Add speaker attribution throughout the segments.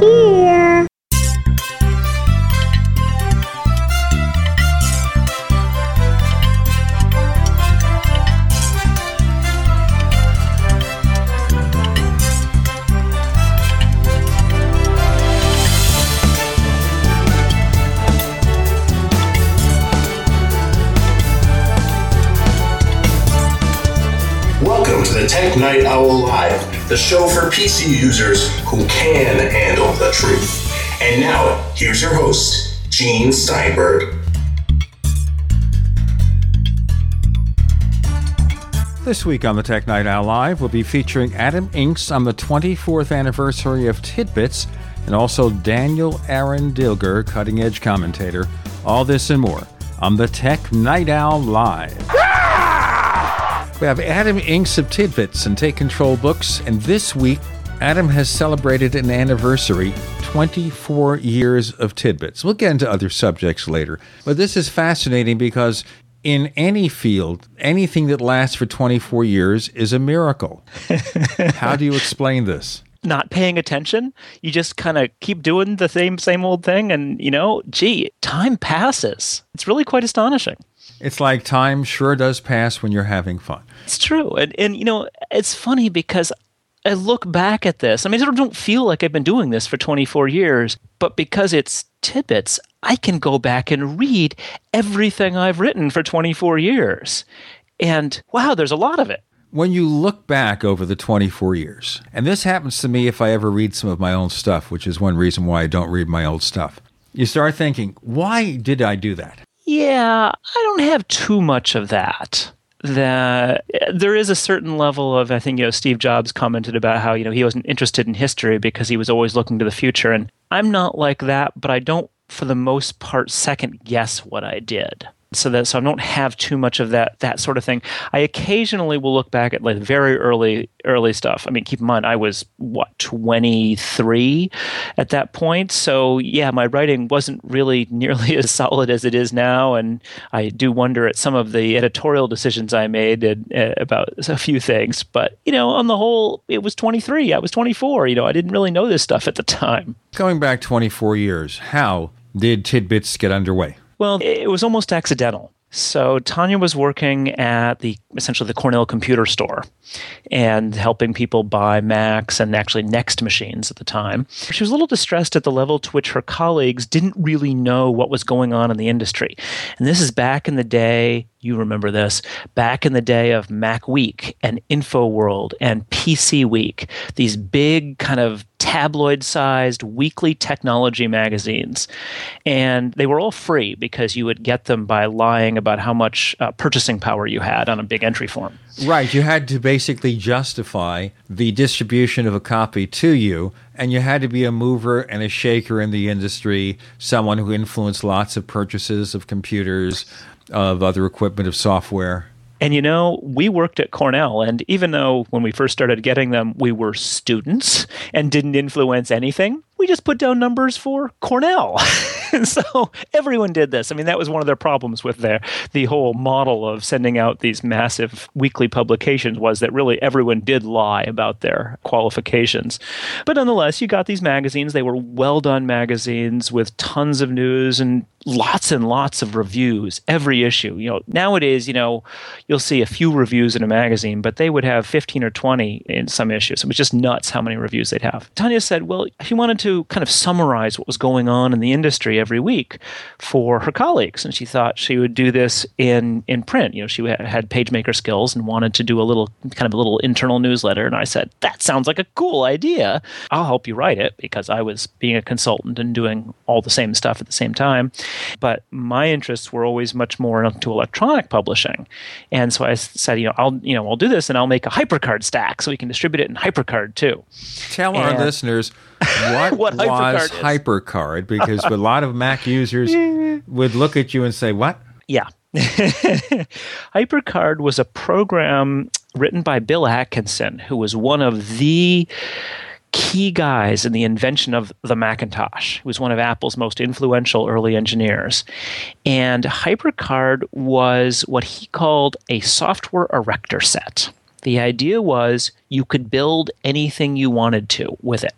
Speaker 1: here.
Speaker 2: Welcome to the Tech Night Owl Live, the show for PC users who can Gene Steinberg.
Speaker 3: This week on the Tech Night Owl Live, we'll be featuring Adam Engst on the 24th anniversary of Tidbits and also Daniel Eran Dilger, cutting edge commentator. All this and more on the Tech Night Owl Live. We have Adam Engst of Tidbits and Take Control Books, and this week, Adam has celebrated an anniversary 24 years of Tidbits. We'll get into other subjects later, but this is fascinating because in any field, anything that lasts for 24 years is a miracle. How do you explain this?
Speaker 4: not paying attention. You just kind of keep doing the same same old thing, and you know, gee, time passes. It's really quite astonishing.
Speaker 3: It's like time sure does pass when you're having fun.
Speaker 4: It's true, and and you know, it's funny because I look back at this. I mean, I don't feel like I've been doing this for 24 years, but because it's tidbits, I can go back and read everything I've written for 24 years, and wow, there's a lot of it.
Speaker 3: When you look back over the 24 years, and this happens to me if I ever read some of my own stuff, which is one reason why I don't read my old stuff, you start thinking, why did I do that?
Speaker 4: Yeah, I don't have too much of that. That there is a certain level of, I think, you know, Steve Jobs commented about how, you know, he wasn't interested in history because he was always looking to the future. And I'm not like that, but I don't, for the most part, second guess what I did so that so I don't have too much of that that sort of thing. I occasionally will look back at like very early early stuff. I mean, keep in mind I was what 23 at that point. So, yeah, my writing wasn't really nearly as solid as it is now and I do wonder at some of the editorial decisions I made and, uh, about a few things, but you know, on the whole it was 23. I was 24, you know, I didn't really know this stuff at the time.
Speaker 3: Going back 24 years, how did Tidbits get underway?
Speaker 4: Well, it was almost accidental. So Tanya was working at the essentially the Cornell computer store and helping people buy Macs and actually Next machines at the time. She was a little distressed at the level to which her colleagues didn't really know what was going on in the industry. And this is back in the day, you remember this, back in the day of Mac Week and InfoWorld and PC Week, these big kind of tabloid sized weekly technology magazines. And they were all free because you would get them by lying about how much uh, purchasing power you had on a big entry form.
Speaker 3: Right. You had to basically justify the distribution of a copy to you, and you had to be a mover and a shaker in the industry, someone who influenced lots of purchases of computers, of other equipment, of software.
Speaker 4: And you know, we worked at Cornell, and even though when we first started getting them, we were students and didn't influence anything, we just put down numbers for Cornell. so everyone did this. I mean, that was one of their problems with their the whole model of sending out these massive weekly publications was that really everyone did lie about their qualifications. But nonetheless, you got these magazines. They were well done magazines with tons of news and lots and lots of reviews every issue. You know, nowadays, you know, you'll see a few reviews in a magazine, but they would have 15 or 20 in some issues. It was just nuts how many reviews they'd have. Tanya said, well, if you wanted to kind of summarize what was going on in the industry every week for her colleagues. And she thought she would do this in, in print. You know, she had PageMaker skills and wanted to do a little kind of a little internal newsletter. And I said, that sounds like a cool idea. I'll help you write it because I was being a consultant and doing all the same stuff at the same time. But my interests were always much more into electronic publishing. And so I said, you know, I'll, you know, I'll do this and I'll make a hypercard stack so we can distribute it in hypercard too.
Speaker 3: Tell and our listeners what, what was HyperCard, HyperCard because a lot of Mac users would look at you and say, "What?"
Speaker 4: Yeah. HyperCard was a program written by Bill Atkinson, who was one of the key guys in the invention of the Macintosh. He was one of Apple's most influential early engineers. And HyperCard was what he called a software erector set. The idea was you could build anything you wanted to with it.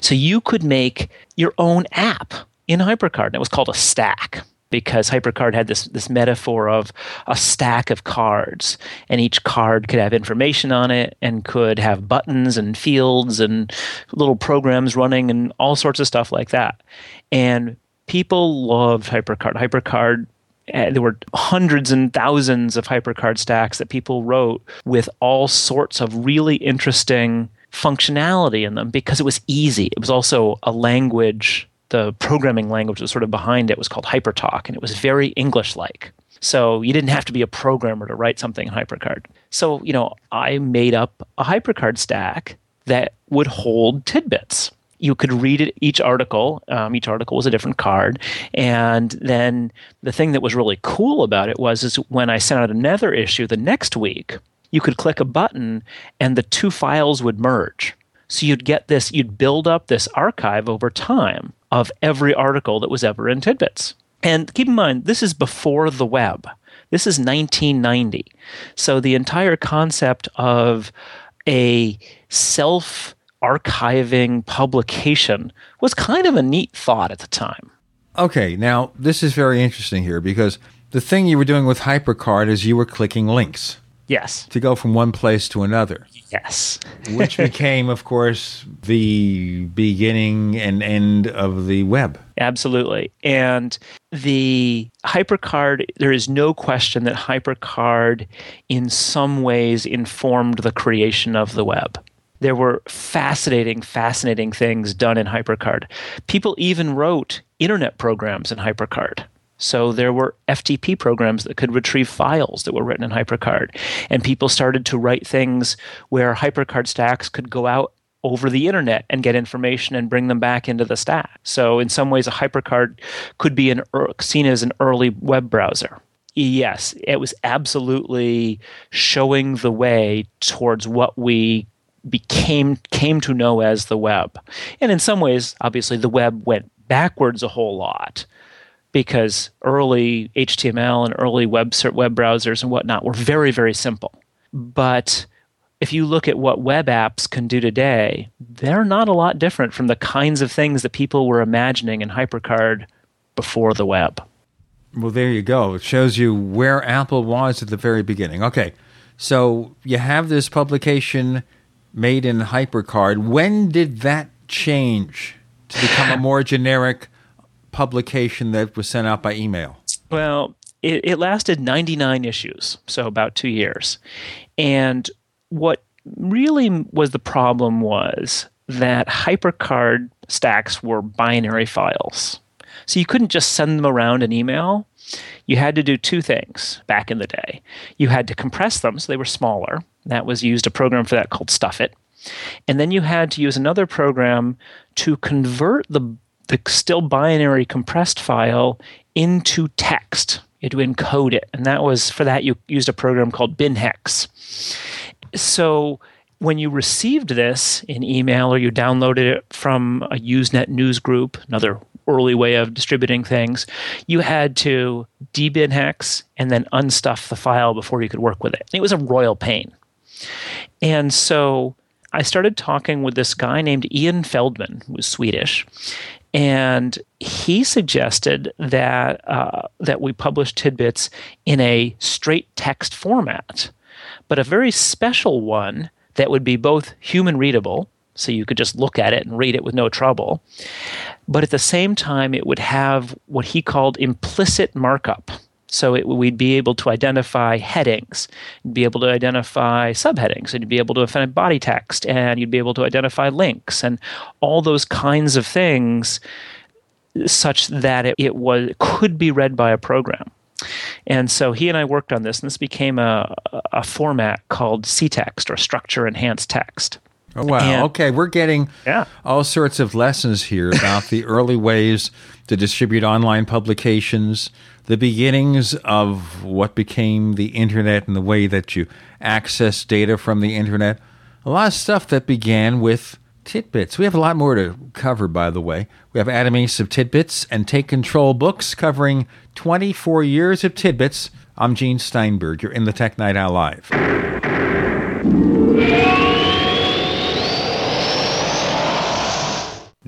Speaker 4: So you could make your own app in HyperCard. And it was called a stack because HyperCard had this this metaphor of a stack of cards, and each card could have information on it and could have buttons and fields and little programs running and all sorts of stuff like that. And people loved HyperCard. HyperCard uh, there were hundreds and thousands of HyperCard stacks that people wrote with all sorts of really interesting functionality in them because it was easy. It was also a language the programming language that was sort of behind it was called HyperTalk, and it was very English like. So you didn't have to be a programmer to write something in HyperCard. So, you know, I made up a HyperCard stack that would hold tidbits. You could read it, each article. Um, each article was a different card, and then the thing that was really cool about it was is when I sent out another issue the next week, you could click a button, and the two files would merge. So you'd get this, you'd build up this archive over time of every article that was ever in Tidbits. And keep in mind, this is before the web. This is 1990. So the entire concept of a self archiving publication was kind of a neat thought at the time.
Speaker 3: Okay, now this is very interesting here because the thing you were doing with HyperCard is you were clicking links.
Speaker 4: Yes.
Speaker 3: To go from one place to another.
Speaker 4: Yes.
Speaker 3: which became, of course, the beginning and end of the web.
Speaker 4: Absolutely. And the HyperCard, there is no question that HyperCard in some ways informed the creation of the web. There were fascinating, fascinating things done in HyperCard. People even wrote internet programs in HyperCard. So there were FTP programs that could retrieve files that were written in HyperCard. And people started to write things where HyperCard stacks could go out over the internet and get information and bring them back into the stack. So in some ways, a HyperCard could be an, seen as an early web browser. Yes, it was absolutely showing the way towards what we became came to know as the web. And in some ways, obviously, the web went backwards a whole lot because early HTML and early web web browsers and whatnot were very very simple. But if you look at what web apps can do today, they're not a lot different from the kinds of things that people were imagining in HyperCard before the web.
Speaker 3: Well, there you go. It shows you where Apple was at the very beginning. Okay, so you have this publication made in HyperCard. When did that change to become a more generic publication that was sent out by email?
Speaker 4: Well, it, it lasted 99 issues, so about two years. And what really was the problem was that HyperCard stacks were binary files. So you couldn't just send them around an email. You had to do two things back in the day. You had to compress them so they were smaller. That was used a program for that called Stuffit. And then you had to use another program to convert the the still binary compressed file into text. You had to encode it. And that was for that you used a program called BinHex. So when you received this in email or you downloaded it from a Usenet news group, another early way of distributing things, you had to debinhex and then unstuff the file before you could work with it. It was a royal pain. And so I started talking with this guy named Ian Feldman, who was Swedish, and he suggested that uh, that we publish tidbits in a straight text format, but a very special one that would be both human readable, so you could just look at it and read it with no trouble, but at the same time it would have what he called implicit markup. So it, we'd be able to identify headings, be able to identify subheadings, and you'd be able to identify body text, and you'd be able to identify links, and all those kinds of things, such that it, it was could be read by a program. And so he and I worked on this, and this became a, a format called setext or structure enhanced text.
Speaker 3: Oh, wow. And, okay. We're getting yeah. all sorts of lessons here about the early ways to distribute online publications, the beginnings of what became the internet and the way that you access data from the internet. A lot of stuff that began with tidbits. We have a lot more to cover, by the way. We have Adam Engst of Tidbits and Take Control books covering 24 years of tidbits. I'm Gene Steinberg. You're in the Tech Night Owl Live.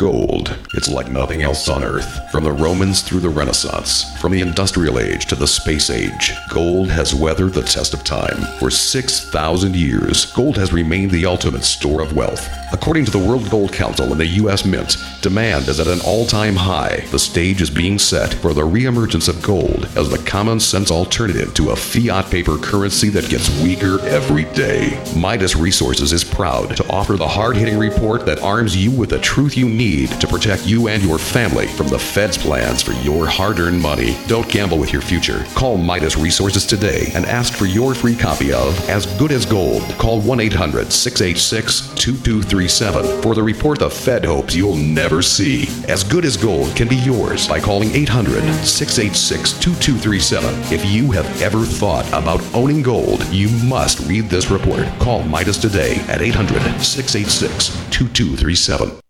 Speaker 5: Gold. It's like nothing else on Earth. From the Romans through the Renaissance, from the Industrial Age to the Space Age, gold has weathered the test of time. For 6,000 years, gold has remained the ultimate store of wealth. According to the World Gold Council and the U.S. Mint, demand is at an all time high. The stage is being set for the reemergence of gold as the common sense alternative to a fiat paper currency that gets weaker every day. Midas Resources is proud to offer the hard hitting report that arms you with the truth you need to protect you and your family from the Fed's plans for your hard earned money. Don't gamble with your future. Call Midas Resources today and ask for your free copy of As Good as Gold. Call 1 800 686 2237 for the report the Fed hopes you'll never see. As Good as Gold can be yours by calling 800 686 2237. If you have ever thought about owning gold, you must read this report. Call Midas today at 800 686 2237.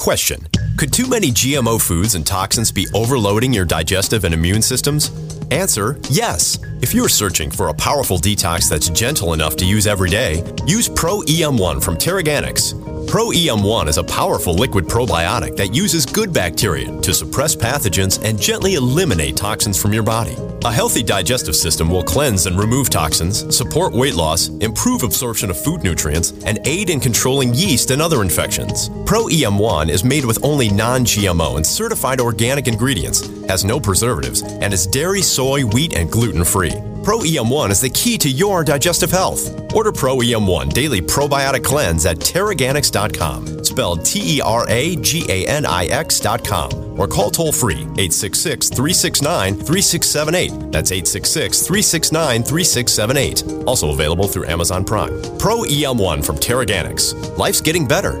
Speaker 6: Question Could too many GMO foods and toxins be overloading your digestive and immune systems? Answer Yes. If you're searching for a powerful detox that's gentle enough to use every day, use Pro EM1 from TeraGanix. Pro EM1 is a powerful liquid probiotic that uses good bacteria to suppress pathogens and gently eliminate toxins from your body. A healthy digestive system will cleanse and remove toxins, support weight loss, improve absorption of food nutrients, and aid in controlling yeast and other infections. Pro EM1 is made with only non GMO and certified organic ingredients, has no preservatives, and is dairy, soy, wheat, and gluten free. Pro EM1 is the key to your digestive health. Order Pro EM1 Daily Probiotic Cleanse at TeraGanix.com, spelled T E R A G A N I X.com, or call toll free 866 369 3678. That's 866 369 3678. Also available through Amazon Prime. Pro EM1 from TeraGanix. Life's getting better.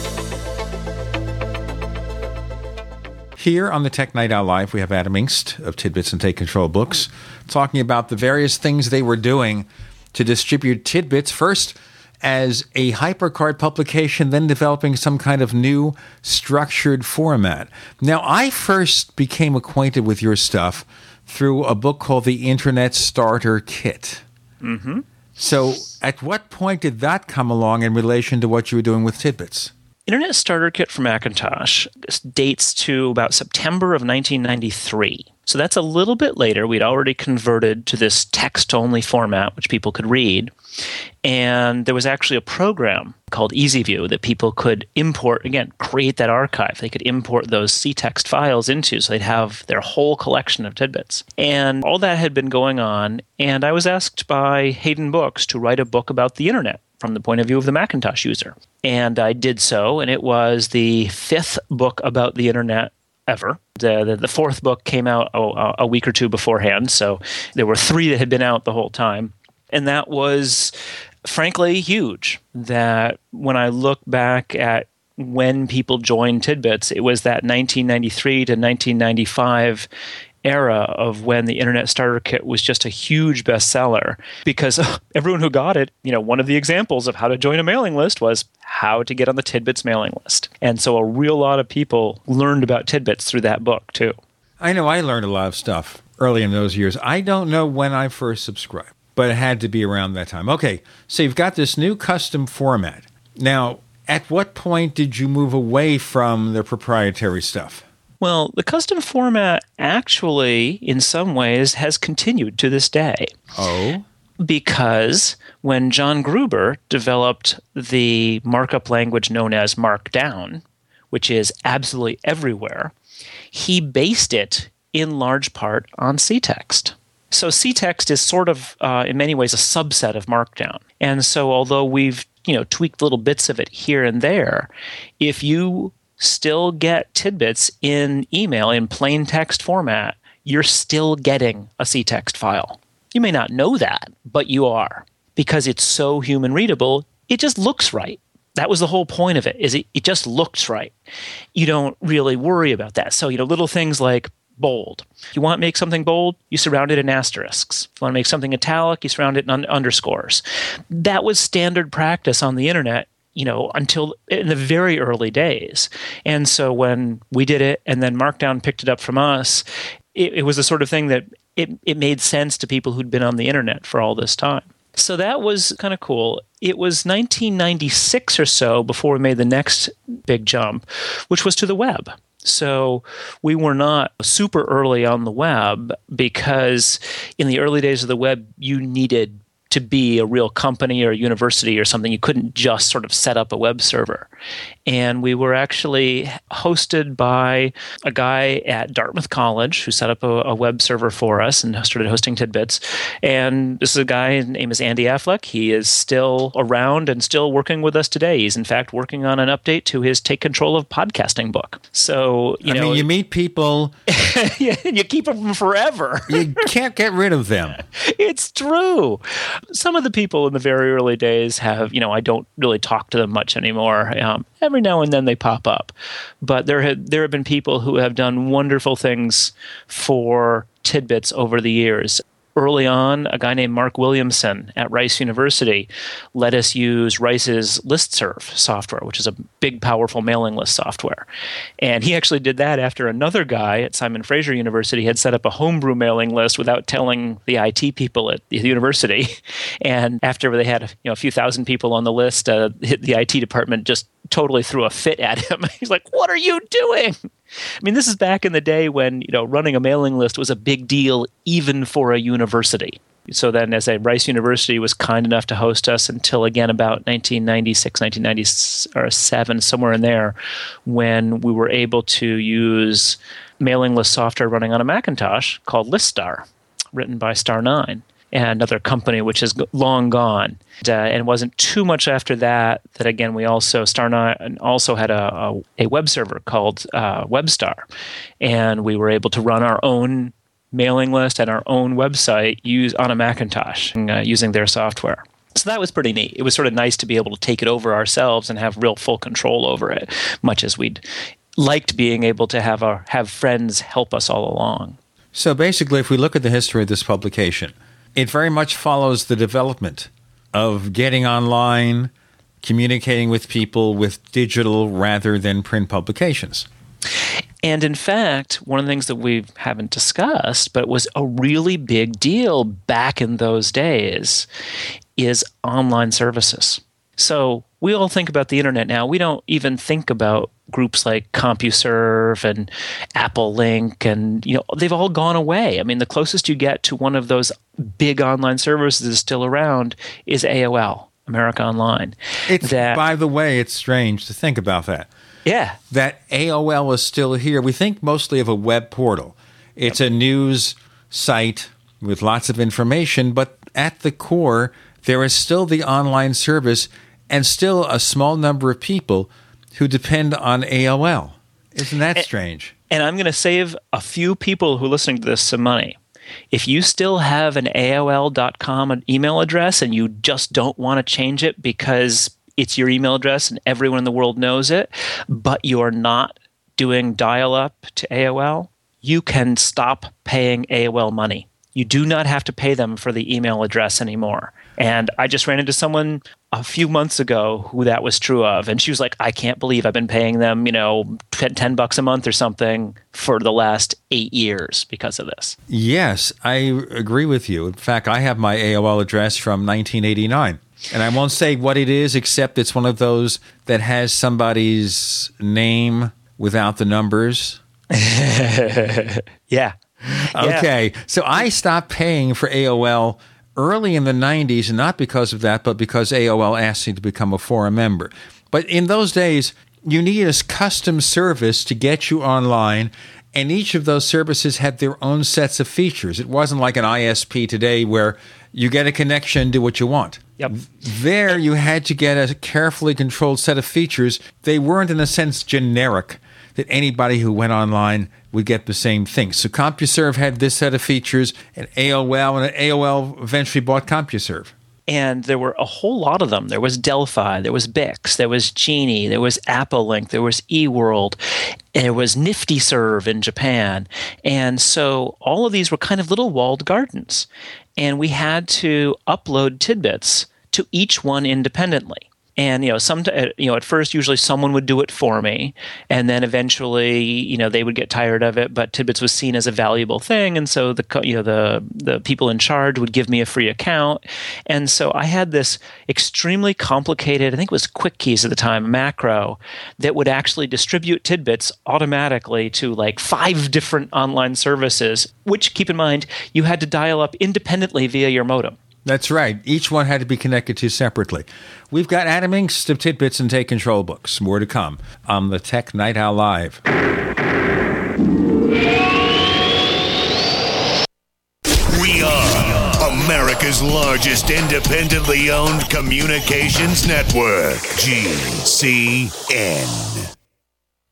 Speaker 3: Here on the Tech Night Owl Live, we have Adam Engst of Tidbits and Take Control Books talking about the various things they were doing to distribute Tidbits. First, as a hypercard publication, then developing some kind of new structured format. Now, I first became acquainted with your stuff through a book called The Internet Starter Kit.
Speaker 4: Mm-hmm.
Speaker 3: So, at what point did that come along in relation to what you were doing with Tidbits?
Speaker 4: Internet Starter Kit for Macintosh dates to about September of 1993. So that's a little bit later. We'd already converted to this text only format, which people could read. And there was actually a program called EasyView that people could import, again, create that archive. They could import those setext files into, so they'd have their whole collection of tidbits. And all that had been going on. And I was asked by Hayden Books to write a book about the internet from the point of view of the Macintosh user. And I did so, and it was the fifth book about the internet ever. The, the, the, fourth book came out a, a week or two beforehand, so there were three that had been out the whole time. And that was frankly huge. That when I look back at when people joined Tidbits, it was that 1993 to 1995 era of when the Internet Starter Kit was just a huge bestseller because everyone who got it, you know, one of the examples of how to join a mailing list was how to get on the Tidbits mailing list. And so a real lot of people learned about Tidbits through that book too.
Speaker 3: I know I learned a lot of stuff early in those years. I don't know when I first subscribed, but it had to be around that time. Okay, so you've got this new custom format. Now, at what point did you move away from the proprietary stuff?
Speaker 4: Well, the custom format actually, in some ways, has continued to this day.
Speaker 3: Oh?
Speaker 4: Because when John Gruber developed the markup language known as Markdown, which is absolutely everywhere, he based it in large part on setext. So setext is sort of, uh, in many ways, a subset of Markdown. And so, although we've you know tweaked little bits of it here and there, if you still get tidbits in email in plain text format, you're still getting a setext file. You may not know that, but you are because it's so human readable. It just looks right. That was the whole point of it. Is it, it just looks right. You don't really worry about that. So, you know, little things like bold. You want to make something bold, you surround it in asterisks. If you want to make something italic, you surround it in un- underscores. That was standard practice on the internet you know, until in the very early days. And so when we did it and then Markdown picked it up from us, it, it was the sort of thing that it, it made sense to people who'd been on the internet for all this time. So that was kind of cool. It was 1996 or so before we made the next big jump, which was to the web. So we were not super early on the web because in the early days of the web, you needed to be a real company or a university or something. You couldn't just sort of set up a web server. And we were actually hosted by a guy at Dartmouth College who set up a, a web server for us and started hosting tidbits. And this is a guy, his name is Andy Affleck. He is still around and still working with us today. He's in fact working on an update to his Take Control of Podcasting book. So, you
Speaker 3: I
Speaker 4: know.
Speaker 3: mean, you meet people.
Speaker 4: you keep them forever.
Speaker 3: you can't get rid of them.
Speaker 4: It's true some of the people in the very early days have, you know, I don't really talk to them much anymore. Um, every now and then they pop up, but there have there have been people who have done wonderful things for tidbits over the years early on, a guy named Mark Williamson at Rice University let us use Rice's listserv software, which is a big, powerful mailing list software. And he actually did that after another guy at Simon Fraser University had set up a homebrew mailing list without telling the IT people at the university. And after they had you know a few thousand people on the list, uh, the IT department just totally threw a fit at him. He's like, "What are you doing?" I mean, this is back in the day when you know running a mailing list was a big deal, even for a university. So then, as a Rice University was kind enough to host us until again about 1996, 1997, somewhere in there, when we were able to use mailing list software running on a Macintosh called ListStar, written by Star Nine another company which is long gone. Uh, and it wasn't too much after that that again we also Star9 also had a, a, a web server called uh, WebStar, and we were able to run our own mailing list and our own website use on a Macintosh uh, using their software. So that was pretty neat. It was sort of nice to be able to take it over ourselves and have real full control over it, much as we'd liked being able to have our have friends help us all along.
Speaker 3: So basically, if we look at the history of this publication, it very much follows the development of getting online, communicating with people with digital rather than print publications.
Speaker 4: And in fact, one of the things that we haven't discussed, but was a really big deal back in those days, is online services. So we all think about the internet now. We don't even think about groups like CompuServe and Apple Link and you know they've all gone away. I mean the closest you get to one of those big online services that is still around is AOL, America Online.
Speaker 3: It's that, by the way, it's strange to think about that.
Speaker 4: Yeah.
Speaker 3: That AOL is still here. We think mostly of a web portal. It's a news site with lots of information, but at the core there is still the online service and still a small number of people who depend on AOL. Isn't that
Speaker 4: and,
Speaker 3: strange?
Speaker 4: And I'm going to save a few people who are listening to this some money. If you still have an AOL.com email address and you just don't want to change it because it's your email address and everyone in the world knows it, but you're not doing dial up to AOL, you can stop paying AOL money. You do not have to pay them for the email address anymore. And I just ran into someone a few months ago who that was true of. And she was like, I can't believe I've been paying them, you know, 10 bucks a month or something for the last eight years because of this.
Speaker 3: Yes, I agree with you. In fact, I have my AOL address from 1989. And I won't say what it is, except it's one of those that has somebody's name without the numbers.
Speaker 4: yeah.
Speaker 3: Okay.
Speaker 4: Yeah.
Speaker 3: So I stopped paying for AOL early in the 90s, and not because of that, but because AOL asked me to become a forum member. But in those days, you needed a custom service to get you online, and each of those services had their own sets of features. It wasn't like an ISP today where you get a connection, do what you want.
Speaker 4: Yep.
Speaker 3: There, you had to get a carefully controlled set of features. They weren't, in a sense, generic that anybody who went online would get the same thing. So CompuServe had this set of features, and AOL, and AOL eventually bought CompuServe.
Speaker 4: And there were a whole lot of them. There was Delphi, there was Bix, there was Genie, there was Apple Link, there was eWorld, and there was NiftyServe in Japan. And so all of these were kind of little walled gardens. And we had to upload tidbits to each one independently and you know some uh, you know at first usually someone would do it for me. And then eventually you know they would get tired of it. But tidbits was seen as a valuable thing. And so the you know the the people in charge would give me a free account. And so i had this extremely complicated i think it was QuicKeys at the time macro that would actually distribute tidbits automatically to like five different online services which keep in mind you had to dial up independently via your modem
Speaker 3: that's right. Each one had to be connected to separately. We've got Adam Engst of Tidbits and Take Control books. More to come on the Tech Night Owl Live.
Speaker 7: We are America's largest independently owned communications network, GCN.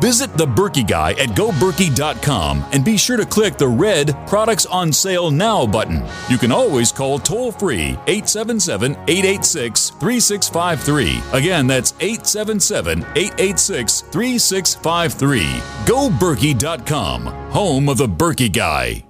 Speaker 8: Visit the Berkey Guy at goberkey.com and be sure to click the red Products on Sale Now button. You can always call toll free 877 886 3653. Again, that's 877 886 3653. GoBerkey.com, home of the Berkey Guy.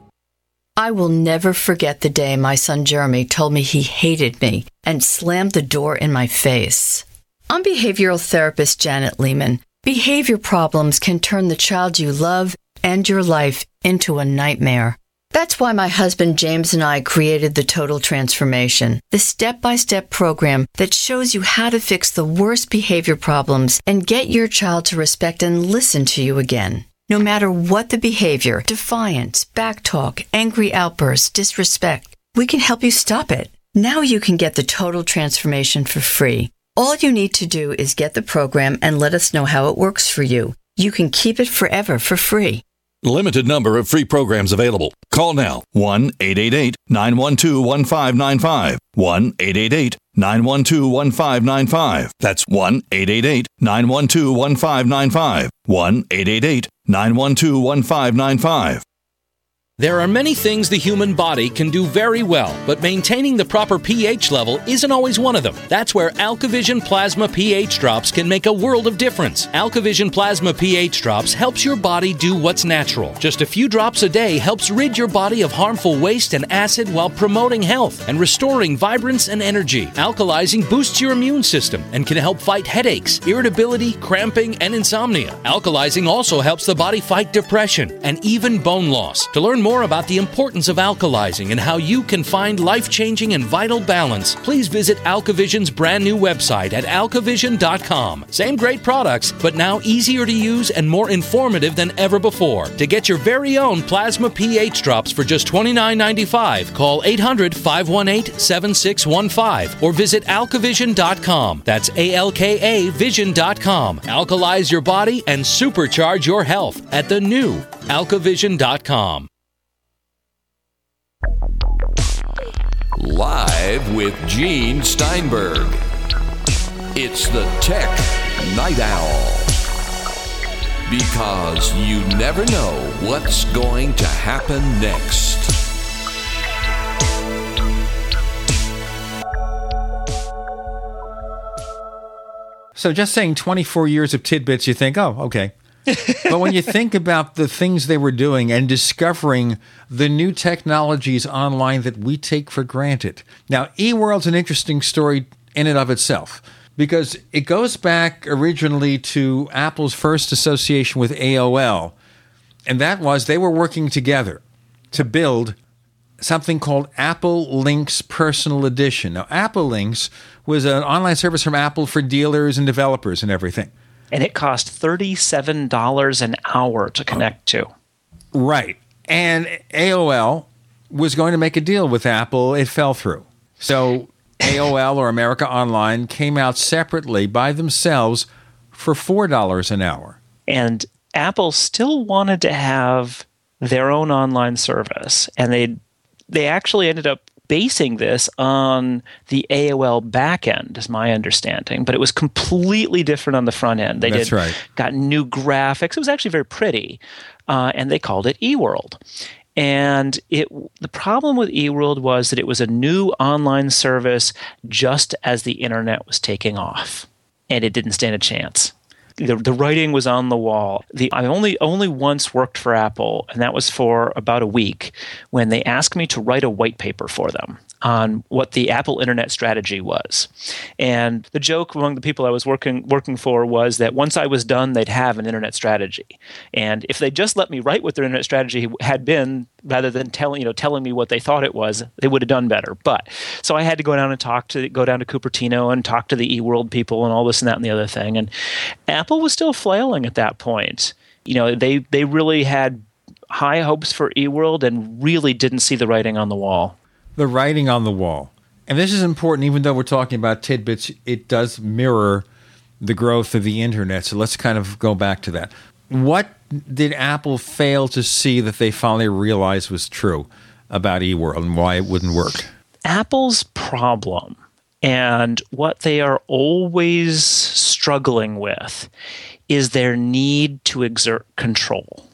Speaker 9: I will never forget the day my son Jeremy told me he hated me and slammed the door in my face. I'm behavioral therapist Janet Lehman. Behavior problems can turn the child you love and your life into a nightmare. That's why my husband James and I created the Total Transformation, the step by step program that shows you how to fix the worst behavior problems and get your child to respect and listen to you again. No matter what the behavior, defiance, backtalk, angry outbursts, disrespect, we can help you stop it. Now you can get the total transformation for free. All you need to do is get the program and let us know how it works for you. You can keep it forever for free.
Speaker 10: Limited number of free programs available. Call now 1 888 912 1595. 1 888 912 1595. That's 1 888 912 1595. 1 888 912 1595.
Speaker 11: There are many things the human body can do very well, but maintaining the proper pH level isn't always one of them. That's where AlkaVision Plasma pH drops can make a world of difference. AlkaVision Plasma pH drops helps your body do what's natural. Just a few drops a day helps rid your body of harmful waste and acid while promoting health and restoring vibrance and energy. Alkalizing boosts your immune system and can help fight headaches, irritability, cramping, and insomnia. Alkalizing also helps the body fight depression and even bone loss. To learn more about the importance of alkalizing and how you can find life changing and vital balance, please visit AlkaVision's brand new website at alkavision.com. Same great products, but now easier to use and more informative than ever before. To get your very own plasma pH drops for just $29.95, call 800 518 7615 or visit alkavision.com. That's A L K A vision.com. Alkalize your body and supercharge your health at the new alkavision.com.
Speaker 12: Live with Gene Steinberg. It's the Tech Night Owl. Because you never know what's going to happen next.
Speaker 3: So just saying 24 years of tidbits, you think, oh, okay. But when you think about the things they were doing and discovering the new technologies online that we take for granted. Now, eWorld's an interesting story in and of itself because it goes back originally to Apple's first association with AOL, and that was they were working together to build something called Apple Links Personal Edition. Now, Apple Links was an online service from Apple for dealers and developers and everything
Speaker 4: and it cost $37 an hour to connect to.
Speaker 3: Right. And AOL was going to make a deal with Apple. It fell through. So AOL or America Online came out separately by themselves for $4 an hour.
Speaker 4: And Apple still wanted to have their own online service. And they they actually ended up basing this on the AOL backend, is my understanding, but it was completely different on the front end. They
Speaker 3: That's
Speaker 4: did
Speaker 3: right.
Speaker 4: got new graphics. It was actually very pretty, uh, and they called it eWorld. And it the problem with eWorld was that it was a new online service just as the internet was taking off, and it didn't stand a chance the, the writing was on the wall. The I only only once worked for Apple, and that was for about a week when they asked me to write a white paper for them on what the Apple Internet strategy was. And the joke among the people I was working working for was that once I was done, they'd have an internet strategy. And if they just let me write what their internet strategy had been, rather than telling you know telling me what they thought it was, they would have done better. But so I had to go down and talk to go down to Cupertino and talk to the eWorld people and all this and that and the other thing. And Apple was still flailing at that point. You know, they they really had high hopes for eWorld and really didn't see the writing on the wall.
Speaker 3: The writing on the wall. And this is important, even though we're talking about tidbits, it does mirror the growth of the internet. So let's kind of go back to that. What did Apple fail to see that they finally realized was true about eWorld and why it wouldn't work?
Speaker 4: Apple's problem and what they are always struggling with is their need to exert control.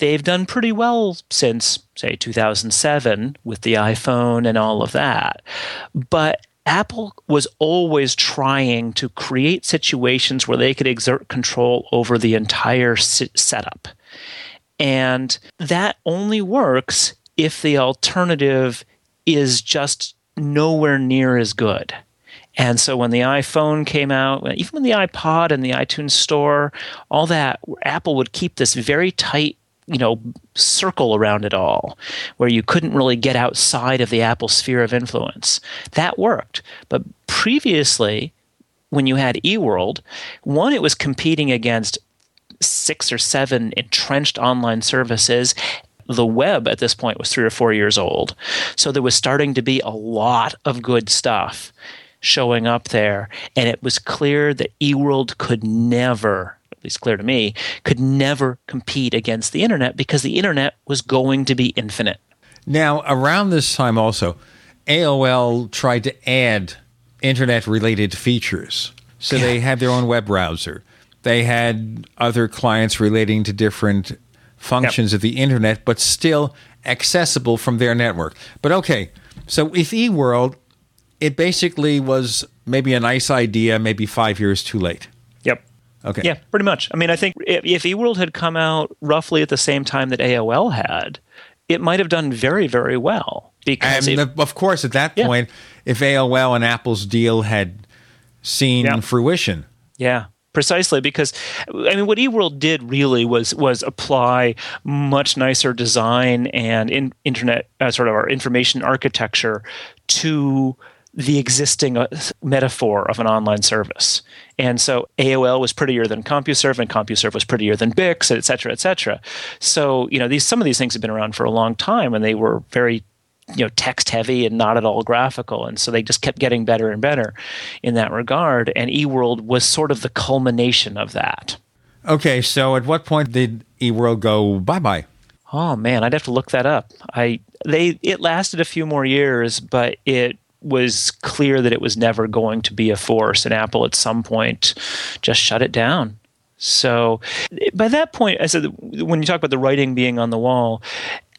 Speaker 4: They've done pretty well since, say, 2007 with the iPhone and all of that. But Apple was always trying to create situations where they could exert control over the entire setup. And that only works if the alternative is just nowhere near as good. And so when the iPhone came out, even when the iPod and the iTunes Store, all that, Apple would keep this very tight you know circle around it all where you couldn't really get outside of the apple sphere of influence. That worked. But previously when you had eworld one it was competing against six or seven entrenched online services. The web at this point was three or four years old. So there was starting to be a lot of good stuff showing up there. And it was clear that eworld could never at least clear to me, could never compete against the internet because the internet was going to be infinite.
Speaker 3: Now, around this time also, AOL tried to add internet related features. So yeah. they had their own web browser. They had other clients relating to different functions yep. of the internet, but still accessible from their network. But okay, so with eWorld, it basically was maybe a nice idea, maybe five years too late. Okay.
Speaker 4: Yeah, pretty much. I mean, I think if, if eWorld had come out roughly at the same time that AOL had, it might have done very, very well.
Speaker 3: Because it, of course, at that point, if AOL and Apple's deal had seen yeah. fruition,
Speaker 4: yeah, precisely because I mean, what eWorld did really was was apply much nicer design and in, internet uh, sort of our information architecture to the existing uh, metaphor of an online service. And so AOL was prettier than CompuServe, and CompuServe was prettier than Bix, et cetera, et cetera. So, you know, these some of these things have been around for a long time, and they were very you know text heavy and not at all graphical. And so they just kept getting better and better in that regard. And eworld was sort of the culmination of that.
Speaker 3: Okay so at what point did eworld go bye-bye?
Speaker 4: Oh man i'd have to look that up. I they it lasted a few more years but it was clear that it was never going to be a force, and Apple at some point just shut it down. So by that point, I said when you talk about the writing being on the wall,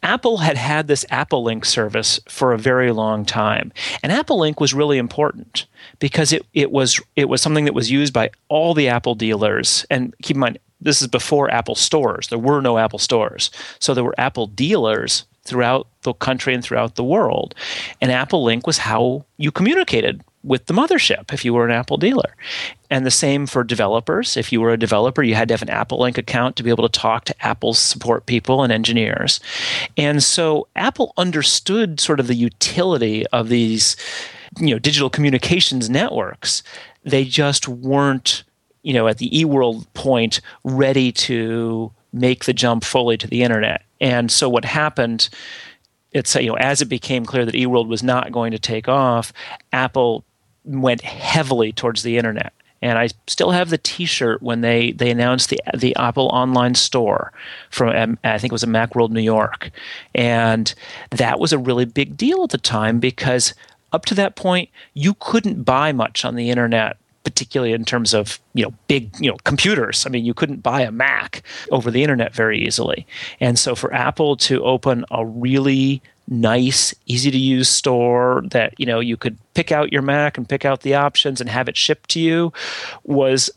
Speaker 4: Apple had had this Apple Link service for a very long time, and Apple Link was really important because it it was it was something that was used by all the Apple dealers. And keep in mind, this is before Apple stores. There were no Apple stores, so there were Apple dealers throughout the country and throughout the world. And Apple Link was how you communicated with the mothership if you were an Apple dealer. And the same for developers. If you were a developer, you had to have an Apple Link account to be able to talk to Apple's support people and engineers. And so Apple understood sort of the utility of these you know digital communications networks. They just weren't, you know, at the eWorld point ready to make the jump fully to the internet. And so what happened it's you know as it became clear that eWorld was not going to take off, Apple went heavily towards the internet. And I still have the T-shirt when they, they announced the the Apple online store from um, I think it was in MacWorld New York, and that was a really big deal at the time because up to that point you couldn't buy much on the internet particularly in terms of you know big you know computers. I mean, you couldn't buy a Mac over the internet very easily, and so for Apple to open a really nice, easy to use store that you know you could pick out your Mac and pick out the options and have it shipped to you was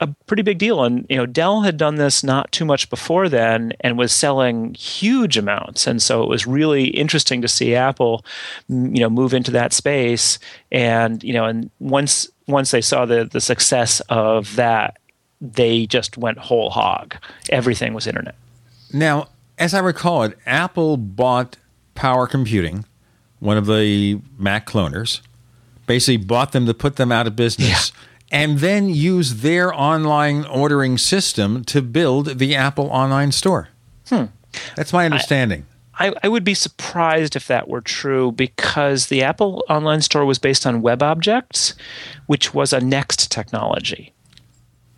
Speaker 4: a pretty big deal. And you know, Dell had done this not too much before then and was selling huge amounts. And so it was really interesting to see Apple, you know, move into that space. And you know, and once once they saw the the success of that, they just went whole hog. Everything was internet.
Speaker 3: Now, as I recall it, Apple bought Power Computing, one of the Mac cloners, basically bought them to put them out of business. Yeah and then use their online ordering system to build the Apple online store.
Speaker 4: Hmm.
Speaker 3: That's my understanding.
Speaker 4: I, I, would be surprised if that were true because the Apple online store was based on WebObjects, which was a Next technology.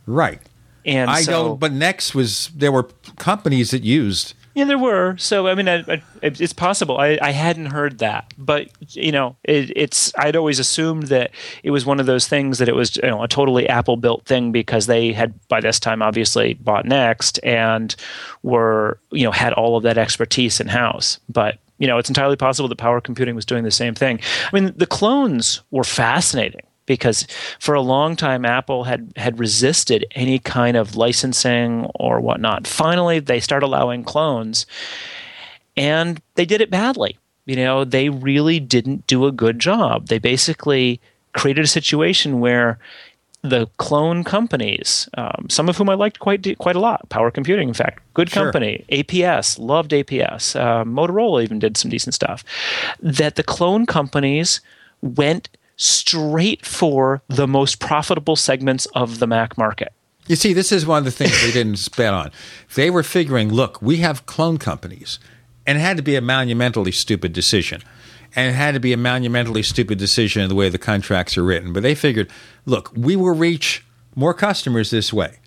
Speaker 3: Right.
Speaker 4: And
Speaker 3: I
Speaker 4: so,
Speaker 3: know, but Next was there were companies that used
Speaker 4: Yeah, there were. So I mean, I, I, it's possible. I, I hadn't heard that, but you know, it, it's. I'd always assumed that it was one of those things that it was you know a totally Apple built thing because they had by this time obviously bought Next and were you know had all of that expertise in house. But you know, it's entirely possible that power computing was doing the same thing. I mean, the clones were fascinating because for a long time Apple had had resisted any kind of licensing or whatnot. Finally, they start allowing clones, and they did it badly. You know, they really didn't do a good job. They basically created a situation where the clone companies, um, some of whom I liked quite quite a lot, Power Computing, in fact, good
Speaker 3: Sure.
Speaker 4: company. APS, loved APS. Uh, Motorola even did some decent stuff. That the clone companies went straight for the most profitable segments of the Mac market.
Speaker 3: You see, this is one of the things they didn't bet on. They were figuring, look, we have clone companies, and it had to be a monumentally stupid decision. And it had to be a monumentally stupid decision in the way the contracts are written. But they figured, look, we will reach more customers this way.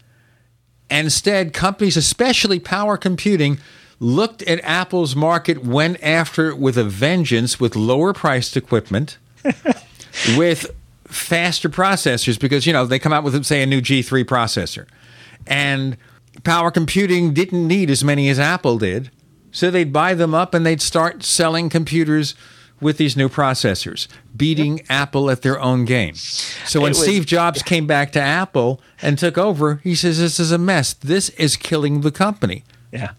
Speaker 3: And instead, companies, especially power computing, looked at Apple's market, went after it with a vengeance with lower priced equipment, with faster processors, because, you know, they come out with, say, a new G3 processor. And power computing didn't need as many as Apple did. So they'd buy them up and they'd start selling computers with these new processors, beating Apple at their own game. So when
Speaker 4: was-
Speaker 3: Steve Jobs came back to Apple and took over, he says, This is a mess. This is killing the company.
Speaker 4: Yeah.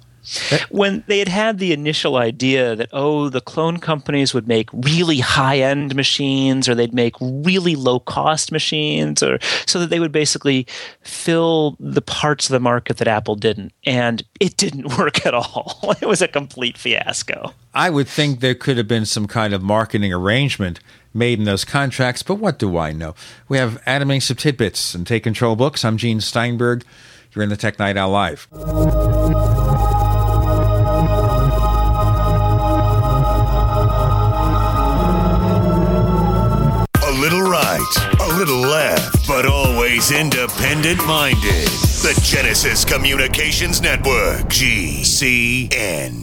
Speaker 4: When they had had the initial idea that, oh, the clone companies would make really high end machines or they'd make really low cost machines, or so that they would basically fill the parts of the market that Apple didn't. And it didn't work at all. It was a complete fiasco.
Speaker 3: I would think there could have been some kind of marketing arrangement made in those contracts, but what do I know? We have Adam Engst of Tidbits and Take Control Books. I'm Gene Steinberg. You're in the Tech Night Owl Live.
Speaker 7: Left, but always independent minded. The Genesis Communications Network, GCN.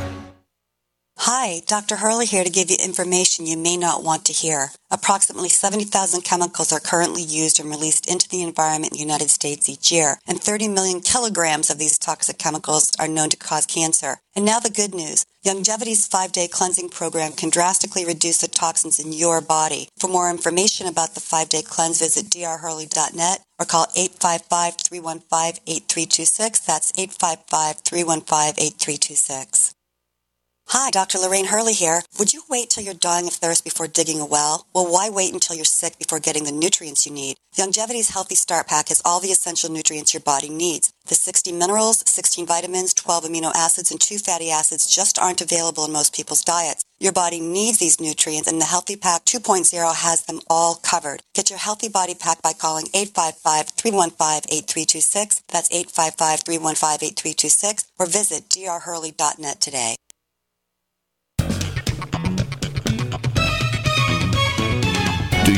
Speaker 13: Hi, Dr. Hurley here to give you information you may not want to hear. Approximately 70,000 chemicals are currently used and released into the environment in the United States each year, and 30 million kilograms of these toxic chemicals are known to cause cancer. And now the good news. Youngevity's five-day cleansing program can drastically reduce the toxins in your body. For more information about the five-day cleanse, visit drhurley.net or call 855-315-8326. That's 855-315-8326. Hi, Dr. Lorraine Hurley here. Would you wait till you're dying of thirst before digging a well? Well, why wait until you're sick before getting the nutrients you need? Youngevity's Healthy Start Pack has all the essential nutrients your body needs. The 60 minerals, 16 vitamins, 12 amino acids, and 2 fatty acids just aren't available in most people's diets. Your body needs these nutrients, and the Healthy Pack 2.0 has them all covered. Get your Healthy Body Pack by calling 855-315-8326. That's 855-315-8326, or visit drhurley.net today.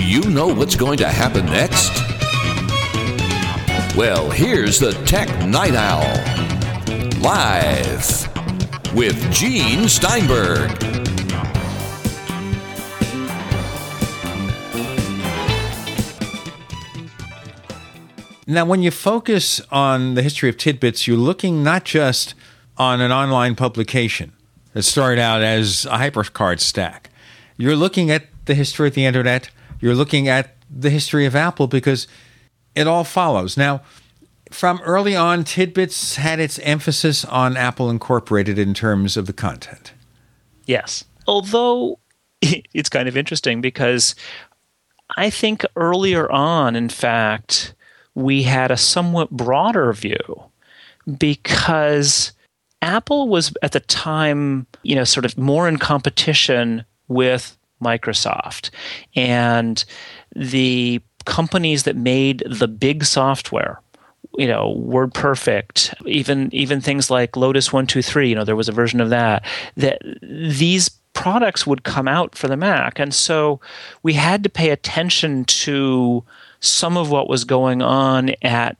Speaker 14: Do you know what's going to happen next? Well, here's the Tech Night Owl. Live with Gene Steinberg.
Speaker 3: Now, when you focus on the history of tidbits, you're looking not just on an online publication that started out as a hypercard stack. You're looking at the history of the internet. You're looking at the history of Apple because it all follows. Now, from early on, Tidbits had its emphasis on Apple Incorporated in terms of the content.
Speaker 4: Yes. Although it's kind of interesting because I think earlier on, in fact, we had a somewhat broader view because Apple was at the time, you know, sort of more in competition with Microsoft. And the companies that made the big software, you know, WordPerfect, even even things like Lotus 123, you know, there was a version of that, that these products would come out for the Mac. And so we had to pay attention to some of what was going on at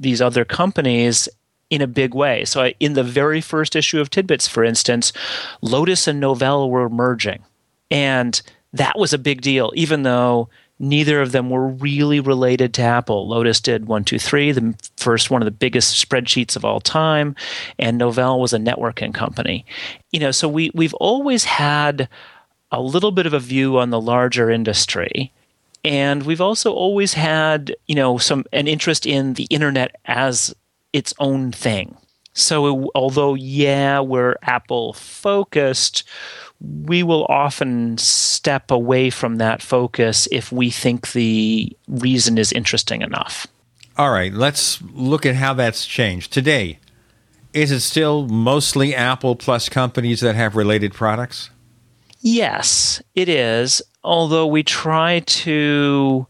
Speaker 4: these other companies in a big way. So, in the very first issue of Tidbits, for instance, Lotus and Novell were merging. And that was a big deal, even though neither of them were really related to Apple. Lotus did 123, the first one of the biggest spreadsheets of all time, and Novell was a networking company. You know, so we we've always had a little bit of a view on the larger industry. And we've also always had, you know, some an interest in the internet as its own thing. So although yeah, we're Apple focused, we will often step away from that focus if we think the reason is interesting enough.
Speaker 3: All right, let's look at how that's changed. Today, is it still mostly Apple plus companies that have related products?
Speaker 4: Yes, it is. Although we try to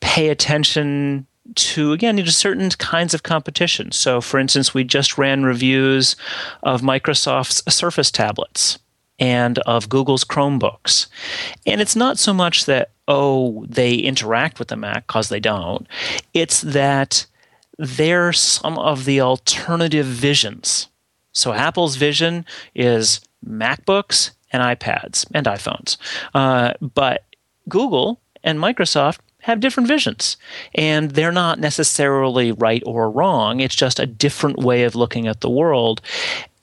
Speaker 4: pay attention to again to certain kinds of competition. So, for instance, we just ran reviews of Microsoft's Surface tablets and of Google's Chromebooks. And it's not so much that, oh, they interact with the Mac, because they don't. It's that they're some of the alternative visions. So Apple's vision is MacBooks and iPads and iPhones. Uh, but Google and Microsoft have different visions. And they're not necessarily right or wrong. It's just a different way of looking at the world.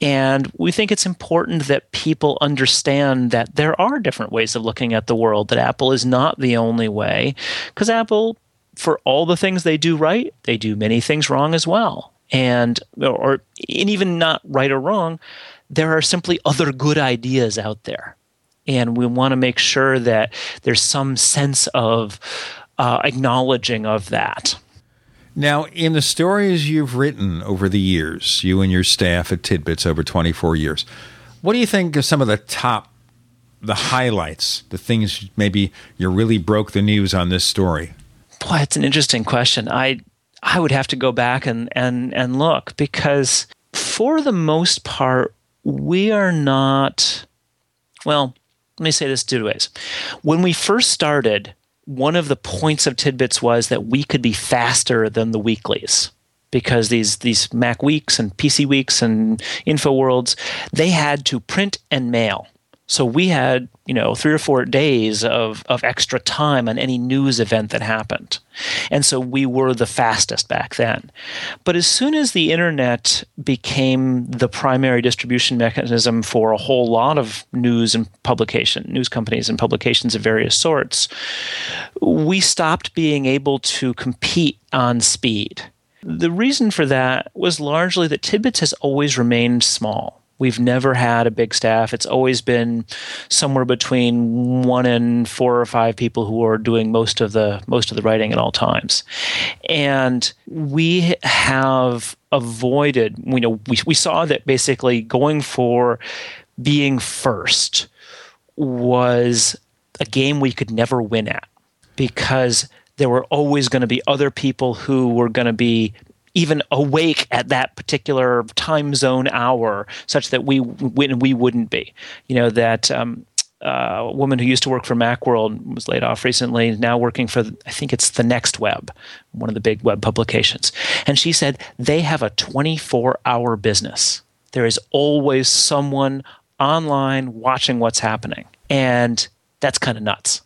Speaker 4: And we think it's important that people understand that there are different ways of looking at the world, that Apple is not the only way. Because Apple, for all the things they do right, they do many things wrong as well. And, or, and even not right or wrong, there are simply other good ideas out there. And we want to make sure that there's some sense of uh, acknowledging of that.
Speaker 3: Now, in the stories you've written over the years, you and your staff at Tidbits over 24 years, what do you think are some of the top, the highlights, the things maybe you really broke the news on this story?
Speaker 4: Boy, it's an interesting question. I I would have to go back and and and look because for the most part, we are not. Well, let me say this two ways. When we first started, one of the points of tidbits was that we could be faster than the weeklies because these these Mac weeks and PC weeks and InfoWorlds they had to print and mail. So we had, you know, three or four days of, of extra time on any news event that happened. And so we were the fastest back then. But as soon as the internet became the primary distribution mechanism for a whole lot of news and publication, news companies and publications of various sorts, we stopped being able to compete on speed. The reason for that was largely that Tidbits has always remained small. We've never had a big staff. It's always been somewhere between one and four or five people who are doing most of the most of the writing at all times. And we have avoided, you know, we, we saw that basically going for being first was a game we could never win at because there were always going to be other people who were going to be even awake at that particular time zone hour, such that we we wouldn't be. You know that. Um, uh, a woman who used to work for Macworld was laid off recently, now working for, I think it's the Next Web, one of the big web publications. And she said they have a 24 hour business. There is always someone online watching what's happening. And that's kind of nuts.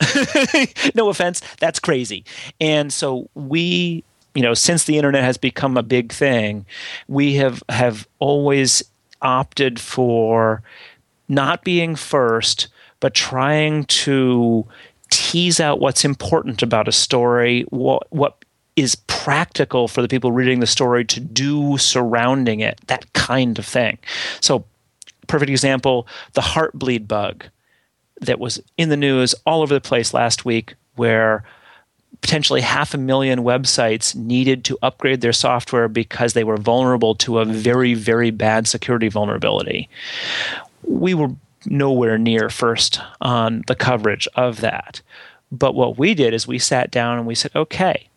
Speaker 4: no offense, that's crazy. And so we you know, since the internet has become a big thing, we have have always opted for not being first, but trying to tease out what's important about a story, what what is practical for the people reading the story to do surrounding it, that kind of thing. So, perfect example, the heartbleed bug that was in the news all over the place last week where potentially half a million websites needed to upgrade their software because they were vulnerable to a very, very bad security vulnerability. We were nowhere near first on the coverage of that. But what we did is we sat down and we said, okay,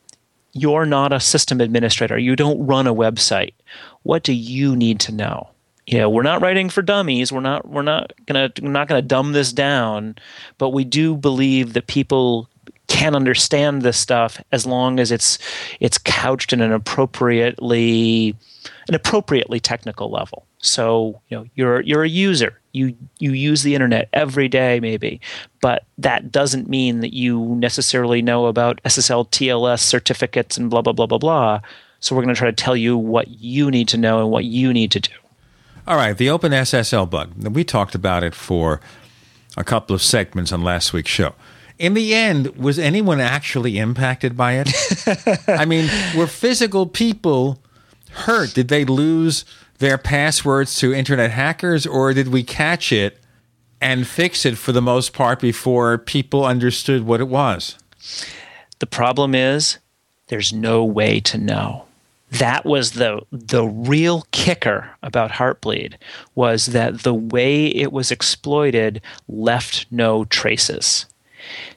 Speaker 4: you're not a system administrator. You don't run a website. What do you need to know? You know, we're not writing for dummies. We're not. We're not gonna. We're not gonna dumb this down. But we do believe that people can understand this stuff as long as it's it's couched in an appropriately an appropriately technical level. So you know you're you're a user. You you use the internet every day maybe, but that doesn't mean that you necessarily know about SSL TLS certificates and blah blah blah blah blah. So we're going to try to tell you what you need to know and what you need to do.
Speaker 3: All right, the Open SSL bug. We talked about it for a couple of segments on last week's show in the end, was anyone actually impacted by it? I mean, were physical people hurt? Did they lose their passwords to internet hackers, or did we catch it and fix it for the most part before people understood what it was?
Speaker 4: The problem is there's no way to know. That was the the real kicker about Heartbleed was that the way it was exploited left no traces.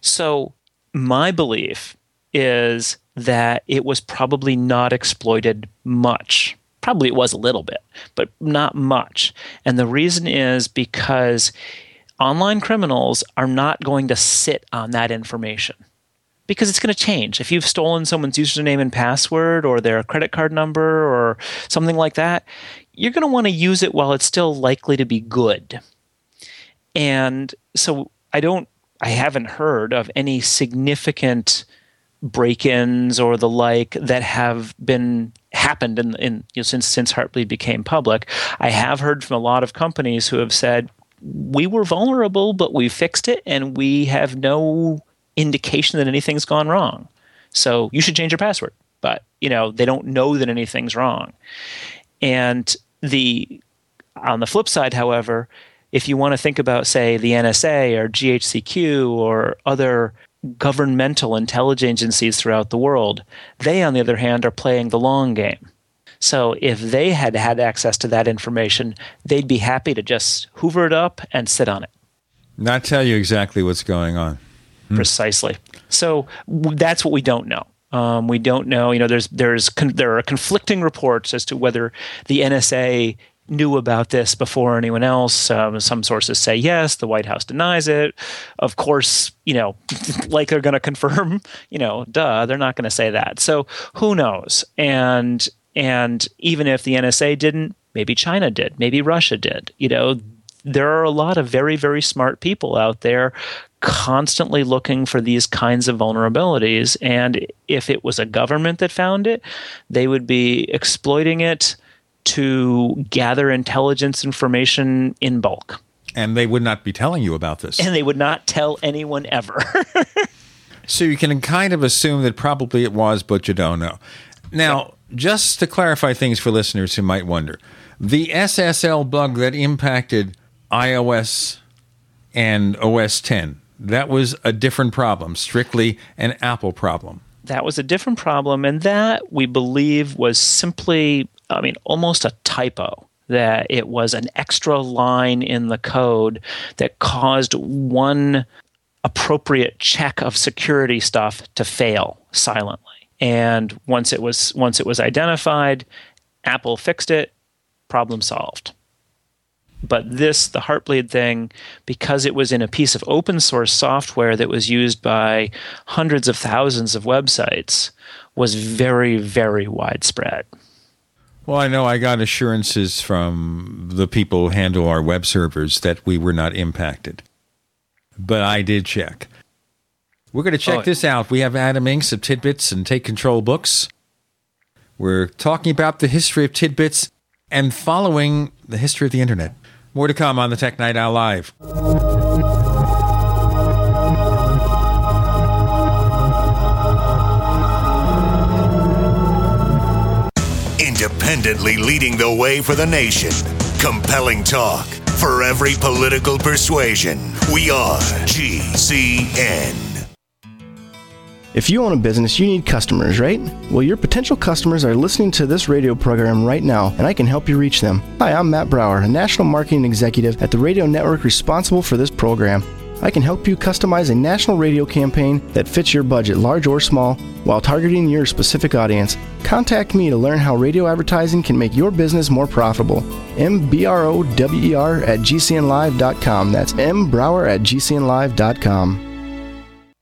Speaker 4: So, my belief is that it was probably not exploited much. Probably it was a little bit, but not much. And the reason is because online criminals are not going to sit on that information because it's going to change. If you've stolen someone's username and password or their credit card number or something like that, you're going to want to use it while it's still likely to be good. And so I don't I haven't heard of any significant break-ins or the like that have been happened in, in you know, since since Heartbleed became public. I have heard from a lot of companies who have said we were vulnerable, but we fixed it, and we have no indication that anything's gone wrong. So you should change your password. But you know they don't know that anything's wrong. And the on the flip side, however, if you want to think about, say, the NSA or GCHQ or other governmental intelligence agencies throughout the world, they, on the other hand, are playing the long game. So if they had had access to that information, they'd be happy to just hoover it up and sit on it.
Speaker 3: Not tell you exactly what's going on.
Speaker 4: Hmm. Precisely. So w- that's what we don't know. Um, we don't know. You know, there's there's con- there are conflicting reports as to whether the NSA knew about this before anyone else. Um, some sources say yes. The White House denies it. Of course, you know, like they're going to confirm. You know, duh, they're not going to say that. So who knows? And and even if the NSA didn't, maybe China did, maybe Russia did. You know, there are a lot of very, very smart people out there constantly looking for these kinds of vulnerabilities. And if it was a government that found it, they would be exploiting it to gather intelligence information in bulk.
Speaker 3: And they would not be telling you about this.
Speaker 4: And they would not tell anyone ever.
Speaker 3: so you can kind of assume that probably it was, but you don't know. Now, just to clarify things for listeners who might wonder, the SSL bug that impacted iOS and OS 10, that was a different problem, strictly an Apple problem.
Speaker 4: That was a different problem, and that we believe was simply, I mean, almost a typo. That it was an extra line in the code that caused one appropriate check of security stuff to fail silently. And once it was once it was identified, Apple fixed it, problem solved. But this, the Heartbleed thing, because it was in a piece of open source software that was used by hundreds of thousands of websites, was very, very widespread.
Speaker 3: Well, I know I got assurances from the people who handle our web servers that we were not impacted. But I did check. We're going to check oh, this out. We have Adam Engst of Tidbits and Take Control Books. We're talking about the history of tidbits and following the history of the internet. More to come on the Tech Night Owl Live.
Speaker 7: Independently leading the way for the nation. Compelling talk for every political persuasion. We are GCN.
Speaker 15: If you own a business, you need customers, right? Well, your potential customers are listening to this radio program right now, and I can help you reach them. Hi, I'm Matt Brower, a national marketing executive at the radio network responsible for this program. I can help you customize a national radio campaign that fits your budget, large or small, while targeting your specific audience. Contact me to learn how radio advertising can make your business more profitable. M-B-R-O-W-E-R at gcnlive.com. That's mbrower at gcnlive.com.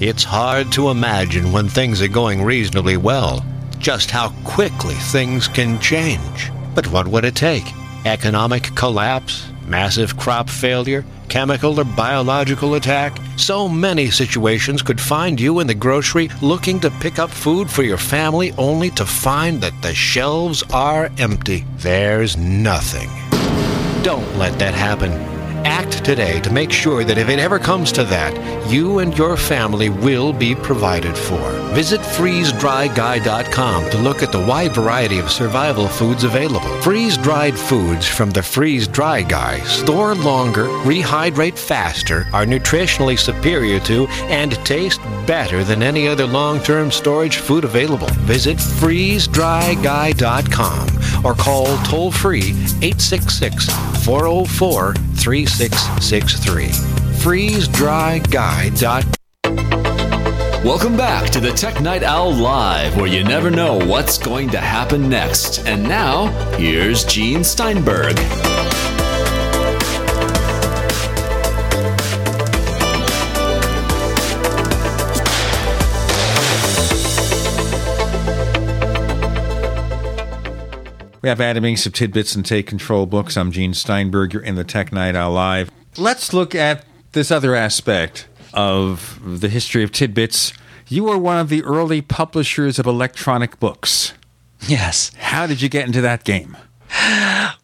Speaker 16: It's hard to imagine when things are going reasonably well just how quickly things can change. But what would it take? Economic collapse? Massive crop failure? Chemical or biological attack? So many situations could find you in the grocery looking to pick up food for your family only to find that the shelves are empty. There's nothing. Don't let that happen. Act today to make sure that if it ever comes to that, you and your family will be provided for. Visit freezedryguy.com to look at the wide variety of survival foods available. Freeze dried foods from the Freeze Dry Guy store longer, rehydrate faster, are nutritionally superior to, and taste better than any other long term storage food available. Visit freezedryguy.com or call toll free 866 404 3663. FreezeDryGuy.com
Speaker 17: Welcome back to the Tech Night Owl Live, where you never know what's going to happen next. And now, here's Gene Steinberg.
Speaker 3: We have Adam Engst of Tidbits and Take Control Books. I'm Gene Steinberg. You're in the Tech Night Owl Live. Let's look at this other aspect of the history of Tidbits. You were one of the early publishers of electronic books.
Speaker 4: Yes.
Speaker 3: How did you get into that game?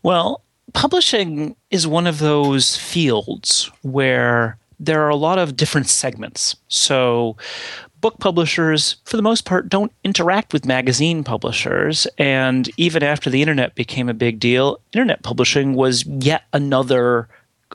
Speaker 4: Well, publishing is one of those fields where there are a lot of different segments. So, book publishers, for the most part, don't interact with magazine publishers. And even after the internet became a big deal, internet publishing was yet another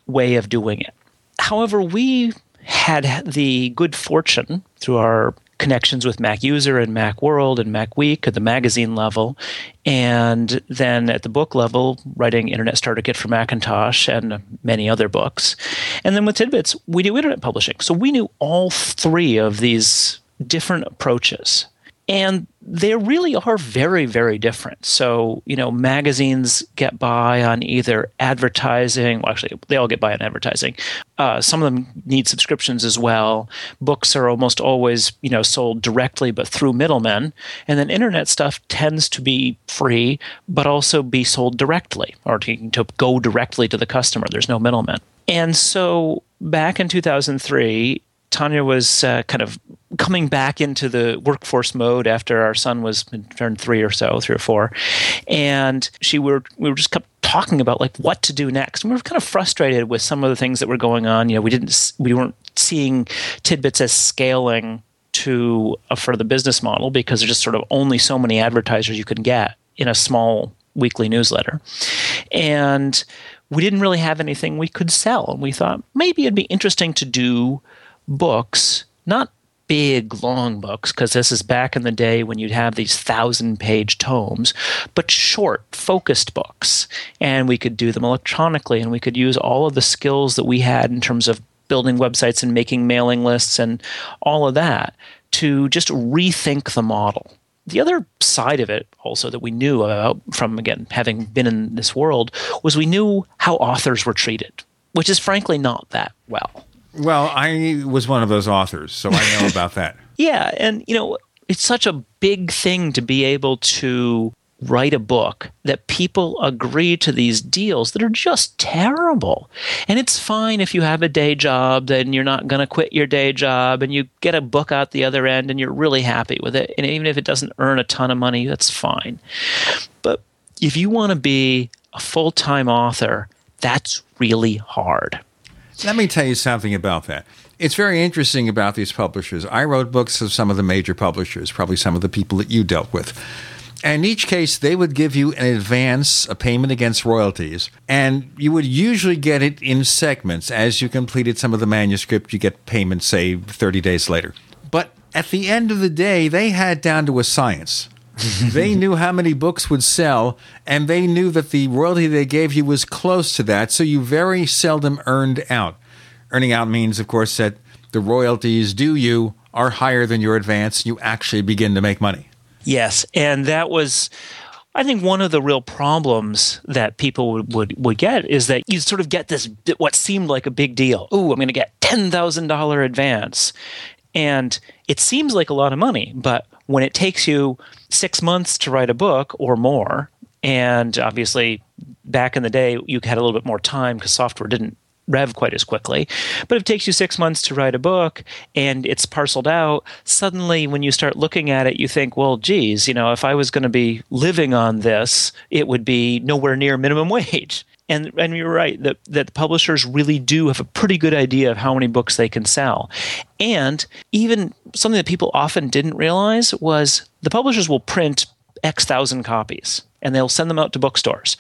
Speaker 4: way of doing it. However, we had the good fortune through our connections with Mac User and Mac World and Mac Week at the magazine level, and then at the book level, writing Internet Starter Kit for Macintosh and many other books. And then with Tidbits, we do internet publishing. So we knew all three of these different approaches. And they really are very, very different. So, you know, magazines get by on either advertising. Well, actually, they all get by on advertising. Uh, some of them need subscriptions as well. Books are almost always, you know, sold directly, but through middlemen. And then internet stuff tends to be free, but also be sold directly or to, to go directly to the customer. There's no middleman. And so back in 2003, Tonya was uh, kind of coming back into the workforce mode after our son was turned three or so, three or four, and she were we were just kept talking about like what to do next. And we were kind of frustrated with some of the things that were going on. You know, we didn't we weren't seeing tidbits as scaling to a further business model because there's just sort of only so many advertisers you can get in a small weekly newsletter, and we didn't really have anything we could sell. And we thought maybe it'd be interesting to do books, not big long books because this is back in the day when you'd have these thousand page tomes but short focused books. And we could do them electronically and we could use all of the skills that we had in terms of building websites and making mailing lists and all of that to just rethink the model. The other side of it also that we knew about from again having been in this world was we knew how authors were treated which is frankly not that well
Speaker 3: well, I was one of those authors, so I know about that.
Speaker 4: Yeah, and you know, it's such a big thing to be able to write a book that people agree to these deals that are just terrible. And it's fine if you have a day job, then you're not going to quit your day job and you get a book out the other end and you're really happy with it. And even if it doesn't earn a ton of money, that's fine. But if you want to be a full time author, that's really hard.
Speaker 3: Let me tell you something about that. It's very interesting about these publishers. I wrote books of some of the major publishers, probably some of the people that you dealt with. And in each case, they would give you an advance, a payment against royalties, and you would usually get it in segments. As you completed some of the manuscript, you get payment, say, 30 days later. But at the end of the day, they had down to a science. they knew how many books would sell, and they knew that the royalty they gave you was close to that, so you very seldom earned out. Earning out means, of course, that the royalties due you are higher than your advance, you actually begin to make money.
Speaker 4: Yes, and that was. I think one of the real problems that people would, would, would get is that you sort of get this what seemed like a big deal. Oh, I'm going to get ten thousand dollar advance, and it seems like a lot of money, but when it takes you six months to write a book or more, and obviously back in the day you had a little bit more time because software didn't rev quite as quickly. But if it takes you six months to write a book and it's parceled out, suddenly when you start looking at it, you think, well, geez, you know, if I was going to be living on this, it would be nowhere near minimum wage. And, and you're right that, that the publishers really do have a pretty good idea of how many books they can sell. And even something that people often didn't realize was the publishers will print X thousand copies and they'll send them out to bookstores.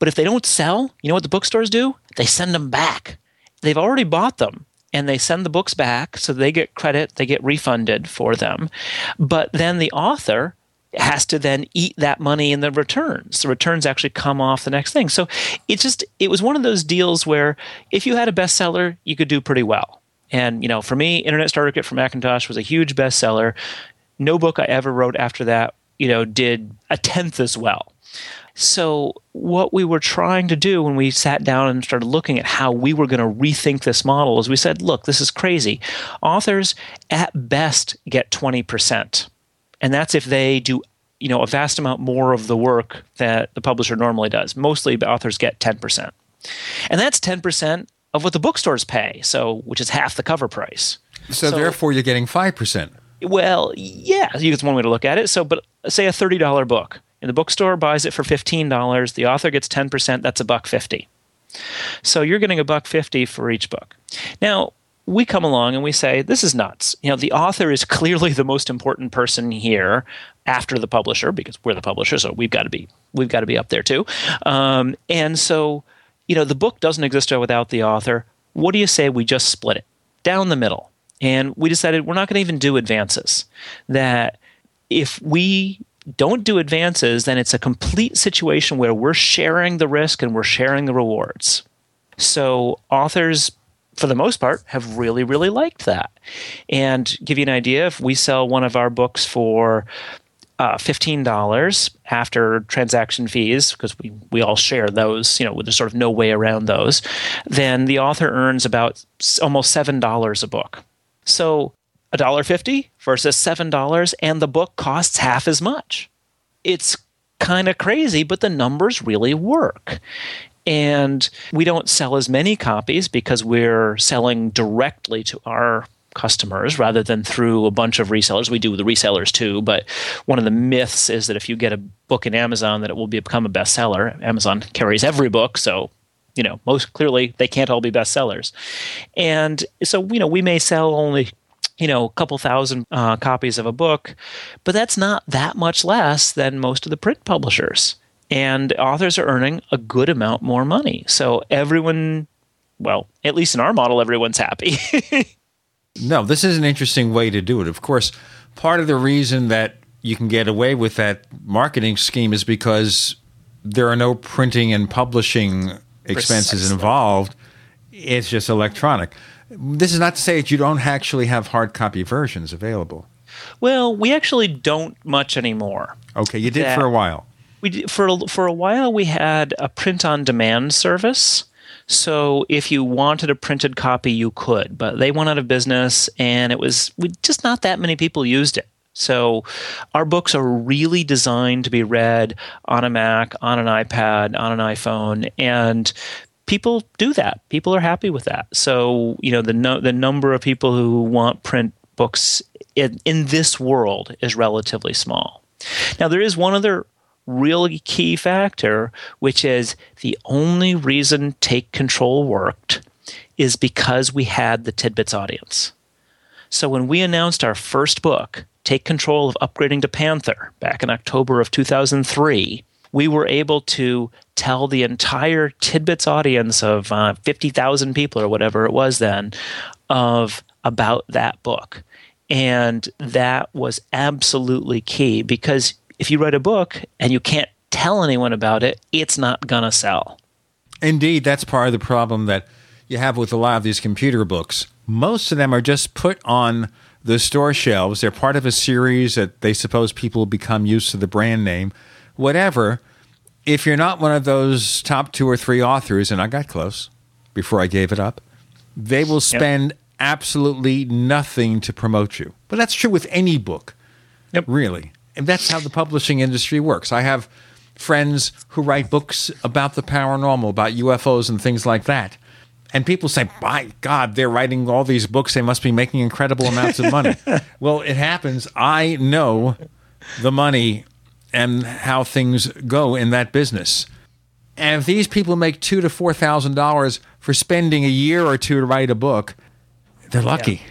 Speaker 4: But if they don't sell, you know what the bookstores do? They send them back. They've already bought them and they send the books back so they get credit, they get refunded for them. But then the author has to then eat that money in the returns. The returns actually come off the next thing. So it just it was one of those deals where if you had a bestseller, you could do pretty well. And, you know, for me, Internet Starter Kit for Macintosh was a huge bestseller. No book I ever wrote after that, you know, did a tenth as well. So, what we were trying to do when we sat down and started looking at how we were going to rethink this model is we said, look, this is crazy. Authors at best get 20%. And that's if they do you know a vast amount more of the work that the publisher normally does. Mostly authors get 10%. And that's 10% of what the bookstores pay, so which is half the cover price.
Speaker 3: So, so therefore you're getting 5%.
Speaker 4: Well, yeah, that's one way to look at it. So but say a $30 book and the bookstore buys it for $15, the author gets 10%, that's a buck 50. So you're getting a buck 50 for each book. Now, we come along and we say this is nuts. You know the author is clearly the most important person here after the publisher because we're the publisher so we've got to be we've got to be up there too. Um, and so you know the book doesn't exist without the author. What do you say we just split it down the middle? And we decided we're not going to even do advances. That if we don't do advances, then it's a complete situation where we're sharing the risk and we're sharing the rewards. So authors for the most part have really really liked that and give you an idea if we sell one of our books for uh, $15 after transaction fees because we, we all share those you know there's sort of no way around those then the author earns about almost $7 a book so $1.50 versus $7 and the book costs half as much. It's kind of crazy, but the numbers really work. And we don't sell as many copies because we're selling directly to our customers rather than through a bunch of resellers. We do the resellers too, but one of the myths is that if you get a book in Amazon that it will become a bestseller. Amazon carries every book, so you know, most clearly they can't all be bestsellers. And so, you know, we may sell only you know, a couple thousand uh, copies of a book, but that's not that much less than most of the print publishers. And authors are earning a good amount more money. So everyone, well, at least in our model, everyone's happy.
Speaker 3: no, this is an interesting way to do it. Of course, part of the reason that you can get away with that marketing scheme is because there are no printing and publishing expenses Precisely. involved. It's just electronic. This is not to say that you don't actually have hard copy versions available.
Speaker 4: Well, we actually don't much anymore.
Speaker 3: Okay, you did that, for a while.
Speaker 4: We for for a while we had a print on demand service. So if you wanted a printed copy, you could, but they went out of business, and it was we, just not that many people used it. So our books are really designed to be read on a Mac, on an iPad, on an iPhone, and people do that. People are happy with that. So you know the no, the number of people who want print books in, in this world is relatively small. Now there is one other really key factor, which is the only reason Take Control worked is because we had the Tidbits audience. So when we announced our first book, Take Control of Upgrading to Panther, back in October of 2003, we were able to tell the entire tidbits audience of uh, 50,000 people or whatever it was then of about that book. And that was absolutely key because if you write a book and you can't tell anyone about it, it's not going to sell.
Speaker 3: Indeed, that's part of the problem that you have with a lot of these computer books. Most of them are just put on the store shelves. They're part of a series that they suppose people become used to the brand name whatever. If you're not one of those top two or three authors, and I got close before I gave it up, they will spend yep. absolutely nothing to promote you. But that's true with any book, yep. really. And that's how the publishing industry works. I have friends who write books about the paranormal, about UFOs and things like that. And people say, by God, they're writing all these books. They must be making incredible amounts of money. well, it happens. I know the money and how things go in that business. And if these people make two to four thousand dollars for spending a year or two to write a book, they're lucky.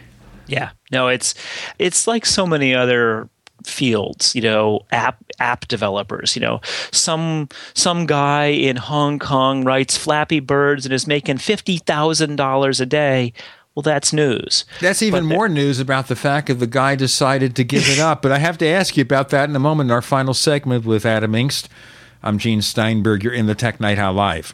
Speaker 4: Yeah. yeah. No, it's it's like so many other fields you know app app developers you know some some guy in hong kong writes flappy birds and is making $50000 a day well, that's news.
Speaker 3: That's even but more news about the fact that the guy decided to give it up. But I have to ask you about that in a moment in our final segment with Adam Engst. I'm Gene Steinberg. You're in the Tech Night Owl Live.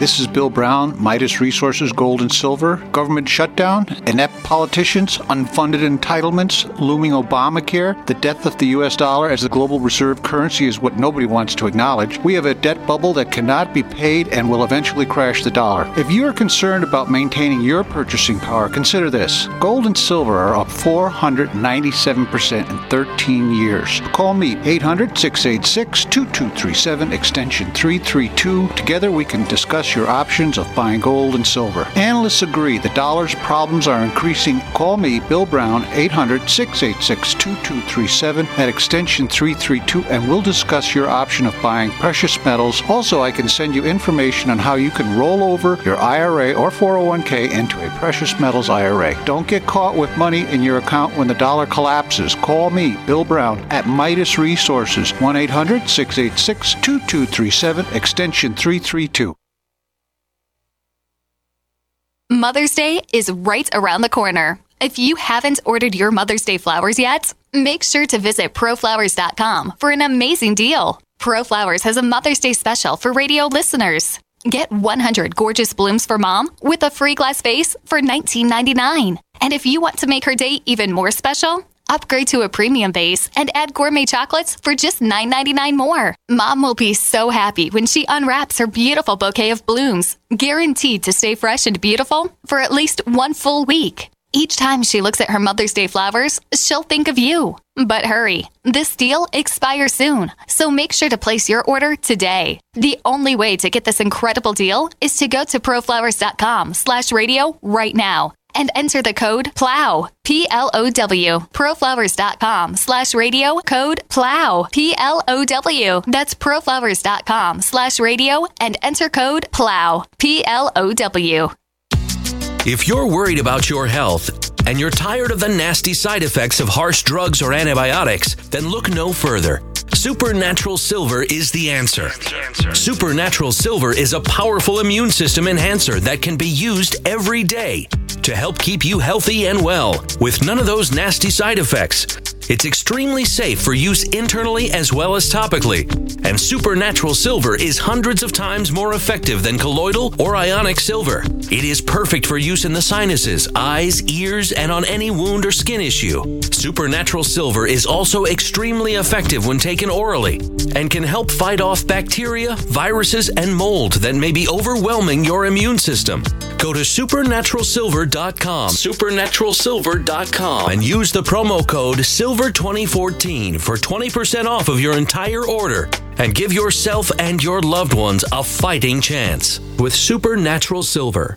Speaker 18: This is Bill Brown, Midas Resources Gold and Silver, government shutdown, inept politicians, unfunded entitlements, looming Obamacare, the death of the US dollar as the global reserve currency is what nobody wants to acknowledge. We have a debt bubble that cannot be paid and will eventually crash the dollar. If you are concerned about maintaining your purchasing power, consider this. Gold and silver are up 497% in 13 years. Call me 800 686 2237 extension 332. Together we can discuss your options of buying gold and silver. Analysts agree the dollar's problems are increasing. Call me, Bill Brown, 800 686 2237 at extension 332, and we'll discuss your option of buying precious metals. Also, I can send you information on how you can roll over your IRA or 401k into a precious metals IRA. Don't get caught with money in your account when the dollar collapses. Call me, Bill Brown, at Midas Resources, 1 800 686 2237, extension 332.
Speaker 19: Mother's Day is right around the corner. If you haven't ordered your Mother's Day flowers yet, make sure to visit proflowers.com for an amazing deal. ProFlowers has a Mother's Day special for radio listeners. Get 100 gorgeous blooms for mom with a free glass vase for $19.99. And if you want to make her day even more special, upgrade to a premium vase and add gourmet chocolates for just $9.99 more. Mom will be so happy when she unwraps her beautiful bouquet of blooms, guaranteed to stay fresh and beautiful for at least one full week. Each time she looks at her Mother's Day flowers, she'll think of you. But hurry, this deal expires soon, so make sure to place your order today. The only way to get this incredible deal is to go to proflowers.com slash radio right now and enter the code PLOW, P-L-O-W, proflowers.com slash radio, code PLOW, P-L-O-W. That's proflowers.com slash radio and enter code PLOW, P-L-O-W.
Speaker 20: If you're worried about your health and you're tired of the nasty side effects of harsh drugs or antibiotics, then look no further. Supernatural Silver is the answer. Supernatural Silver is a powerful immune system enhancer that can be used every day to help keep you healthy and well with none of those nasty side effects. It's extremely safe for use internally as well as topically. And Supernatural Silver is hundreds of times more effective than colloidal or ionic silver. It is perfect for use in the sinuses, eyes, ears, and on any wound or skin issue. Supernatural Silver is also extremely effective when taken orally and can help fight off bacteria, viruses, and mold that may be overwhelming your immune system. Go to supernaturalsilver.com, supernaturalsilver.com, and use the promo code SILVER2014 for 20% off of your entire order and give yourself and your loved ones a fighting chance with Supernatural Silver.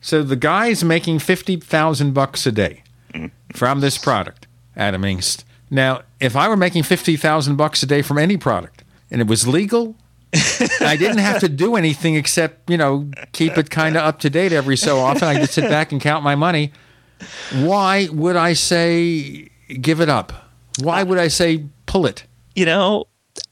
Speaker 3: So the guy's making fifty thousand bucks a day from this product, Adam Engst. Now, if I were making fifty thousand bucks a day from any product and it was legal, I didn't have to do anything except you know keep it kind of up to date every so often. I just sit back and count my money. Why would I say give it up? Why would I say pull it?
Speaker 4: You know,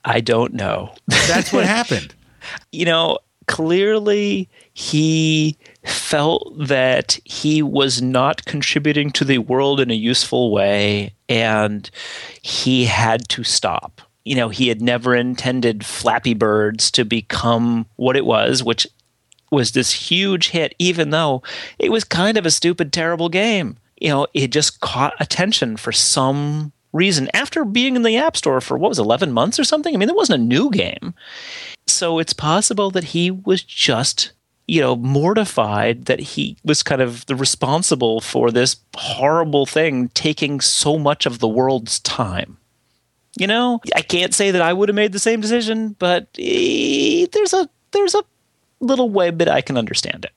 Speaker 4: I don't know.
Speaker 3: That's what happened.
Speaker 4: You know, clearly he felt that he was not contributing to the world in a useful way and he had to stop. You know, he had never intended Flappy Birds to become what it was, which was this huge hit, even though it was kind of a stupid, terrible game. You know, it just caught attention for some reason after being in the App Store for what was 11 months or something. I mean, it wasn't a new game. So it's possible that he was just, you know, mortified that he was kind of the responsible for this horrible thing taking so much of the world's time. You know, I can't say that I would have made the same decision, but eh, there's a there's a little way that I can understand it.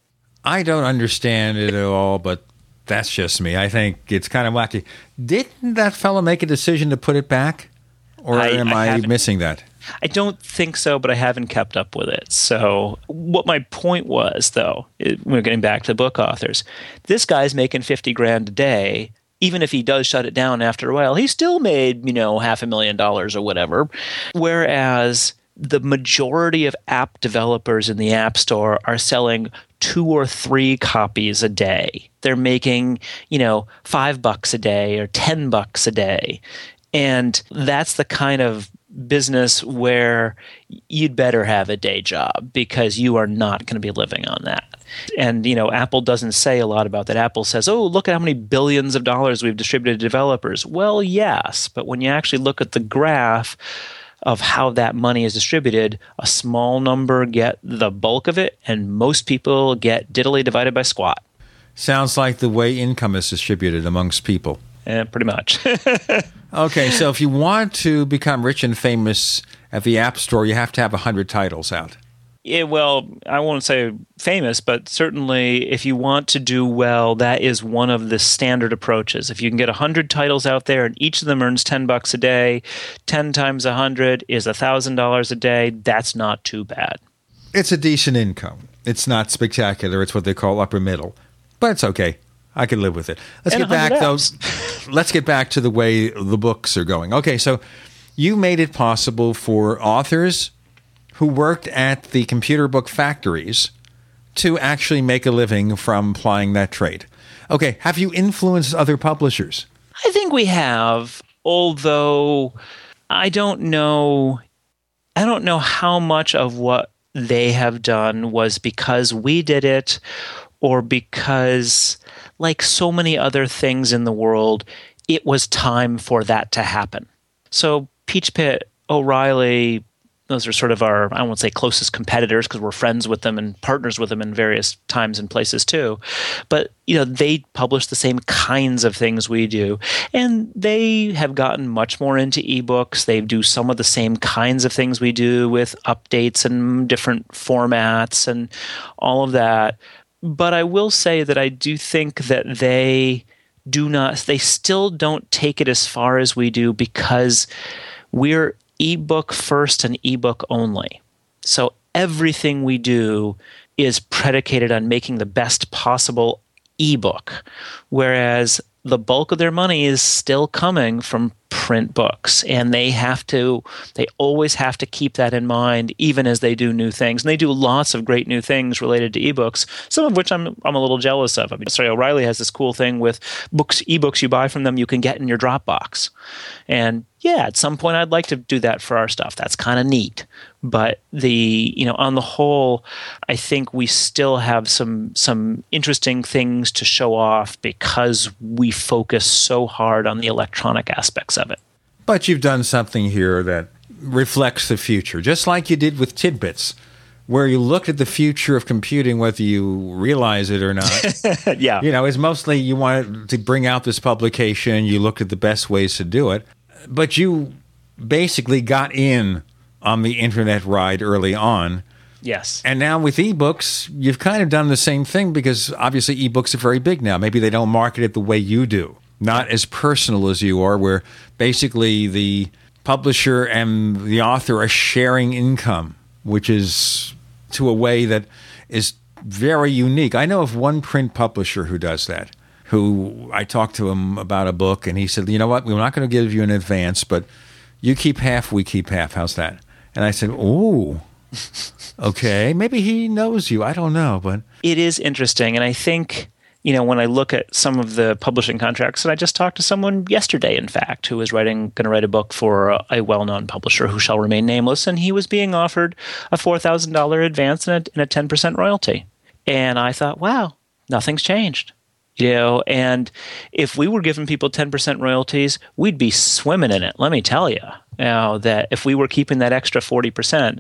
Speaker 3: I don't understand it at all, but that's just me. I think it's kind of wacky. Didn't that fellow make a decision to put it back? Or
Speaker 4: I-
Speaker 3: am
Speaker 4: I
Speaker 3: I, missing that?
Speaker 4: I don't think so, but I haven't kept up with it. So, what my point was, though, it, we're getting back to book authors. This guy's making 50 grand a day. Even if he does shut it down after a while, he still made, you know, half a million dollars or whatever. Whereas the majority of app developers in the App Store are selling two or three copies a day. They're making, you know, five bucks a day or 10 bucks a day. And that's the kind of business where you'd better have a day job because you are not going to be living on that. And you know, Apple doesn't say a lot about that. Apple says, "Oh, look at how many billions of dollars we've distributed to developers." Well, yes, but when you actually look at the graph of how that money is distributed, a small number get the bulk of it and most people get diddly divided by squat.
Speaker 3: Sounds like the way income is distributed amongst people.
Speaker 4: Eh, pretty much.
Speaker 3: Okay, so if you want to become rich and famous at the App Store, you have to have 100 titles out.
Speaker 4: Yeah, well, I won't say famous, but certainly if you want to do well, that is one of the standard approaches. If you can get 100 titles out there and each of them earns 10 bucks a day, 10 times 100 is $1,000 a day, that's not too bad.
Speaker 3: It's a decent income. It's not spectacular. It's what they call upper middle, but it's okay. I can live with it. Let's
Speaker 4: And
Speaker 3: get back
Speaker 4: 100
Speaker 3: though. Let's get back to the way the books are going. Okay, so you made it possible for authors who worked at the computer book factories to actually make a living from plying that trade. Okay, have you influenced other publishers?
Speaker 4: I think we have, although I don't know I don't know how much of what they have done was because we did it or because like so many other things in the world it was time for that to happen. So Peachpit, O'Reilly, those are sort of our I won't say closest competitors because we're friends with them and partners with them in various times and places too. But you know they publish the same kinds of things we do, and they have gotten much more into ebooks. They do some of the same kinds of things we do with updates and different formats and all of that. But I will say that I do think that they do not they still don't take it as far as we do because we're ebook first and ebook only. So everything we do is predicated on making the best possible ebook, whereas the bulk of their money is still coming from print books. And they have to they always have to keep that in mind even as they do new things. And they do lots of great new things related to ebooks some of which I'm I'm a little jealous of. I mean sorry O'Reilly has this cool thing with books ebooks you buy from them you can get in your Dropbox. And yeah at some point I'd like to do that for our stuff. That's kind of neat but the you know on the whole I think we still have some some interesting things to show off because we focus so hard on the electronic aspects of it
Speaker 3: But you've done something here that reflects the future, just like you did with Tidbits, where you looked at the future of computing, whether you realize it or not.
Speaker 4: yeah.
Speaker 3: You know, it's mostly you wanted to bring out this publication, you looked at the best ways to do it, but you basically got in on the internet ride early on.
Speaker 4: Yes.
Speaker 3: And now with ebooks, you've kind of done the same thing because obviously ebooks are very big now. Maybe they don't market it the way you do, not as personal as you are, where basically the publisher and the author are sharing income, which is to a way that is very unique. I know of one print publisher who does that. Who I talked to him about a book, and he said, "You know what? We're not going to give you an advance, but you keep half, we keep half. How's that?" And I said, "Oh, Okay, maybe he knows you. I don't know, but
Speaker 4: it is interesting. And I think, you know, when I look at some of the publishing contracts, and I just talked to someone yesterday, in fact, who was writing, going to write a book for a, a well known publisher who shall remain nameless, and he was being offered a $4,000 advance and a, and a 10% royalty. And I thought, wow, nothing's changed you know and if we were giving people 10% royalties we'd be swimming in it. Let me tell you now that if we were keeping that extra 40%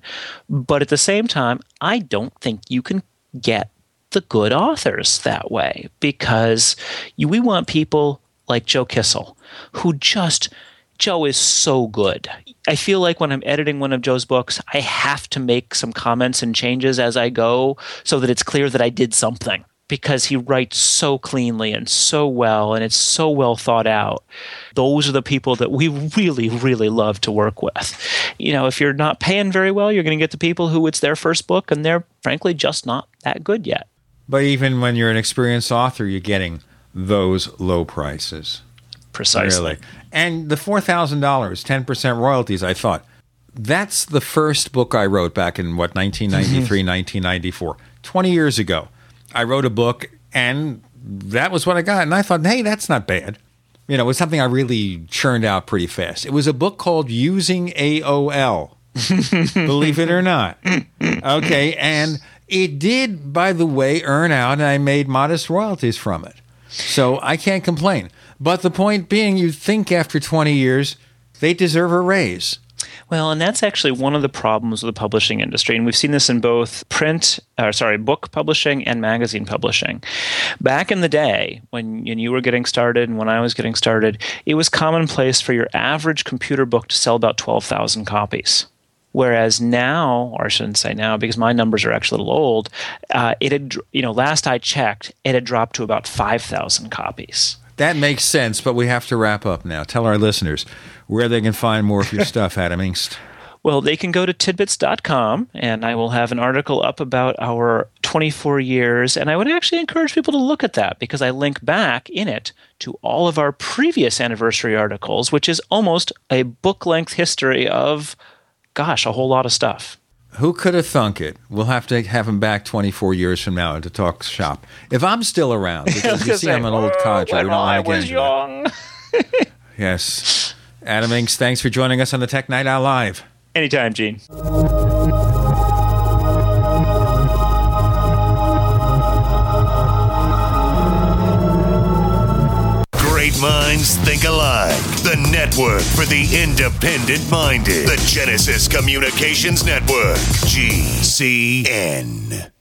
Speaker 4: but at the same time i don't think you can get the good authors that way because you, we want people like joe Kissell who just joe is so good. I feel like when i'm editing one of joe's books i have to make some comments and changes as i go so that it's clear that i did something because he writes so cleanly and so well and it's so well thought out. Those are the people that we really, really love to work with. You know, if you're not paying very well, you're going to get the people who it's their first book and they're frankly just not that good yet.
Speaker 3: But even when you're an experienced author, you're getting those low prices.
Speaker 4: Precisely.
Speaker 3: Really. And the $4,000, 10% royalties, I thought, that's the first book I wrote back in what, 1993, 1994, mm-hmm. 20 years ago. I wrote a book, and that was what I got. And I thought, hey, that's not bad. You know, it was something I really churned out pretty fast. It was a book called Using AOL, believe it or not. Okay. And it did, by the way, earn out, and I made modest royalties from it. So I can't complain. But the point being, you'd think after 20 years, they deserve a raise.
Speaker 4: Well, and that's actually one of the problems with the publishing industry, and we've seen this in both print, or sorry, book publishing and magazine publishing. Back in the day, when you were getting started and when I was getting started, it was commonplace for your average computer book to sell about twelve thousand copies. Whereas now, or I shouldn't say now, because my numbers are actually a little old, uh, it had, you know, last I checked, it had dropped to about five thousand copies.
Speaker 3: That makes sense, but we have to wrap up now. Tell our listeners where they can find more of your stuff, Adam Engst.
Speaker 4: Well, they can go to tidbits.com, and I will have an article up about our 24 years. And I would actually encourage people to look at that because I link back in it to all of our previous anniversary articles, which is almost a book length history of, gosh, a whole lot of stuff.
Speaker 3: Who could have thunk it? We'll have to have him back 24 years from now to talk shop. If I'm still around, because you see
Speaker 4: say,
Speaker 3: I'm an old oh, codger.
Speaker 4: When
Speaker 3: we don't
Speaker 4: I was young.
Speaker 3: Yes. Adam Engst, thanks for joining us on the Tech Night Owl Live.
Speaker 4: Anytime, Gene.
Speaker 7: Minds think alike. The network for the independent minded. The Genesis Communications Network. GCN.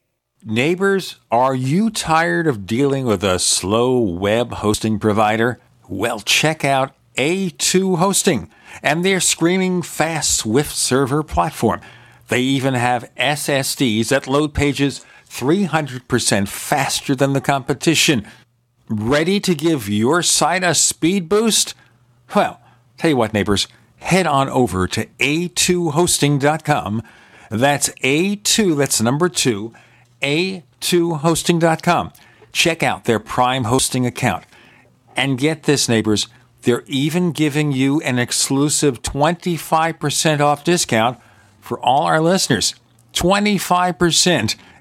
Speaker 3: Neighbors, are you tired of dealing with a slow web hosting provider? Well, check out A2 Hosting and their screaming fast Swift server platform. They even have SSDs that load pages 300% faster than the competition. Ready to give your site a speed boost? Well, tell you what, neighbors, head on over to a2hosting.com. That's A2, that's number two, a2hosting.com. Check out their Prime hosting account. And get this, neighbors, they're even giving you an exclusive 25% off discount for all our listeners. 25%.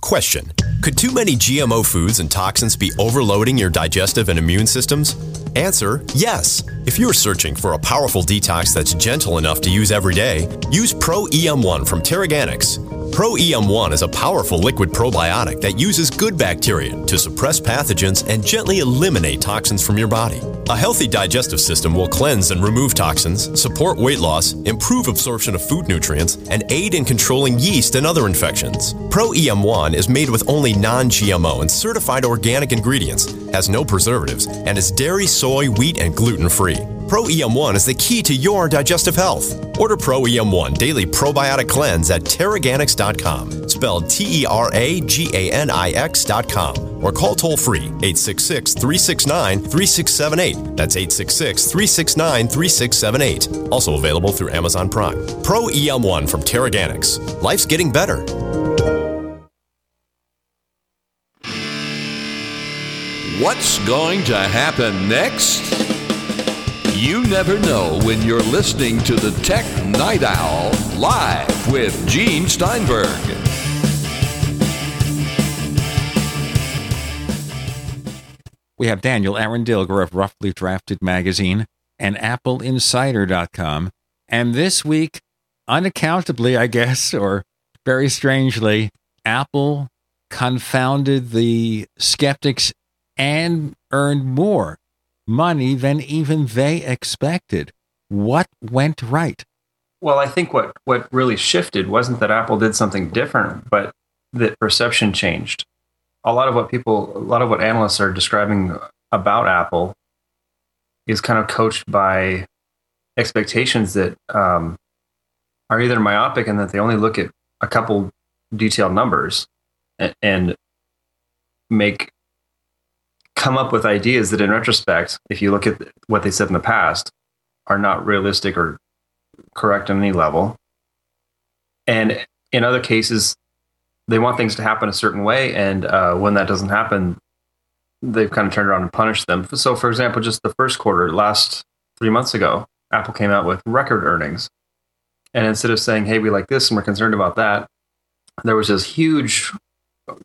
Speaker 6: Question Could too many GMO foods and toxins be overloading your digestive and immune systems? Answer Yes. If you're searching for a powerful detox that's gentle enough to use every day, use Pro EM1 from TeraGanix. Pro EM1 is a powerful liquid probiotic that uses good bacteria to suppress pathogens and gently eliminate toxins from your body. A healthy digestive system will cleanse and remove toxins, support weight loss, improve absorption of food nutrients, and aid in controlling yeast and other infections. Pro EM1 is made with only non GMO and certified organic ingredients, has no preservatives, and is dairy, soy, wheat, and gluten free. Pro EM1 is the key to your digestive health. Order Pro EM1 Daily Probiotic Cleanse at TeraGanix.com, spelled T E R A G A N I X.com, or call toll free 866 369 3678. That's 866 369 3678. Also available through Amazon Prime. Pro EM1 from TeraGanix. Life's getting better.
Speaker 14: What's going to happen next? You never know when you're listening to the Tech Night Owl live with Gene Steinberg.
Speaker 3: We have Daniel Eran Dilger of Roughly Drafted Magazine and AppleInsider.com. And this week, unaccountably, I guess, or very strangely, Apple confounded the skeptics and earned more money than even they expected. What went right?
Speaker 21: Well, I think what, what really shifted wasn't that Apple did something different, but that perception changed. A lot of what people, a lot of what analysts are describing about Apple is kind of coached by expectations that um, are either myopic and that they only look at a couple detailed numbers and, and make come up with ideas that in retrospect if you look at what they said in the past are not realistic or correct on any level. And in other cases they want things to happen a certain way and uh, when that doesn't happen they've kind of turned around and punished them. So for example just the first quarter last three months ago apple came out with record earnings. And instead of saying hey we like this and we're concerned about that there was this huge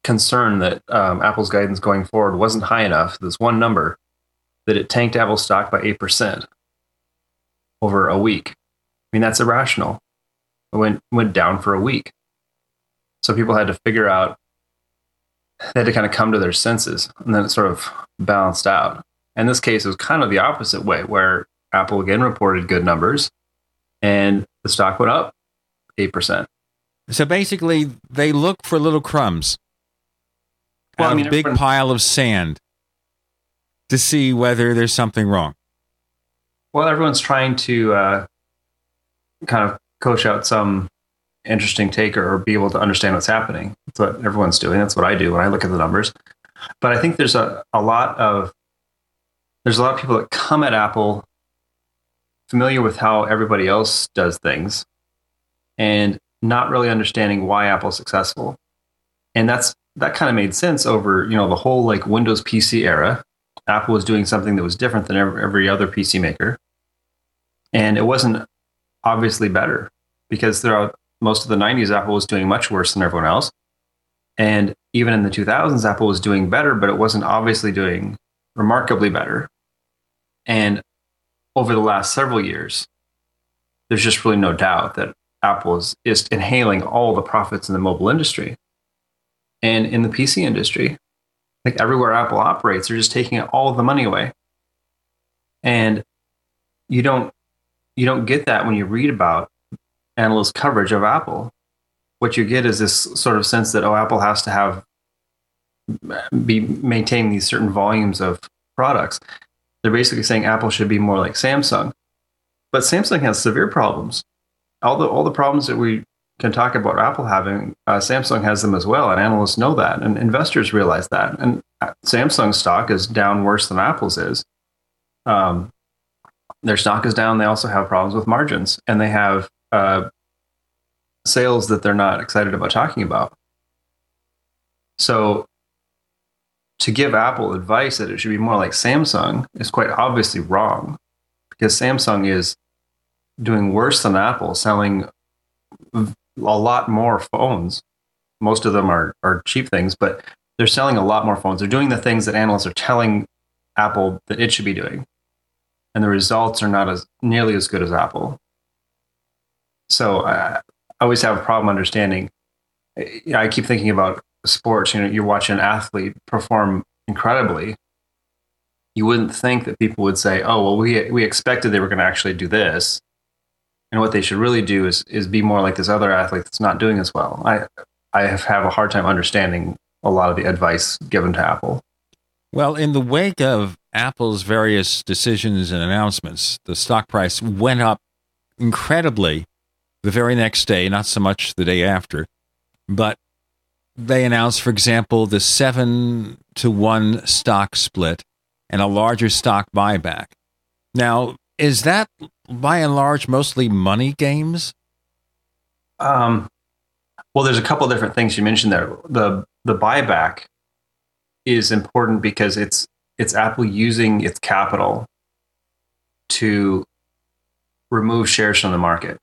Speaker 21: concern that um, Apple's guidance going forward wasn't high enough, this one number, that it tanked Apple stock by 8% over a week. I mean, that's irrational. It went, went down for a week. So people had to figure out, they had to kind of come to their senses, and then it sort of balanced out. In this case, it was kind of the opposite way, where Apple again reported good numbers and the stock went up 8%.
Speaker 3: So basically, they look for little crumbs
Speaker 21: Well,
Speaker 3: out
Speaker 21: I mean,
Speaker 3: a big
Speaker 21: everyone-
Speaker 3: pile of sand to see whether there's something wrong.
Speaker 21: Well, everyone's trying to uh, kind of coach out some interesting take or, or be able to understand what's happening. That's what everyone's doing. That's what I do when I look at the numbers. But I think there's a, a lot of there's a lot of people that come at Apple familiar with how everybody else does things and not really understanding why Apple's successful. And that's that kind of made sense over you know the whole like Windows PC era. Apple was doing something that was different than every, other PC maker, and it wasn't obviously better because throughout most of the 90s, Apple was doing much worse than everyone else. And even in the 2000s, Apple was doing better, but it wasn't obviously doing remarkably better. And over the last several years, there's just really no doubt that Apple is, is inhaling all the profits in the mobile industry. And in the PC industry, like everywhere Apple operates, they're just taking all of the money away. And you don't you don't get that when you read about analyst coverage of Apple. What you get is this sort of sense that oh, Apple has to have be maintaining these certain volumes of products. They're basically saying Apple should be more like Samsung, but Samsung has severe problems. All the all the problems that we can talk about Apple having, uh, Samsung has them as well, and analysts know that, and investors realize that. And uh, Samsung stock is down worse than Apple's is. Um, their stock is down. They also have problems with margins, and they have uh, sales that they're not excited about talking about. So, to give Apple advice that it should be more like Samsung is quite obviously wrong, because Samsung is doing worse than Apple, selling a lot more phones. Most of them are are cheap things, but they're selling a lot more phones. They're doing the things that analysts are telling Apple that it should be doing, and the results are not as nearly as good as Apple. So I, I always have a problem understanding. Eh, I keep thinking about sports. You know, you're watching an athlete perform incredibly. You wouldn't think that people would say, "Oh, well, we we expected they were going to actually do this," and what they should really do is is be more like this other athlete that's not doing as well. I I have, have a hard time understanding a lot of the advice given to Apple.
Speaker 3: Well, in the wake of Apple's various decisions and announcements, the stock price went up incredibly the very next day, not so much the day after. But they announced, for example, the seven to one stock split and a larger stock buyback. Now, is that by and large mostly money games?
Speaker 21: Um, well, there's a couple different things you mentioned there. The the buyback is important because it's it's Apple using its capital to remove shares from the market.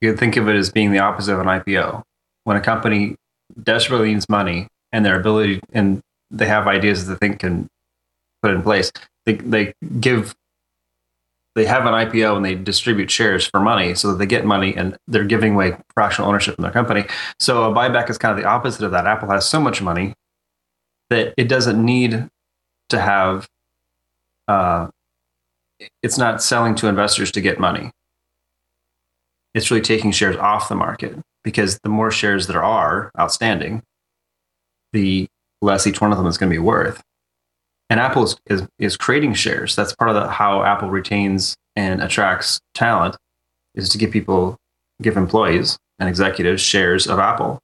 Speaker 21: You can think of it as being the opposite of an IPO. When a company desperately needs money and their ability and they have ideas that they think can put in place, they, they give they have an IPO and they distribute shares for money so that they get money and they're giving away fractional ownership in their company. So a buyback is kind of the opposite of that. Apple has so much money that it doesn't need to have uh, it's not selling to investors to get money. It's really taking shares off the market because the more shares there are outstanding, the less each one of them is going to be worth. And Apple is, is, is creating shares. That's part of the, how Apple retains and attracts talent is to give people, give employees and executives shares of Apple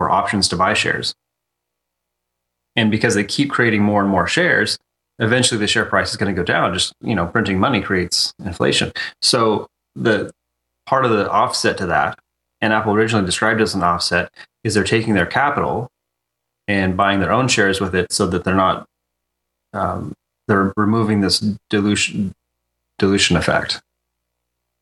Speaker 21: or options to buy shares. And because they keep creating more and more shares, eventually the share price is going to go down. Just you know, printing money creates inflation. So the part of the offset to that, and Apple originally described as an offset, is they're taking their capital and buying their own shares with it, so that they're not um, they're removing this dilution dilution effect.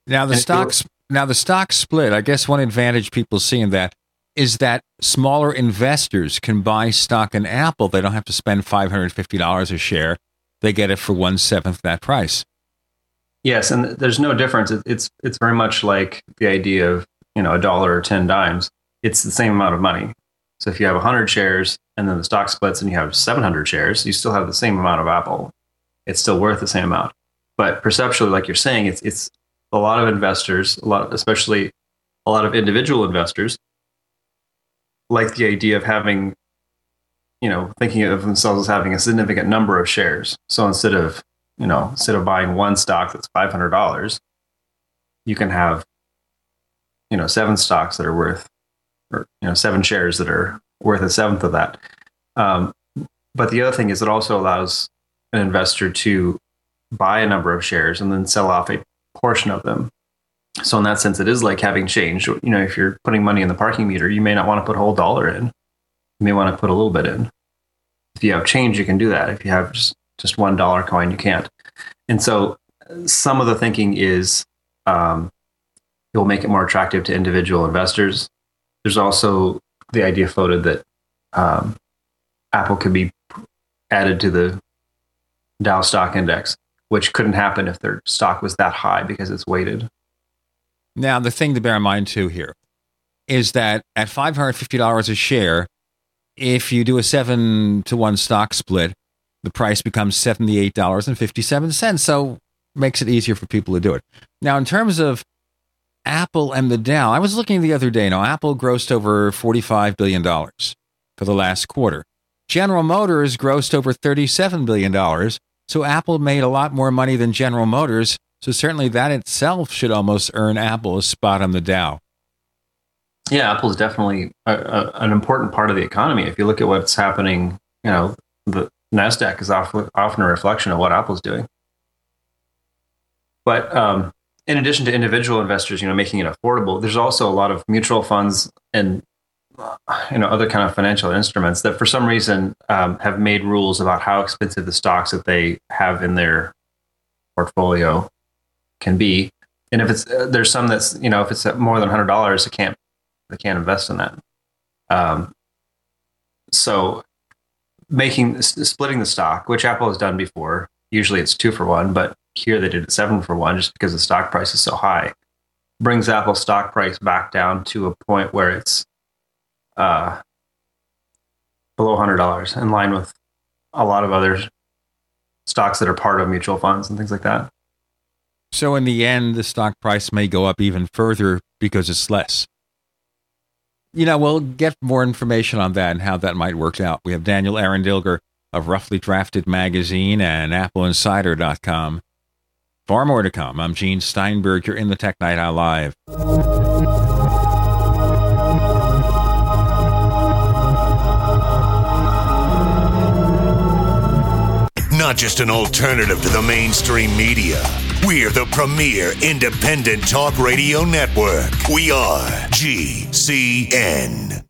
Speaker 3: Now the stocks now the stock split. I guess one advantage people see in that is that smaller investors can buy stock in Apple. They don't have to spend five hundred fifty dollars a share they get it for one seventh that price.
Speaker 21: Yes, and there's no difference. It's it's very much like the idea of you know a dollar or ten dimes. It's the same amount of money. So if you have 100 shares and then the stock splits and you have 700 shares, you still have the same amount of Apple. It's still worth the same amount. But perceptually, like you're saying, it's it's a lot of investors, a lot, especially a lot of individual investors, like the idea of having you know, thinking of themselves as having a significant number of shares. So instead of, you know, instead of buying one stock that's five hundred dollars, you can have, you know, seven stocks that are worth, or you know, seven shares that are worth a seventh of that. Um, but the other thing is, it also allows an investor to buy a number of shares and then sell off a portion of them. So in that sense, it is like having change. You know, if you're putting money in the parking meter, you may not want to put a whole dollar in you may want to put a little bit in. If you have change, you can do that. If you have just just one dollar coin, you can't. And so, some of the thinking is um, it will make it more attractive to individual investors. There's also the idea floated that um, Apple could be added to the Dow stock index, which couldn't happen if their stock was that high because it's weighted.
Speaker 3: Now, the thing to bear in mind too here is that at $550 a share, if you do a seven to one stock split, the price becomes $78.57. So makes it easier for people to do it. Now, in terms of Apple and the Dow, I was looking the other day. Now, Apple grossed over $45 billion for the last quarter. General Motors grossed over $37 billion. So Apple made a lot more money than General Motors. So certainly that itself should almost earn Apple a spot on the Dow.
Speaker 21: Yeah, Apple is definitely a, a, an important part of the economy. If you look at what's happening, you know, the Nasdaq is often, often a reflection of what Apple's doing. But um, in addition to individual investors, you know, making it affordable, there's also a lot of mutual funds and you know other kind of financial instruments that for some reason um, have made rules about how expensive the stocks that they have in their portfolio can be. And if it's uh, there's some that's you know if it's more than $100 they can't they can't invest in that. Um, so making splitting the stock which apple has done before usually it's two for one but here they did it seven for one just because the stock price is so high brings apple stock price back down to a point where it's uh, below $100 in line with a lot of other stocks that are part of mutual funds and things like that.
Speaker 3: So, in the end, the stock price may go up even further because it's less. You know, we'll get more information on that and how that might work out. We have Daniel Eran Dilger of Roughly Drafted Magazine and AppleInsider.com. Far more to come. I'm Gene Steinberg. You're in the Tech Night Owl Live.
Speaker 7: Not just an alternative to the mainstream media. We're the premier independent talk radio network. We are GCN.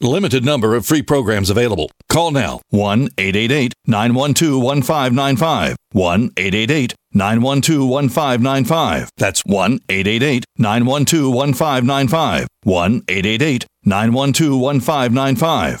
Speaker 10: Limited number of free programs available. Call now 1 888 912 1595. 1 888 912 1595. That's 1 888 912 1595. 1 888 912 1595.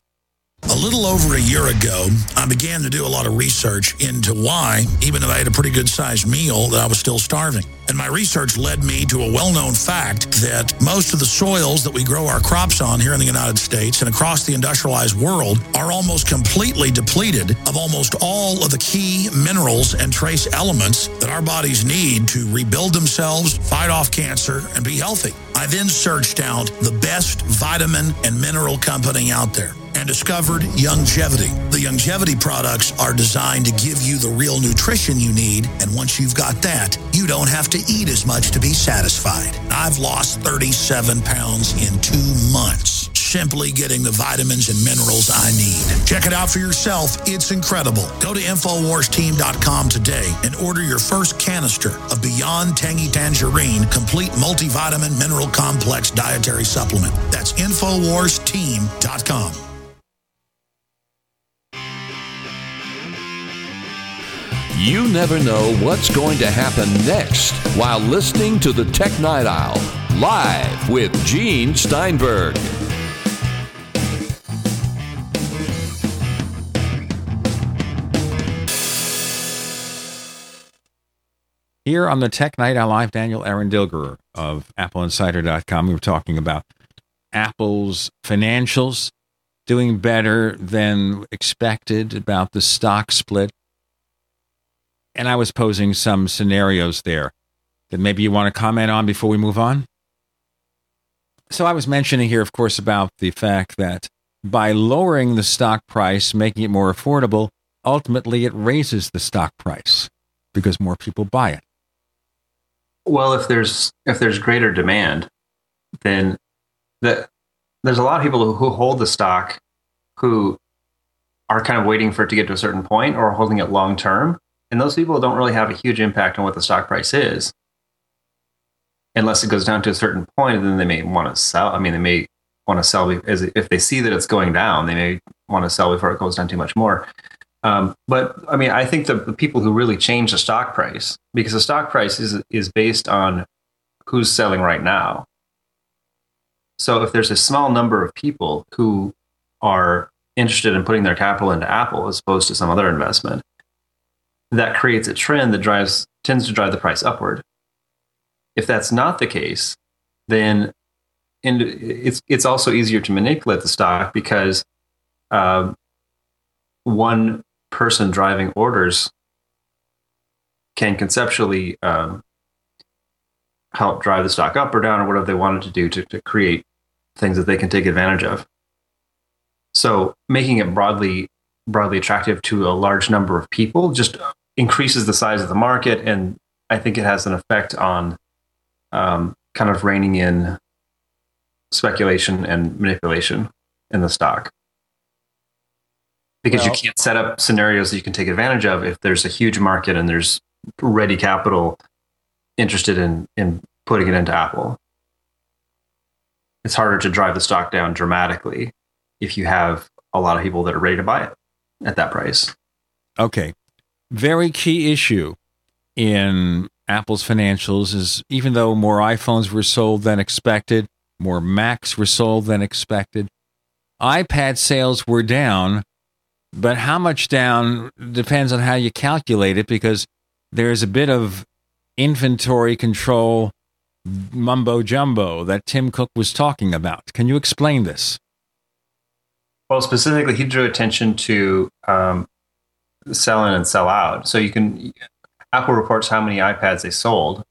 Speaker 22: A little over a year ago, I began to do a lot of research into why, even though I had a pretty good sized meal, that I was still starving. And my research led me to a well known fact that most of the soils that we grow our crops on here in the United States and across the industrialized world are almost completely depleted of almost all of the key minerals and trace elements that our bodies need to rebuild themselves, fight off cancer, and be healthy. I then searched out the best vitamin and mineral company out there and discovered Youngevity. The Youngevity products are designed to give you the real nutrition you need, and once you've got that, you don't have to eat as much to be satisfied. I've lost 37 pounds in two months simply getting the vitamins and minerals I need. Check it out for yourself. It's incredible. Go to InfoWarsTeam.com today and order your first canister of Beyond Tangy Tangerine Complete Multivitamin Mineral Complex Dietary Supplement. That's InfoWarsTeam.com.
Speaker 14: You never know what's going to happen next while listening to the Tech Night Owl live with Gene Steinberg.
Speaker 3: Here on the Tech Night Owl Live, Daniel Eran Dilger of AppleInsider.com. We were talking about Apple's financials doing better than expected, about the stock split. And I was posing some scenarios there that maybe you want to comment on before we move on. So I was mentioning here, of course, about the fact that by lowering the stock price, making it more affordable, ultimately it raises the stock price because more people buy it.
Speaker 21: Well, if there's if there's greater demand, then the, there's a lot of people who, who hold the stock who are kind of waiting for it to get to a certain point or holding it long term. And those people don't really have a huge impact on what the stock price is. Unless it goes down to a certain point, and then they may want to sell. I mean, they may want to sell if they see that it's going down, they may want to sell before it goes down too much more. Um, but I mean, I think the, the people who really change the stock price, because the stock price is is based on who's selling right now. So if there's a small number of people who are interested in putting their capital into Apple as opposed to some other investment, that creates a trend that drives tends to drive the price upward. If that's not the case, then and it's it's also easier to manipulate the stock because uh, one person driving orders can conceptually um, help drive the stock up or down or whatever they wanted to do to, to create things that they can take advantage of. So making it broadly broadly attractive to a large number of people just increases the size of the market, and I think it has an effect on um, kind of reining in speculation and manipulation in the stock because well, you can't set up scenarios that you can take advantage of if there's a huge market and there's ready capital interested in in putting it into Apple. It's harder to drive the stock down dramatically if you have a lot of people that are ready to buy it at that price.
Speaker 3: Okay. Very key issue in Apple's financials is even though more iPhones were sold than expected, more Macs were sold than expected, iPad sales were down but how much down depends on how you calculate it because there's a bit of inventory control mumbo jumbo that Tim Cook was talking about. Can you explain this?
Speaker 21: Well, specifically, he drew attention to um, sell in and sell out. So you can Apple reports how many iPads they sold,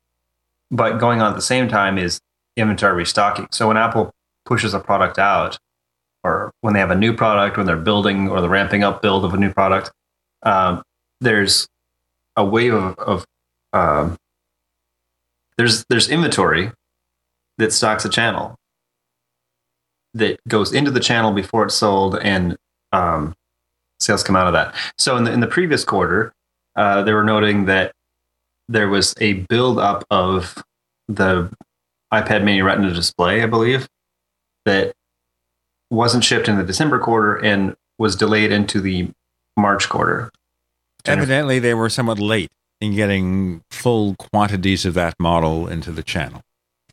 Speaker 21: but going on at the same time is inventory restocking. So when Apple pushes a product out, or when they have a new product, when they're building or the ramping up build of a new product, um, there's a wave of, of um, there's there's inventory that stocks a channel that goes into the channel before it's sold and um, sales come out of that. So in the in the previous quarter, uh, they were noting that there was a buildup of the iPad Mini Retina display, I believe, that wasn't shipped in the December quarter and was delayed into the March quarter.
Speaker 3: Evidently, they were somewhat late in getting full quantities of that model into the channel.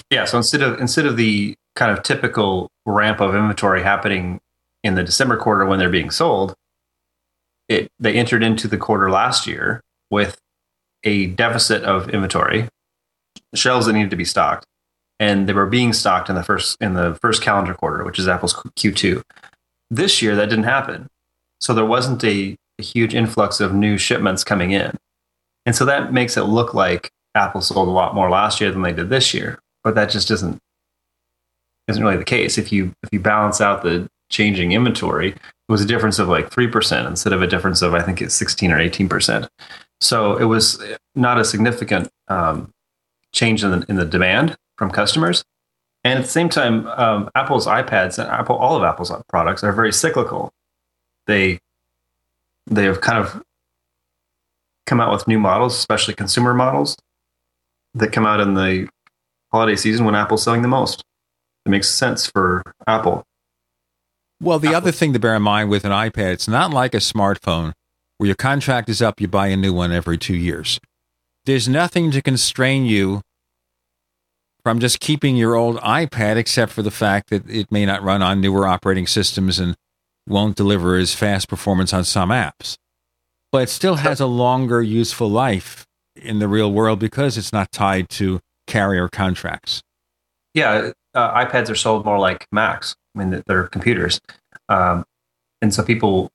Speaker 21: Yeah, so instead of instead of the kind of typical ramp of inventory happening in the December quarter when they're being sold, it they entered into the quarter last year with a deficit of inventory, shelves that needed to be stocked, and they were being stocked in the first in the first calendar quarter, which is Apple's Q2. This year that didn't happen. So there wasn't a, a huge influx of new shipments coming in. And so that makes it look like Apple sold a lot more last year than they did this year. But that just isn't isn't really the case. If you if you balance out the changing inventory, was a difference of like three percent instead of a difference of I think it's sixteen or eighteen percent. So it was not a significant um, change in the, in the demand from customers. And at the same time, um, Apple's iPads and Apple, all of Apple's products are very cyclical. They they have kind of come out with new models, especially consumer models, that come out in the holiday season when Apple's selling the most. It makes sense for Apple.
Speaker 3: Well, the Apple. other thing to bear in mind with an iPad, it's not like a smartphone where your contract is up, you buy a new one every two years. There's nothing to constrain you from just keeping your old iPad, except for the fact that it may not run on newer operating systems and won't deliver as fast performance on some apps. But it still has a longer useful life in the real world because it's not tied to carrier contracts.
Speaker 21: Yeah, uh, iPads are sold more like Macs. I mean, they're computers. Um, and so people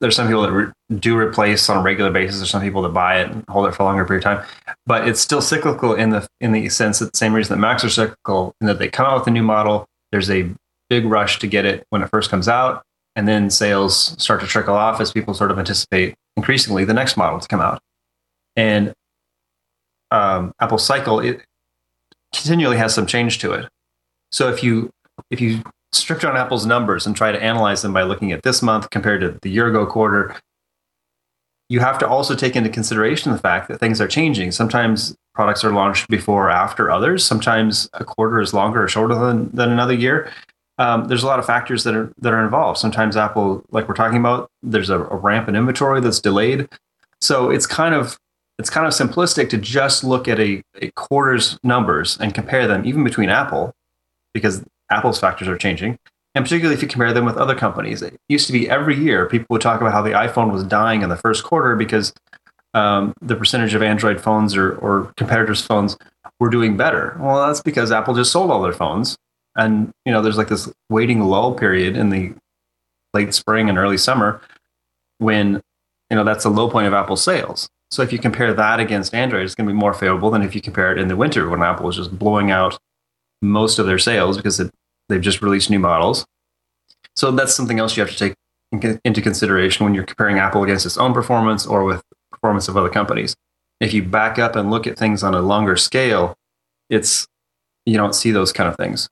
Speaker 21: there's some people that re- do replace on a regular basis. There's some people that buy it and hold it for a longer period of time. But it's still cyclical in the in the sense that the same reason that Macs are cyclical in that they come out with a new model. There's a big rush to get it when it first comes out, and then sales start to trickle off as people sort of anticipate increasingly the next model to come out. And um, Apple cycle it continually has some change to it. So if you if you strict down Apple's numbers and try to analyze them by looking at this month compared to the year ago quarter, you have to also take into consideration the fact that things are changing. Sometimes products are launched before or after others. Sometimes a quarter is longer or shorter than, than another year. Um, there's a lot of factors that are that are involved. Sometimes Apple, like we're talking about, there's a, a ramp in inventory that's delayed. So it's kind of it's kind of simplistic to just look at a, a quarter's numbers and compare them, even between Apple, because Apple's factors are changing. And particularly if you compare them with other companies, it used to be every year people would talk about how the iPhone was dying in the first quarter because um, the percentage of Android phones or, or competitors' phones were doing better. Well, that's because Apple just sold all their phones, and you know there's like this waiting lull period in the late spring and early summer when you know that's the low point of Apple sales. So if you compare that against Android, it's going to be more favorable than if you compare it in the winter when Apple was just blowing out most of their sales because it, they've just released new models. So that's something else you have to take into consideration when you're comparing Apple against its own performance or with performance of other companies. If you back up and look at things on a longer scale, it's you don't see those kind of things.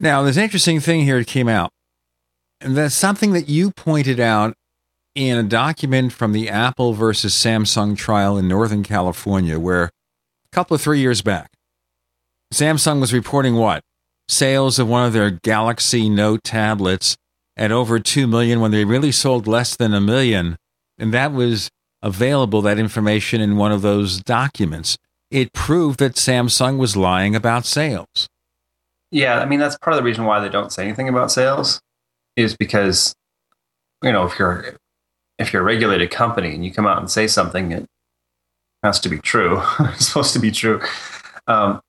Speaker 3: Now, there's an interesting thing here that came out. And that's something that you pointed out in a document from the Apple versus Samsung trial in Northern California, where a couple of three years back, Samsung was reporting what? Sales of one of their Galaxy Note tablets at over 2 million when they really sold less than a million. And that was available, that information, in one of those documents. It proved that Samsung was lying about sales.
Speaker 21: Yeah, I mean, that's part of the reason why they don't say anything about sales is because, you know, if you're if you're a regulated company and you come out and say something, it has to be true. it's supposed to be true. Um,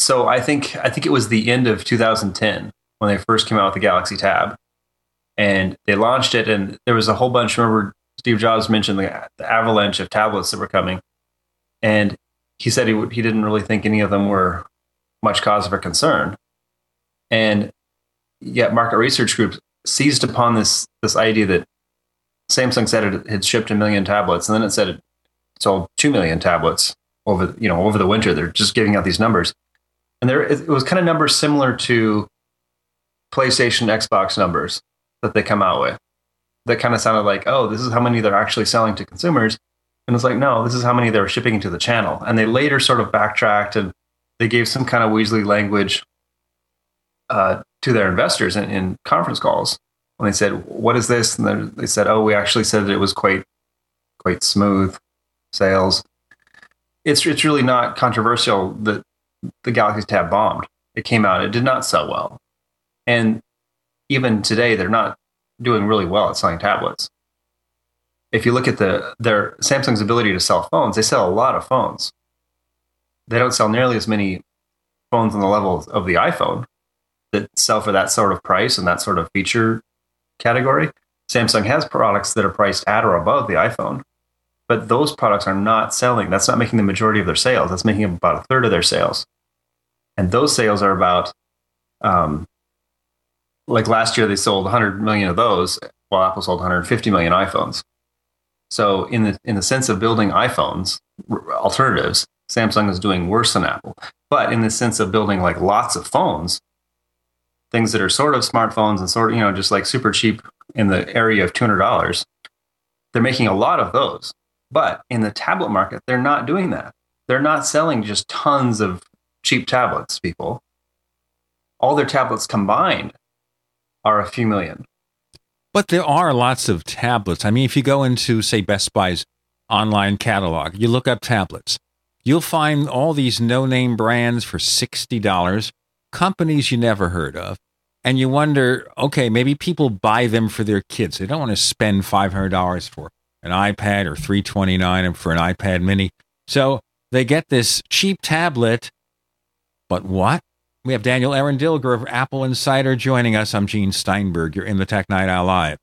Speaker 21: so I think I think it was the end of 2010 when they first came out with the Galaxy Tab, and they launched it, and there was a whole bunch. Remember, Steve Jobs mentioned the, the avalanche of tablets that were coming, and he said he he didn't really think any of them were much cause for concern, and yet market research groups seized upon this this idea that Samsung said it had shipped a million tablets, and then it said it sold two million tablets over you know over the winter. They're just giving out these numbers, and there it was kind of numbers similar to PlayStation, Xbox numbers that they come out with. That kind of sounded like, oh, this is how many they're actually selling to consumers, and it's like, no, this is how many they were shipping into the channel. And they later sort of backtracked and they gave some kind of Weasley language uh, to their investors in, in, conference calls when they said, "What is this?" and they said, "Oh, we actually said that it was quite quite smooth sales." It's it's really not controversial that the Galaxy Tab bombed. It came out, it did not sell well, and even today, they're not doing really well at selling tablets. If you look at the their Samsung's ability to sell phones, they sell a lot of phones. They don't sell nearly as many phones on the level of the iPhone, that sell for that sort of price and that sort of feature category. Samsung has products that are priced at or above the iPhone, but those products are not selling. That's not making the majority of their sales. That's making about a third of their sales. And those sales are about, um, like last year, they sold 100 million of those, while Apple sold 150 million iPhones. So, in the in the sense of building iPhones alternatives, Samsung is doing worse than Apple. But in the sense of building like lots of phones, things that are sort of smartphones and sort of, you know, just like super cheap in the area of $200, they're making a lot of those. But in the tablet market, they're not doing that. They're not selling just tons of cheap tablets, people. All their tablets combined are a few million.
Speaker 3: But there are lots of tablets. I mean, if you go into, say, Best Buy's online catalog, you look up tablets, you'll find all these no name brands for $60 companies you never heard of. And you wonder, okay, maybe people buy them for their kids. They don't want to spend $500 for an iPad or 329 and for an iPad mini. So they get this cheap tablet. But what? We have Daniel Eran Dilger of Apple Insider joining us. I'm Gene Steinberg. You're in the Tech Night Owl Live.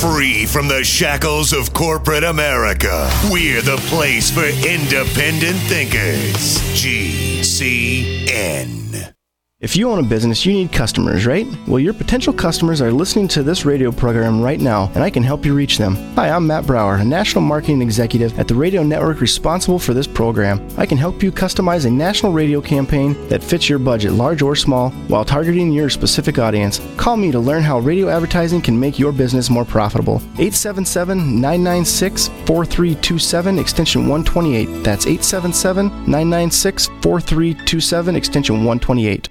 Speaker 7: Free from the shackles of corporate America, we're the place for independent thinkers. GCN.
Speaker 15: If you own a business, you need customers, right? Well, your potential customers are listening to this radio program right now, and I can help you reach them. Hi, I'm Matt Brower, a national marketing executive at the radio network responsible for this program. I can help you customize a national radio campaign that fits your budget, large or small, while targeting your specific audience. Call me to learn how radio advertising can make your business more profitable. 877 996 4327, extension 128. That's 877 996 4327, extension 128.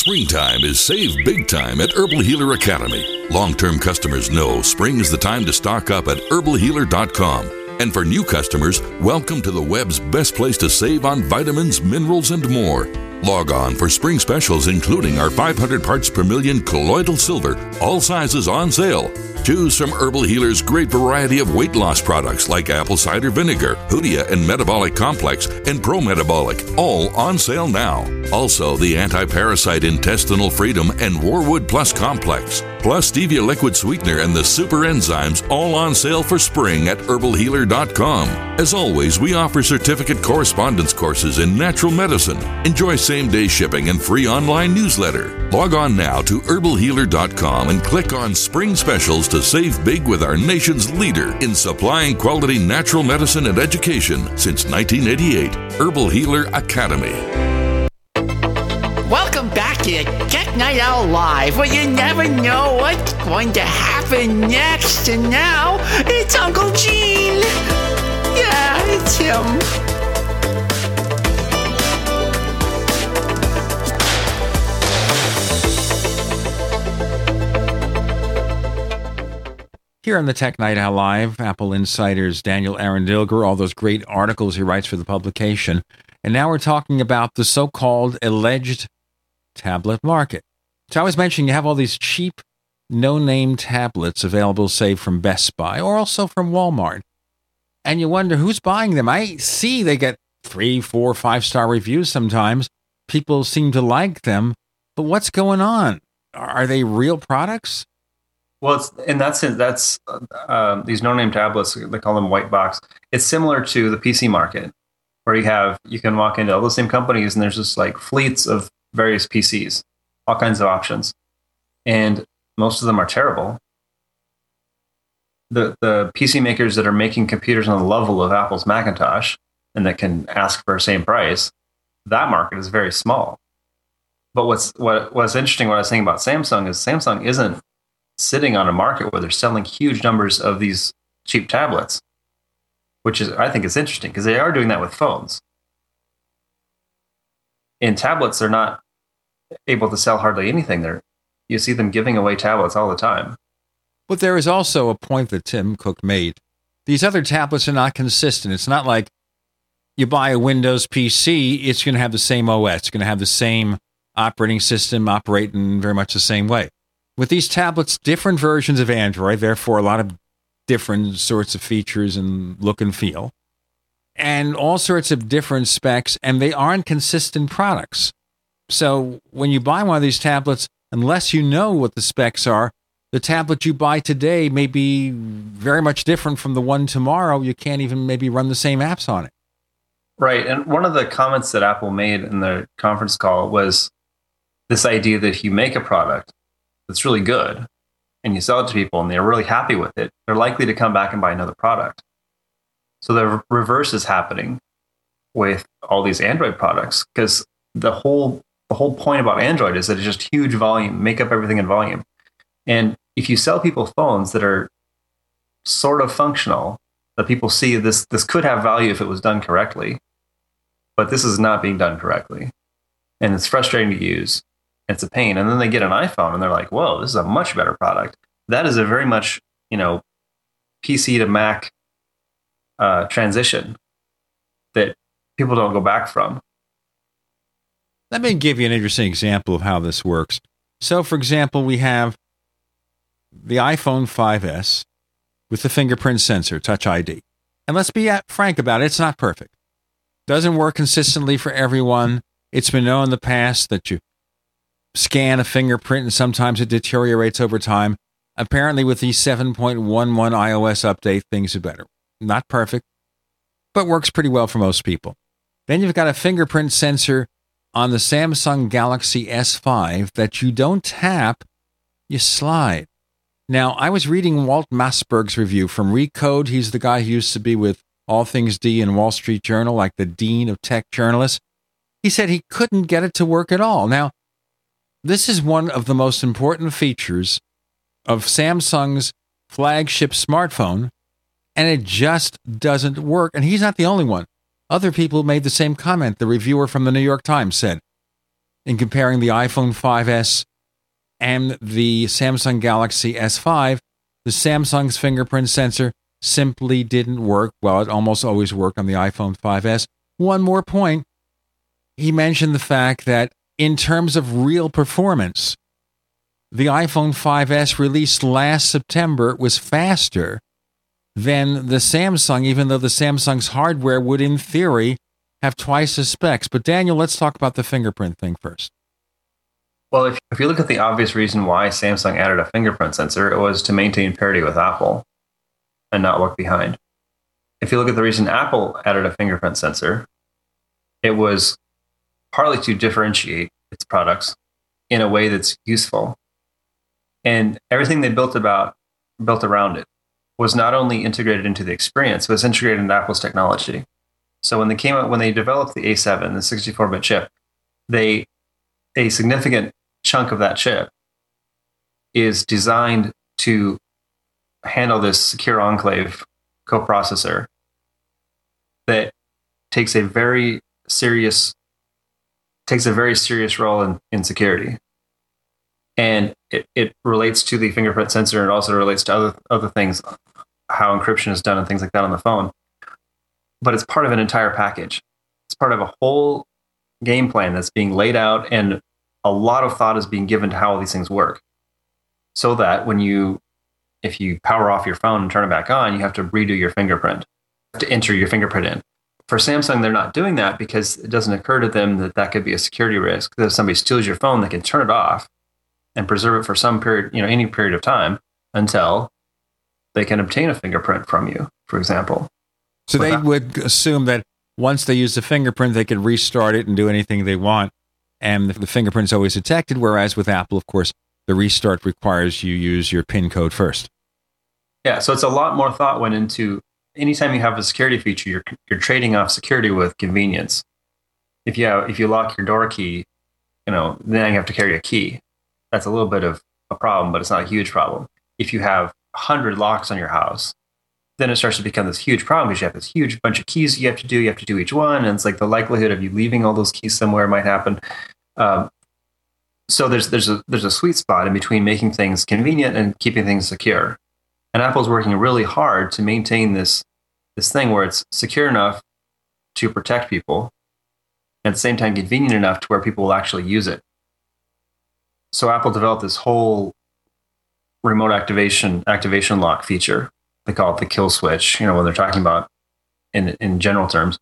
Speaker 23: Springtime is save big time at Herbal Healer Academy. Long term customers know spring is the time to stock up at herbalhealer.com. And for new customers, welcome to the web's best place to save on vitamins, minerals, and more. Log on for spring specials, including our 500 parts per million colloidal silver, all sizes on sale. Choose from Herbal Healer's great variety of weight loss products like apple cider vinegar, Hoodia and Metabolic Complex, and Pro Metabolic, all on sale now. Also, the anti parasite intestinal freedom and Wormwood Plus Complex, plus Stevia liquid sweetener and the super enzymes, all on sale for spring at herbalhealer.com. As always, we offer certificate correspondence courses in natural medicine. Enjoy same day shipping and free online newsletter. Log on now to herbalhealer.com and click on Spring Specials to save big with our nation's leader in supplying quality natural medicine and education since 1988. Herbal Healer Academy.
Speaker 24: Welcome back to Tech
Speaker 25: Night Owl Live, where you never know what's going to happen next. And now, it's Uncle Gene. Yeah, it's him.
Speaker 3: Here on the Tech Night Owl Live, Apple Insider's Daniel Eran Dilger, all those great articles he writes for the publication. And now we're talking about the so called alleged tablet market. So I was mentioning you have all these cheap, no name tablets available, say, from Best Buy or also from Walmart. And you wonder who's buying them. I see they get three, four, five star reviews sometimes. People seem to like them. But what's going on? Are they real products?
Speaker 21: Well, it's in that sense, that's uh, these no-name tablets. They call them white box. It's similar to the PC market, where you have you can walk into all the same companies and there's just like fleets of various PCs, all kinds of options, and most of them are terrible. The the PC makers that are making computers on the level of Apple's Macintosh and that can ask for the same price, that market is very small. But what's what what's interesting, what I was saying about Samsung is Samsung isn't sitting on a market where they're selling huge numbers of these cheap tablets, which is, I think, is interesting because they are doing that with phones. In tablets, they're not able to sell hardly anything. They're, you see them giving away tablets all the time.
Speaker 3: But there is also a point that Tim Cook made. These other tablets are not consistent. It's not like you buy a Windows PC, it's going to have the same OS, it's going to have the same operating system, operate in very much the same way with these tablets, different versions of Android, therefore a lot of different sorts of features and look and feel, and all sorts of different specs, and they aren't consistent products. So when you buy one of these tablets, unless you know what the specs are, the tablet you buy today may be very much different from the one tomorrow. You can't even maybe run the same apps on it.
Speaker 21: Right. And one of the comments that Apple made in the conference call was this idea that if you make a product that's really good and you sell it to people and they're really happy with it, they're likely to come back and buy another product. So the reverse is happening with all these Android products because the whole the whole point about Android is that it's just huge volume, make up everything in volume. And if you sell people phones that are sort of functional, that people see this this could have value if it was done correctly, but this is not being done correctly. And it's frustrating to use it's a pain. And then they get an iPhone and they're like, whoa, this is a much better product. That is a very much, you know, PC to Mac uh, transition that people don't go back from.
Speaker 3: Let me give you an interesting example of how this works. So, for example, we have the iPhone 5S with the fingerprint sensor, Touch ID. And let's be frank about it, it's not perfect. Doesn't work consistently for everyone. It's been known in the past that you scan a fingerprint and sometimes it deteriorates over time. Apparently, with the 7.11 iOS update, things are better. Not perfect, but works pretty well for most people. Then you've got a fingerprint sensor on the Samsung Galaxy S5 that you don't tap, you slide. Now, I was reading Walt Mossberg's review from Recode. He's the guy who used to be with All Things D and Wall Street Journal, like the dean of tech journalists. He said he couldn't get it to work at all. Now, this is one of the most important features of Samsung's flagship smartphone, and it just doesn't work. And he's not the only one. Other people made the same comment. The reviewer from the New York Times said, in comparing the iPhone 5S and the Samsung Galaxy S5, the Samsung's fingerprint sensor simply didn't work. Well, it almost always worked on the iPhone 5S. One more point. He mentioned the fact that in terms of real performance. The iPhone 5S released last September was faster than the Samsung, even though the Samsung's hardware would, in theory, have twice the specs. But Daniel, let's talk about the fingerprint thing first.
Speaker 21: Well, if, if you look at the obvious reason why Samsung added a fingerprint sensor, it was to maintain parity with Apple and not look behind. If you look at the reason Apple added a fingerprint sensor, it was partly to differentiate its products in a way that's useful. And everything they built about built around it was not only integrated into the experience, but was integrated into Apple's technology. So when they came out, when they developed the A7, the 64-bit chip, they a significant chunk of that chip is designed to handle this secure enclave coprocessor that takes a very serious takes a very serious role in, in security. And it, it relates to the fingerprint sensor and also relates to other other things how encryption is done and things like that on the phone. But it's part of an entire package. It's part of a whole game plan that's being laid out and a lot of thought is being given to how all these things work. So that when you if you power off your phone and turn it back on you have to redo your fingerprint. You have to enter your fingerprint in for samsung they're not doing that because it doesn't occur to them that that could be a security risk that if somebody steals your phone they can turn it off and preserve it for some period you know any period of time until they can obtain a fingerprint from you for example
Speaker 3: So they would assume that once they use the fingerprint, they could restart it and do anything they want, and the, the fingerprint's always detected. Whereas with Apple, of course, the restart requires you use your PIN code first.
Speaker 21: Yeah, so it's a lot more thought went into anytime you have a security feature, you're you're trading off security with convenience. If you have, if you lock your door key, you know, then you have to carry a key. That's a little bit of a problem, but it's not a huge problem. If you have hundred locks on your house, then it starts to become this huge problem because you have this huge bunch of keys you have to do. You have to do each one, and it's like the likelihood of you leaving all those keys somewhere might happen. Um, so there's there's a there's a sweet spot in between making things convenient and keeping things secure. And Apple's working really hard to maintain this this thing where it's secure enough to protect people, and at the same time convenient enough to where people will actually use it. So Apple developed this whole remote activation activation lock feature. They call it the kill switch, you know, when they're talking about in in general terms.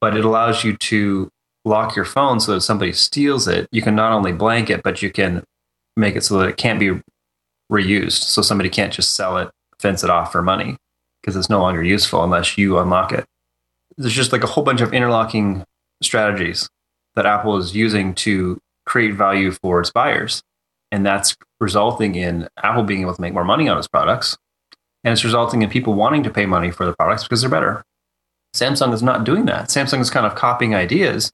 Speaker 21: But it allows you to lock your phone so that if somebody steals it, you can not only blank it, but you can make it so that it can't be reused. So somebody can't just sell it, fence it off for money because it's no longer useful unless you unlock it. There's just like a whole bunch of interlocking strategies that Apple is using to create value for its buyers. And that's resulting in Apple being able to make more money on its products. And it's resulting in people wanting to pay money for the products because they're better. Samsung is not doing that. Samsung is kind of copying ideas,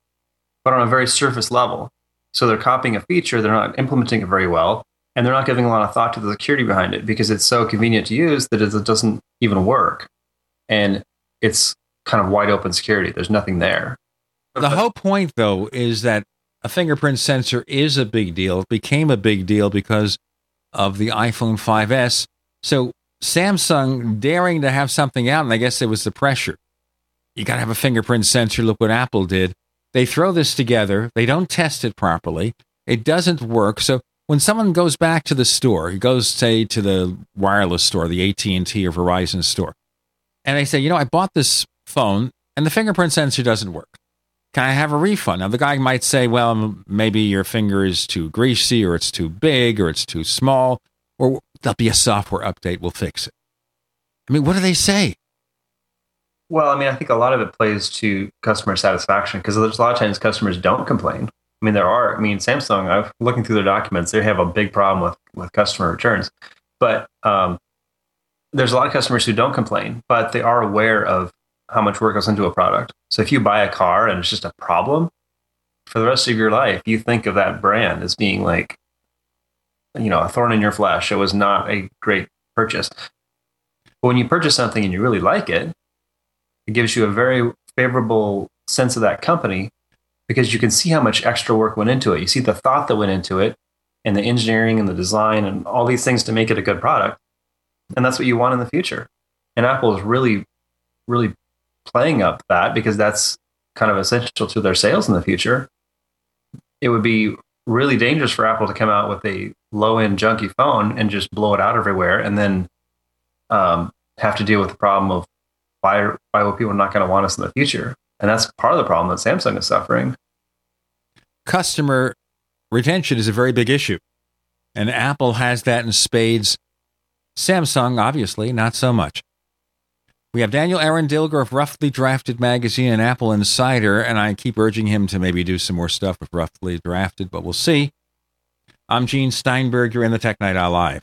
Speaker 21: but on a very surface level. So they're copying a feature, they're not implementing it very well, and they're not giving a lot of thought to the security behind it because it's so convenient to use that it doesn't even work. And it's kind of wide open security. There's nothing there.
Speaker 3: The whole point, though, is that a fingerprint sensor is a big deal. It became a big deal because of the iPhone 5S. So Samsung daring to have something out, and I guess it was the pressure. You got to have a fingerprint sensor. Look what Apple did. They throw this together. They don't test it properly. It doesn't work. So when someone goes back to the store, he goes say to the wireless store, the AT and T or Verizon store, and they say, you know, I bought this phone and the fingerprint sensor doesn't work. Can I have a refund? Now the guy might say, well, maybe your finger is too greasy, or it's too big, or it's too small, or there'll be a software update. We'll fix it. I mean, what do they say?
Speaker 21: Well, I mean, I think a lot of it plays to customer satisfaction because there's a lot of times customers don't complain. I mean, there are. I mean, Samsung. I'm looking through their documents. They have a big problem with with customer returns, but um, there's a lot of customers who don't complain, but they are aware of how much work goes into a product. So if you buy a car and it's just a problem for the rest of your life, you think of that brand as being like, you know, a thorn in your flesh. It was not a great purchase. But when you purchase something and you really like it, it gives you a very favorable sense of that company because you can see how much extra work went into it. You see the thought that went into it and the engineering and the design and all these things to make it a good product. And that's what you want in the future. And Apple is really, really playing up that because that's kind of essential to their sales in the future. It would be really dangerous for Apple to come out with a low end junky phone and just blow it out everywhere and then um, have to deal with the problem of why, why will people not going to want us in the future? And that's part of the problem that Samsung is suffering.
Speaker 3: Customer retention is a very big issue. And Apple has that in spades. Samsung, obviously, not so much. We have Daniel Eran Dilger of Roughly Drafted Magazine and Apple Insider, and I keep urging him to maybe do some more stuff with Roughly Drafted, but we'll see. I'm Gene Steinberg. You're in the Tech Night Owl Live.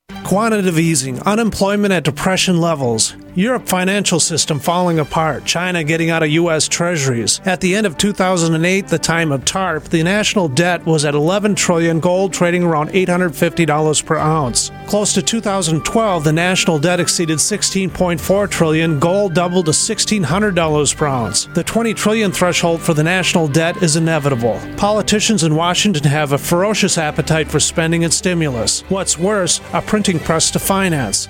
Speaker 26: Quantitative easing, unemployment at depression levels, Europe financial system falling apart, China getting out of U.S. treasuries. At the end of 2008, the time of TARP, the national debt was at 11 trillion, gold trading around $850 per ounce. Close to 2012, the national debt exceeded 16.4 trillion, gold doubled to $1,600 per ounce. The 20 trillion threshold for the national debt is inevitable. Politicians in Washington have a ferocious appetite for spending and stimulus. What's worse, a printing press to finance.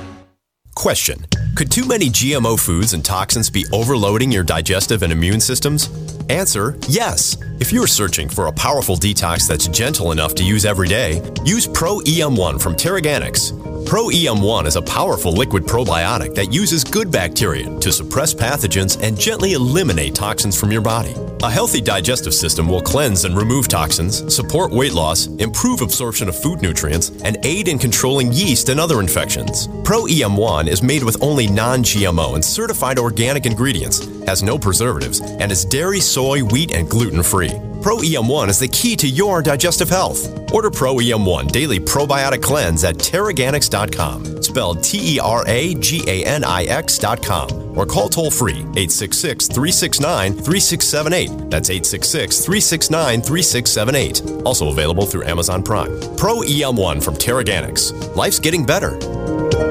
Speaker 6: Question Could too many GMO foods and toxins be overloading your digestive and immune systems? Answer Yes. If you're searching for a powerful detox that's gentle enough to use every day, use Pro EM1 from TeraGanix. Pro EM1 is a powerful liquid probiotic that uses good bacteria to suppress pathogens and gently eliminate toxins from your body. A healthy digestive system will cleanse and remove toxins, support weight loss, improve absorption of food nutrients, and aid in controlling yeast and other infections. Pro EM1 is made with only non GMO and certified organic ingredients, has no preservatives, and is dairy, soy, wheat, and gluten free. Pro EM1 is the key to your digestive health. Order Pro EM1 Daily Probiotic Cleanse at TeraGanix.com, spelled T E R A G A N I X.com, or call toll free 866 369 3678. That's 866 369 3678. Also available through Amazon Prime. Pro EM1 from TeraGanix. Life's getting better.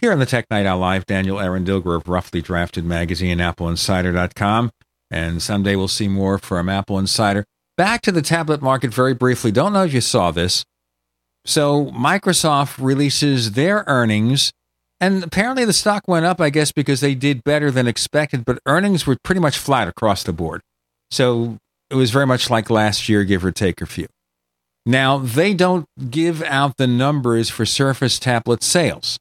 Speaker 3: Here on the Tech Night Owl Live, Daniel Eran Dilger of Roughly Drafted Magazine, AppleInsider.com. And someday we'll see more from Apple Insider. Back to the tablet market very briefly. Don't know if you saw this. So, Microsoft releases their earnings, and apparently the stock went up, I guess, because they did better than expected, but earnings were pretty much flat across the board. So, it was very much like last year, give or take a few. Now, they don't give out the numbers for Surface tablet sales,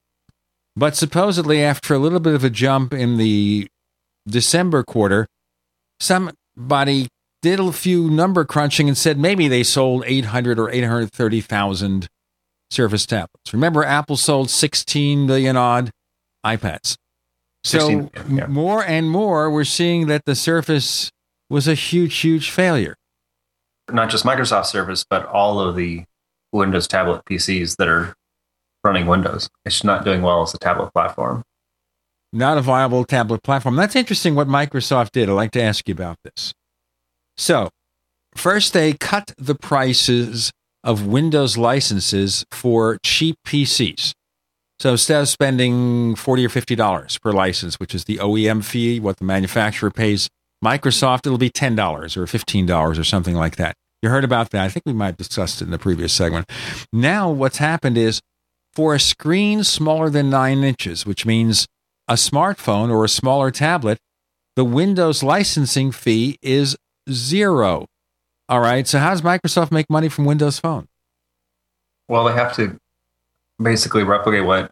Speaker 3: but supposedly after a little bit of a jump in the December quarter, somebody did a few number crunching and said maybe they sold 800 or 830,000 Surface tablets. Remember, Apple sold 16 million odd iPads. So
Speaker 21: 16, yeah.
Speaker 3: more and more, we're seeing that the Surface was a huge, huge failure.
Speaker 21: Not just Microsoft Surface, but all of the Windows tablet PCs that are running Windows. It's not doing well as a tablet platform.
Speaker 3: Not a viable tablet platform. That's interesting what Microsoft did. I'd like to ask you about this. So, first, they cut the prices of Windows licenses for cheap PCs. So instead of spending forty or fifty dollars per license, which is the OEM fee, what the manufacturer pays Microsoft, it'll be ten dollars or fifteen dollars or something like that. You heard about that? I think we might have discussed it in the previous segment. Now, what's happened is for a screen smaller than nine inches, which means a smartphone or a smaller tablet, the Windows licensing fee is zero. All right. So how does Microsoft make money from Windows Phone?
Speaker 21: Well, they have to basically replicate what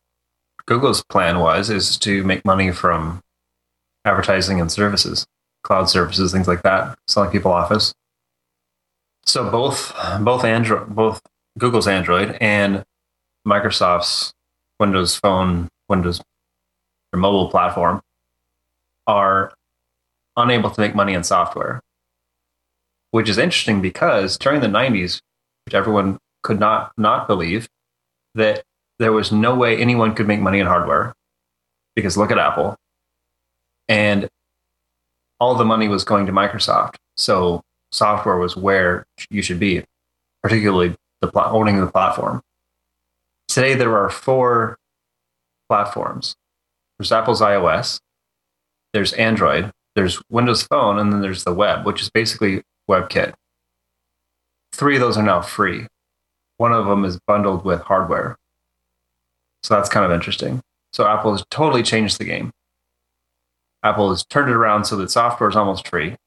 Speaker 21: Google's plan was is to make money from advertising and services, cloud services, things like that, selling people Office. So both both Android both Google's Android and Microsoft's Windows Phone, Windows or mobile platform are unable to make money in software which is interesting because during the 90s, which everyone could not not believe that there was no way anyone could make money in hardware because look at Apple. And all the money was going to Microsoft. So software was where you should be, particularly the pl- owning the platform. Today there are four platforms. There's Apple's iOS, there's Android, there's Windows Phone, and then there's the web, which is basically WebKit. Three of those are now free. One of them is bundled with hardware. So that's kind of interesting. So Apple has totally changed the game. Apple has turned it around so that software is almost free.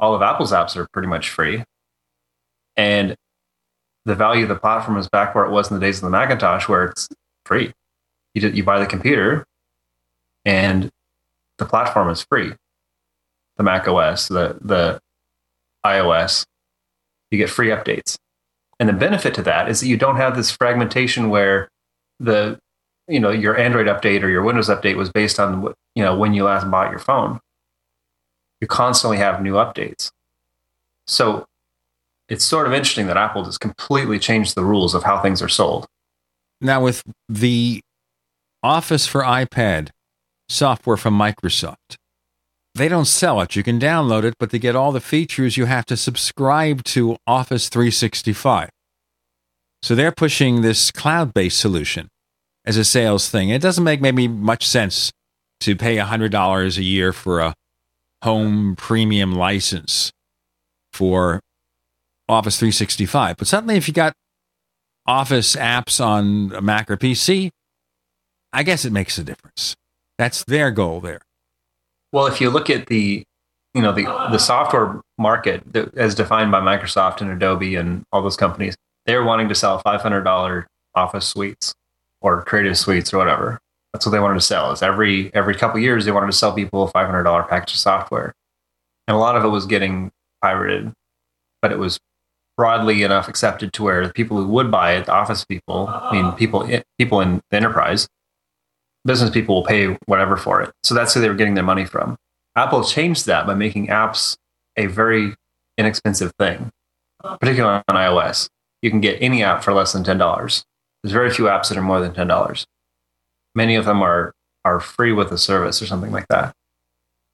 Speaker 21: All of Apple's apps are pretty much free. And the value of the platform is back where it was in the days of the Macintosh, where it's free. You, did, you buy the computer and the platform is free. The Mac OS, the, the iOS, you get free updates. And the benefit to that is that you don't have this fragmentation where the you know your Android update or your Windows update was based on you know when you last bought your phone. You constantly have new updates. So it's sort of interesting that Apple has completely changed the rules of how things are sold.
Speaker 3: Now with the Office for iPad software from Microsoft, they don't sell it. You can download it, but to get all the features, you have to subscribe to Office 365. So they're pushing this cloud based solution as a sales thing. It doesn't make maybe much sense to pay $100 a year for a home premium license for Office 365. But suddenly, if you got Office apps on a Mac or PC, I guess it makes a difference. That's their goal there.
Speaker 21: Well, if you look at the you know the the software market that, as defined by Microsoft and Adobe and all those companies, they're wanting to sell five hundred dollar Office suites or Creative Suites or whatever. That's what they wanted to sell. Is every every couple years they wanted to sell people a five hundred dollar package of software, and a lot of it was getting pirated, but it was broadly enough accepted to where the people who would buy it, the Office people, I mean people people in the enterprise, business people will pay whatever for it. So that's who they were getting their money from. Apple changed that by making apps a very inexpensive thing, particularly on iOS. You can get any app for less than $10. There's very few apps that are more than $10. Many of them are, are free with a service or something like that.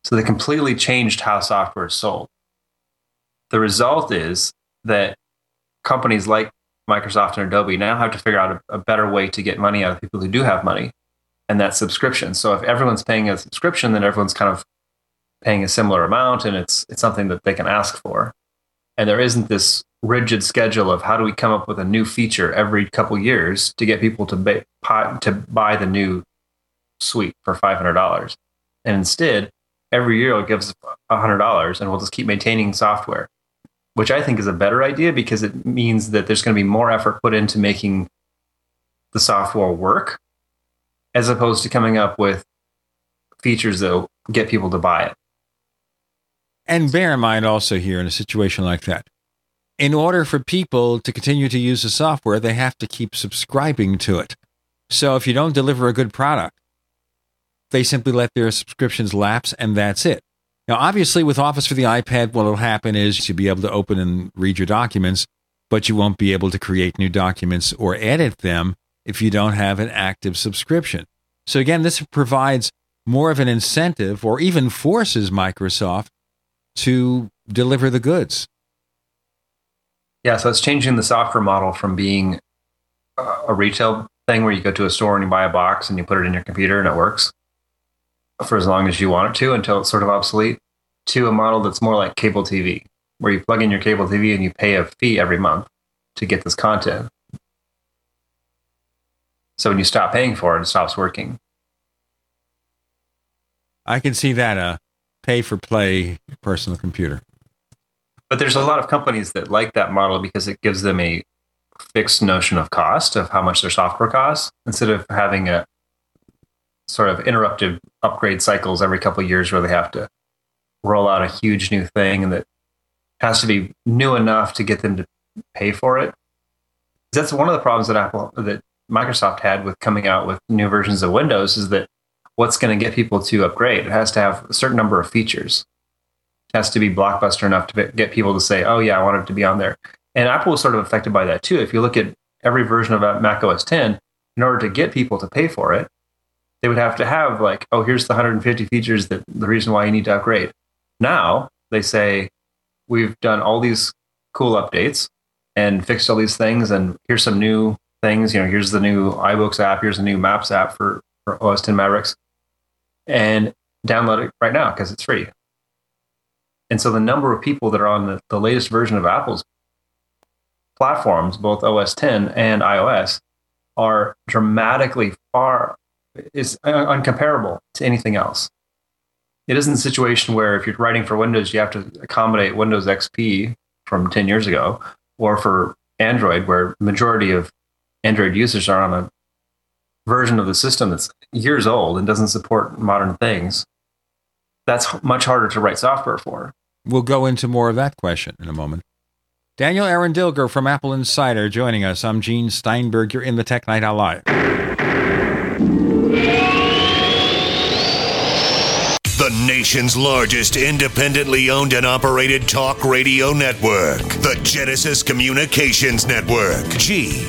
Speaker 21: So they completely changed how software is sold. The result is that companies like Microsoft and Adobe now have to figure out a, a better way to get money out of people who do have money and that subscription. So if everyone's paying a subscription, then everyone's kind of paying a similar amount, and it's it's something that they can ask for. And there isn't this rigid schedule of how do we come up with a new feature every couple years to get people to buy, to buy the new suite for five hundred dollars. And instead, every year it gives hundred dollars, and we'll just keep maintaining software. Which I think is a better idea because it means that there's going to be more effort put into making the software work as opposed to coming up with features that get people to buy it.
Speaker 3: And bear in mind also here in a situation like that, in order for people to continue to use the software, they have to keep subscribing to it. So if you don't deliver a good product, they simply let their subscriptions lapse and that's it. Now, obviously, with Office for the iPad, what will happen is you'll be able to open and read your documents, but you won't be able to create new documents or edit them if you don't have an active subscription. So, again, this provides more of an incentive or even forces Microsoft to deliver the goods.
Speaker 21: Yeah, so it's changing the software model from being a retail thing where you go to a store and you buy a box and you put it in your computer and it works for as long as you want it to until it's sort of obsolete to a model that's more like cable TV, where you plug in your cable TV and you pay a fee every month to get this content. So when you stop paying for it, it stops working.
Speaker 3: I can see that a uh, pay for play personal computer.
Speaker 21: But there's a lot of companies that like that model because it gives them a fixed notion of cost of how much their software costs instead of having a sort of interrupted upgrade cycles every couple of years where they have to roll out a huge new thing and that has to be new enough to get them to pay for it. That's one of the problems that Apple that Microsoft had with coming out with new versions of Windows is that what's going to get people to upgrade? It has to have a certain number of features. It has to be blockbuster enough to get people to say, "Oh yeah, I want it to be on there." And Apple was sort of affected by that too. If you look at every version of Mac OS 10, in order to get people to pay for it, they would have to have like, "Oh, here's the 150 features that the reason why you need to upgrade." Now they say, "We've done all these cool updates and fixed all these things, and here's some new things. You know, here's the new iBooks app, here's the new Maps app for, for OS 10 Mavericks, and download it right now because it's free. And so the number of people that are on the, the latest version of Apple's platforms, both OS 10 and iOS, are dramatically far is uncomparable to anything else. It isn't a situation where if you're writing for Windows, you have to accommodate Windows XP from 10 years ago, or for Android, where majority of Android users are on a version of the system that's years old and doesn't support modern things. That's much harder to write software for.
Speaker 3: We'll go into more of that question in a moment. Daniel Eran Dilger from Apple Insider joining us. I'm Gene Steinberg. You're in the Tech Night Owl Live.
Speaker 7: The nation's largest independently owned and operated talk radio network, the Genesis Communications Network, GCN.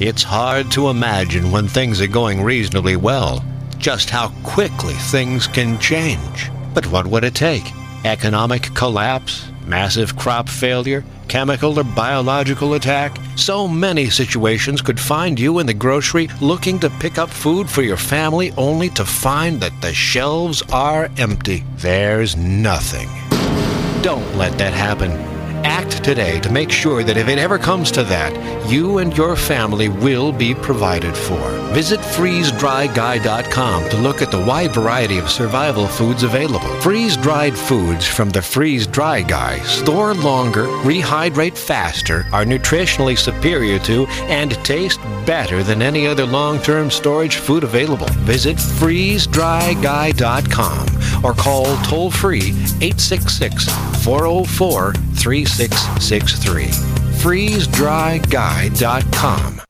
Speaker 16: It's hard to imagine when things are going reasonably well just how quickly things can change. But what would it take? Economic collapse? Massive crop failure? Chemical or biological attack? So many situations could find you in the grocery looking to pick up food for your family only to find that the shelves are empty. There's nothing. Don't let that happen. Act today to make sure that if it ever comes to that, you and your family will be provided for. Visit freezedryguy.com to look at the wide variety of survival foods available. Freeze dried foods from the Freeze Dry Guy store longer, rehydrate faster, are nutritionally superior to, and taste better than any other long term storage food available. Visit freezedryguy.com or call toll free 866 404 3663. FreezeDryGuy.com.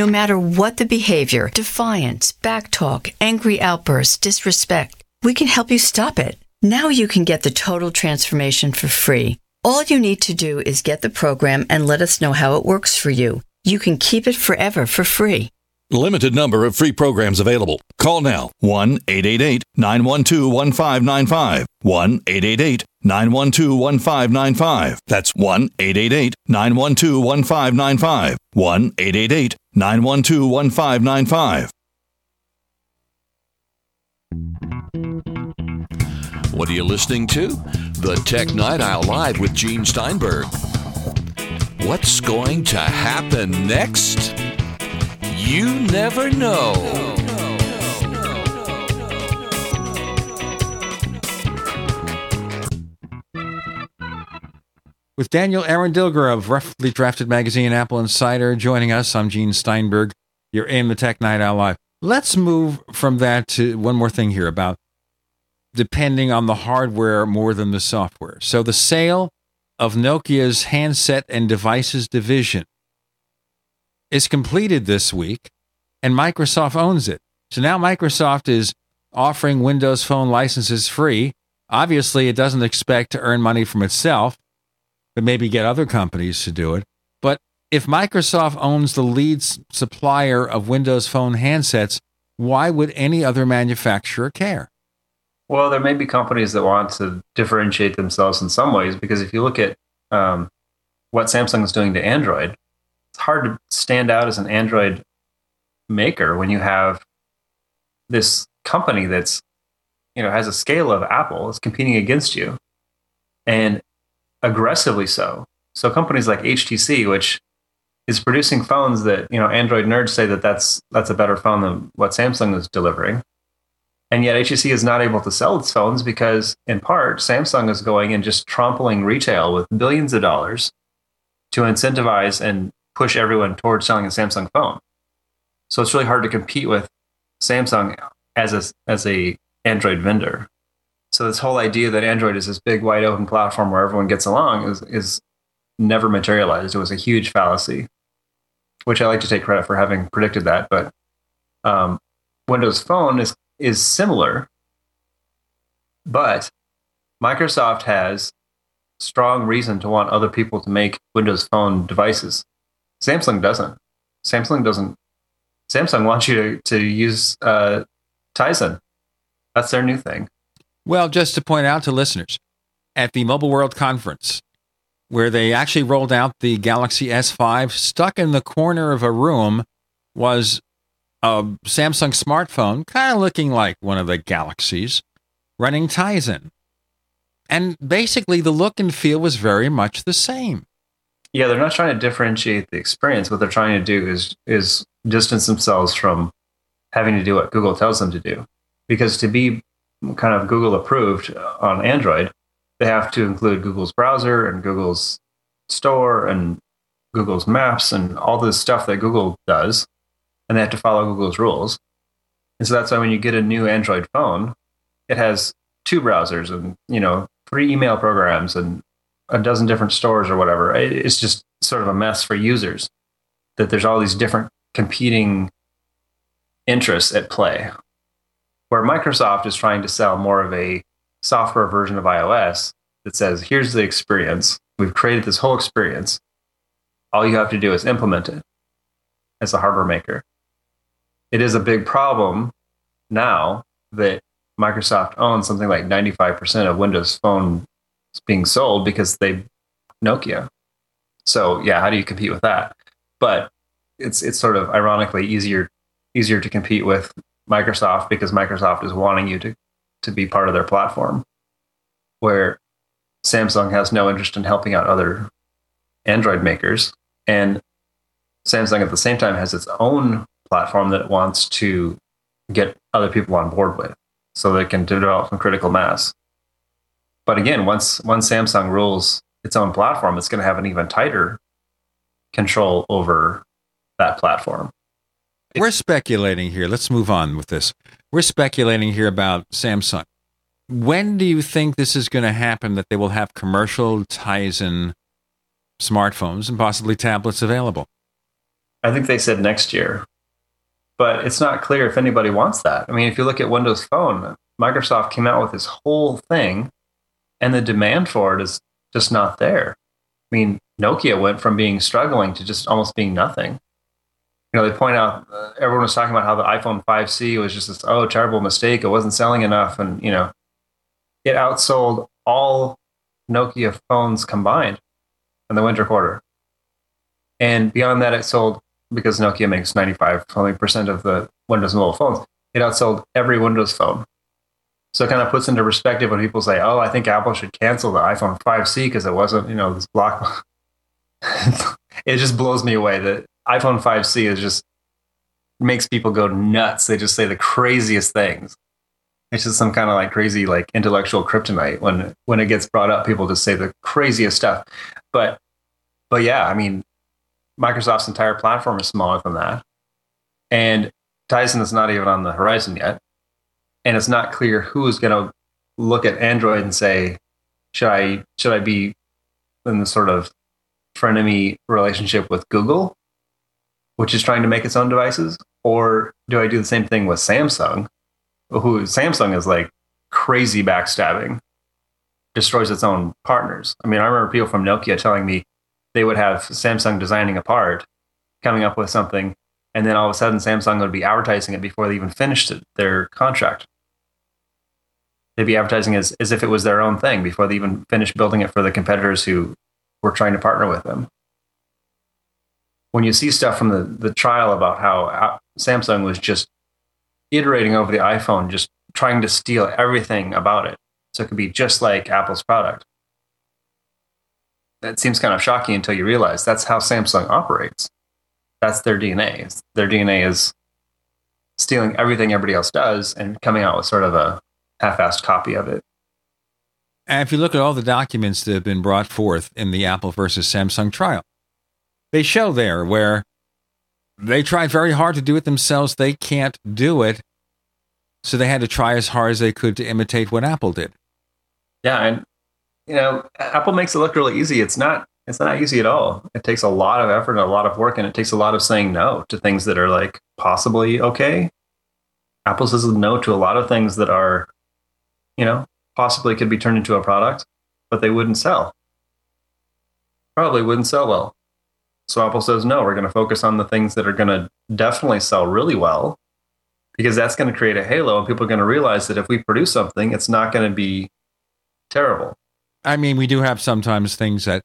Speaker 9: No matter what the behavior defiance, backtalk, angry outbursts, disrespect we can help you stop it. Now you can get the Total Transformation for free. All you need to do is get the program and let us know how it works for you. You can keep it forever for free.
Speaker 10: Limited number of free programs available. Call now 1 888 912 1595. 1 888 912 1595. That's 1 888 912 1595. 1 888 912 1595.
Speaker 14: What are you listening to? The Tech Night Owl Live with Gene Steinberg. What's going to happen next? You never know.
Speaker 3: With Daniel Eran Dilger of Roughly Drafted Magazine Apple Insider joining us, I'm Gene Steinberg. You're in the Tech Night Owl Live. Let's move from that to one more thing here about depending on the hardware more than the software. So the sale of Nokia's handset and devices division is completed this week and Microsoft owns it. So now Microsoft is offering Windows Phone licenses free. Obviously, it doesn't expect to earn money from itself, but maybe get other companies to do it. But if Microsoft owns the lead supplier of Windows Phone handsets, why would any other manufacturer care?
Speaker 21: Well, there may be companies that want to differentiate themselves in some ways because if you look at um, what Samsung is doing to Android, it's hard to stand out as an Android maker when you have this company that's you know has a scale of Apple is competing against you, and aggressively so. So companies like HTC, which is producing phones that you know Android nerds say that that's that's a better phone than what Samsung is delivering, and yet HTC is not able to sell its phones because, in part, Samsung is going and just trampling retail with billions of dollars to incentivize and push everyone towards selling a Samsung phone. So it's really hard to compete with Samsung as a as a Android vendor. So this whole idea that Android is this big wide open platform where everyone gets along is is never materialized. It was a huge fallacy, which I like to take credit for having predicted that. But um, Windows Phone is is similar, but Microsoft has strong reason to want other people to make Windows Phone devices. Samsung doesn't. Samsung doesn't. Samsung wants you to to use uh, Tizen. That's their new thing.
Speaker 3: Well, just to point out to listeners, at the Mobile World Conference, where they actually rolled out the Galaxy S5, stuck in the corner of a room was a Samsung smartphone, kind of looking like one of the Galaxies, running Tizen. And basically, the look and feel was very much the same.
Speaker 21: Yeah, they're not trying to differentiate the experience. What they're trying to do is is distance themselves from having to do what Google tells them to do. Because to be kind of Google approved on Android, they have to include Google's browser and Google's store and Google's maps and all this stuff that Google does, and they have to follow Google's rules. And so that's why when you get a new Android phone, it has two browsers and you know three email programs and a dozen different stores or whatever. It's just sort of a mess for users that there's all these different competing interests at play. Where Microsoft is trying to sell more of a software version of iOS that says, here's the experience. We've created this whole experience. All you have to do is implement it as a hardware maker. It is a big problem now that Microsoft owns something like 95% of Windows Phone being sold because they Nokia. So yeah, how do you compete with that? But it's it's sort of ironically easier easier to compete with Microsoft because Microsoft is wanting you to to be part of their platform, where Samsung has no interest in helping out other Android makers, and Samsung at the same time has its own platform that it wants to get other people on board with, so they can develop some critical mass. But again, once once Samsung rules its own platform, it's going to have an even tighter control over that platform.
Speaker 3: We're speculating here. Let's move on with this. We're speculating here about Samsung. When do you think this is going to happen that they will have commercial Tizen smartphones and possibly tablets available?
Speaker 21: I think they said next year. But it's not clear if anybody wants that. I mean, if you look at Windows Phone, Microsoft came out with this whole thing and the demand for it is just not there. I mean, Nokia went from being struggling to just almost being nothing you know, they point out uh, everyone was talking about how the iPhone 5C was just this oh terrible mistake. It wasn't selling enough, and you know, it outsold all Nokia phones combined in the winter quarter. And beyond that, it sold because Nokia makes 95 percent of the Windows mobile phones. It outsold every Windows phone. So it kind of puts into perspective when people say, "Oh, I think Apple should cancel the iPhone 5C because it wasn't, you know, this block." it just blows me away that iPhone 5C is just makes people go nuts. They just say the craziest things. It's just some kind of like crazy like intellectual kryptonite when when it gets brought up. People just say the craziest stuff. But but yeah, I mean, Microsoft's entire platform is smaller than that, and Tizen is not even on the horizon yet, and it's not clear who is going to look at Android and say, should I should I be in the sort of frenemy relationship with Google which is trying to make its own devices, or do I do the same thing with Samsung, who Samsung is like crazy backstabbing, destroys its own partners. I mean, I remember people from Nokia telling me they would have Samsung designing a part, coming up with something, and then all of a sudden Samsung would be advertising it before they even finished it, their contract. They'd be advertising as, as if it was their own thing before they even finished building it for the competitors who were trying to partner with them when you see stuff from the, the trial about how Samsung was just iterating over the iPhone, just trying to steal everything about it. So it could be just like Apple's product. That seems kind of shocking until you realize that's how Samsung operates. That's their DNA. Their DNA is stealing everything everybody else does and coming out with sort of a half assed copy of it.
Speaker 3: And if you look at all the documents that have been brought forth in the Apple versus Samsung trial, they show there where they tried very hard to do it themselves. They can't do it. So they had to try as hard as they could to imitate what Apple did.
Speaker 21: Yeah. And, you know, Apple makes it look really easy. It's not. It's not easy at all. It takes a lot of effort and a lot of work, and it takes a lot of saying no to things that are like possibly okay. Apple says no to a lot of things that are, you know, possibly could be turned into a product, but they wouldn't sell. Probably wouldn't sell well. So Apple says, no, we're going to focus on the things that are going to definitely sell really well because that's going to create a halo and people are going to realize that if we produce something, it's not going to be terrible.
Speaker 3: I mean, we do have sometimes things that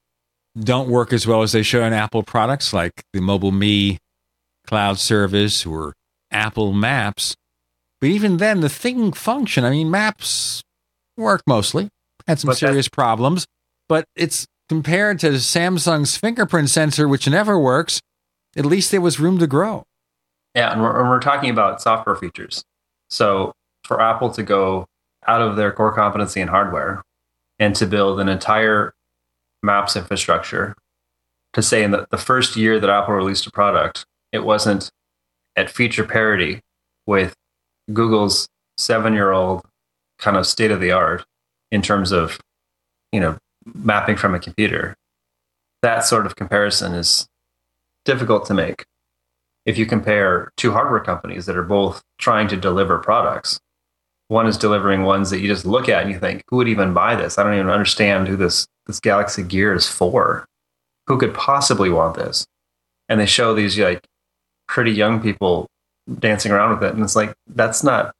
Speaker 3: don't work as well as they should on Apple products, like the Mobile Me cloud service or Apple Maps. But even then, the thing function, I mean, maps work mostly, had some but serious problems, but it's compared to Samsung's fingerprint sensor, which never works, at least there was room to grow.
Speaker 21: Yeah, and we're, and we're talking about software features. So for Apple to go out of their core competency in hardware and to build an entire maps infrastructure to say in the, the first year that Apple released a product, it wasn't at feature parity with Google's seven year old kind of state of the art in terms of, you know, mapping from a computer. That sort of comparison is difficult to make if you compare two hardware companies that are both trying to deliver products. One is delivering ones that you just look at and you think, who would even buy this? I don't even understand who this, this Galaxy Gear is for. Who could possibly want this? And they show these like pretty young people dancing around with it. And it's like, that's not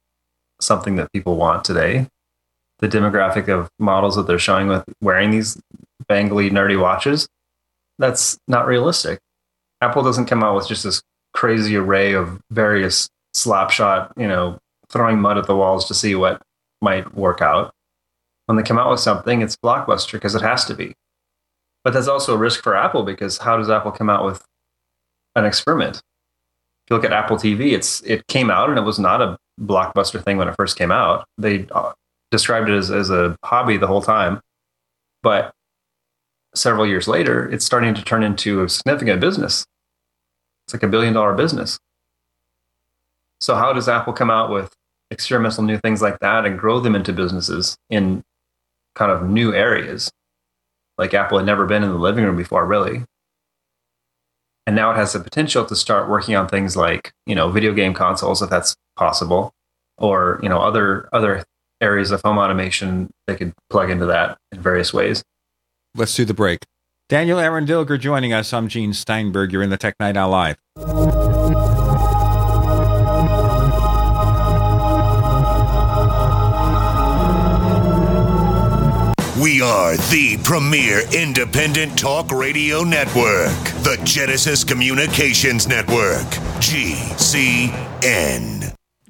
Speaker 21: something that people want today. The demographic of models that they're showing with wearing these bangly, nerdy watches, that's not realistic. Apple doesn't come out with just this crazy array of various slapshot, you know, throwing mud at the walls to see what might work out. When they come out with something, it's blockbuster because it has to be. But that's also a risk for Apple because how does Apple come out with an experiment? If you look at Apple TV, it's it came out and it was not a blockbuster thing when it first came out. They uh, described it as, as a hobby the whole time. But several years later, it's starting to turn into a significant business. It's like a billion dollar business. So, how does Apple come out with experimental new things like that and grow them into businesses in kind of new areas? Like Apple had never been in the living room before, really. And now it has the potential to start working on things like, you know, video game consoles, if that's possible, or, you know, other other areas of home automation they could plug into that in various ways.
Speaker 3: Let's do the break. Daniel Eran Dilger joining us. I'm Gene Steinberg. You're in the Tech Night Owl Live.
Speaker 7: We are the premier independent talk radio network, the Genesis Communications Network, GCN.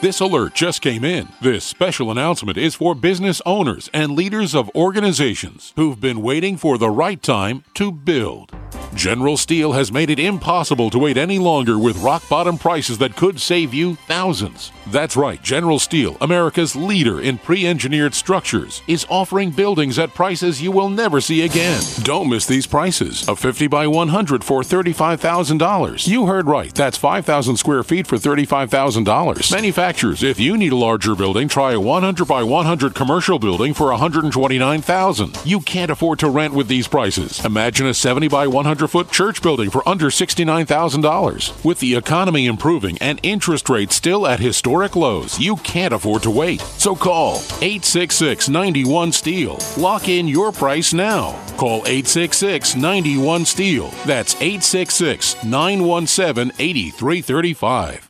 Speaker 27: This alert just came in. This special announcement is for business owners and leaders of organizations who've been waiting for the right time to build. General Steel has made it impossible to wait any longer with rock bottom prices that could save you thousands. That's right, General Steel, America's leader in pre engineered structures, is offering buildings at prices you will never see again. Don't miss these prices. A 50 by 100 for $35,000. You heard right, that's 5,000 square feet for $35,000. Manufacturers, if you need a larger building, try a 100 by 100 commercial building for 129,000. You can't afford to rent with these prices. Imagine a 70 by 100 foot church building for under $69,000. With the economy improving and interest rates still at historic lows, you can't afford to wait. So call 866 91 Steel. Lock in your price now. Call 866 91 Steel. That's 866 917 8335.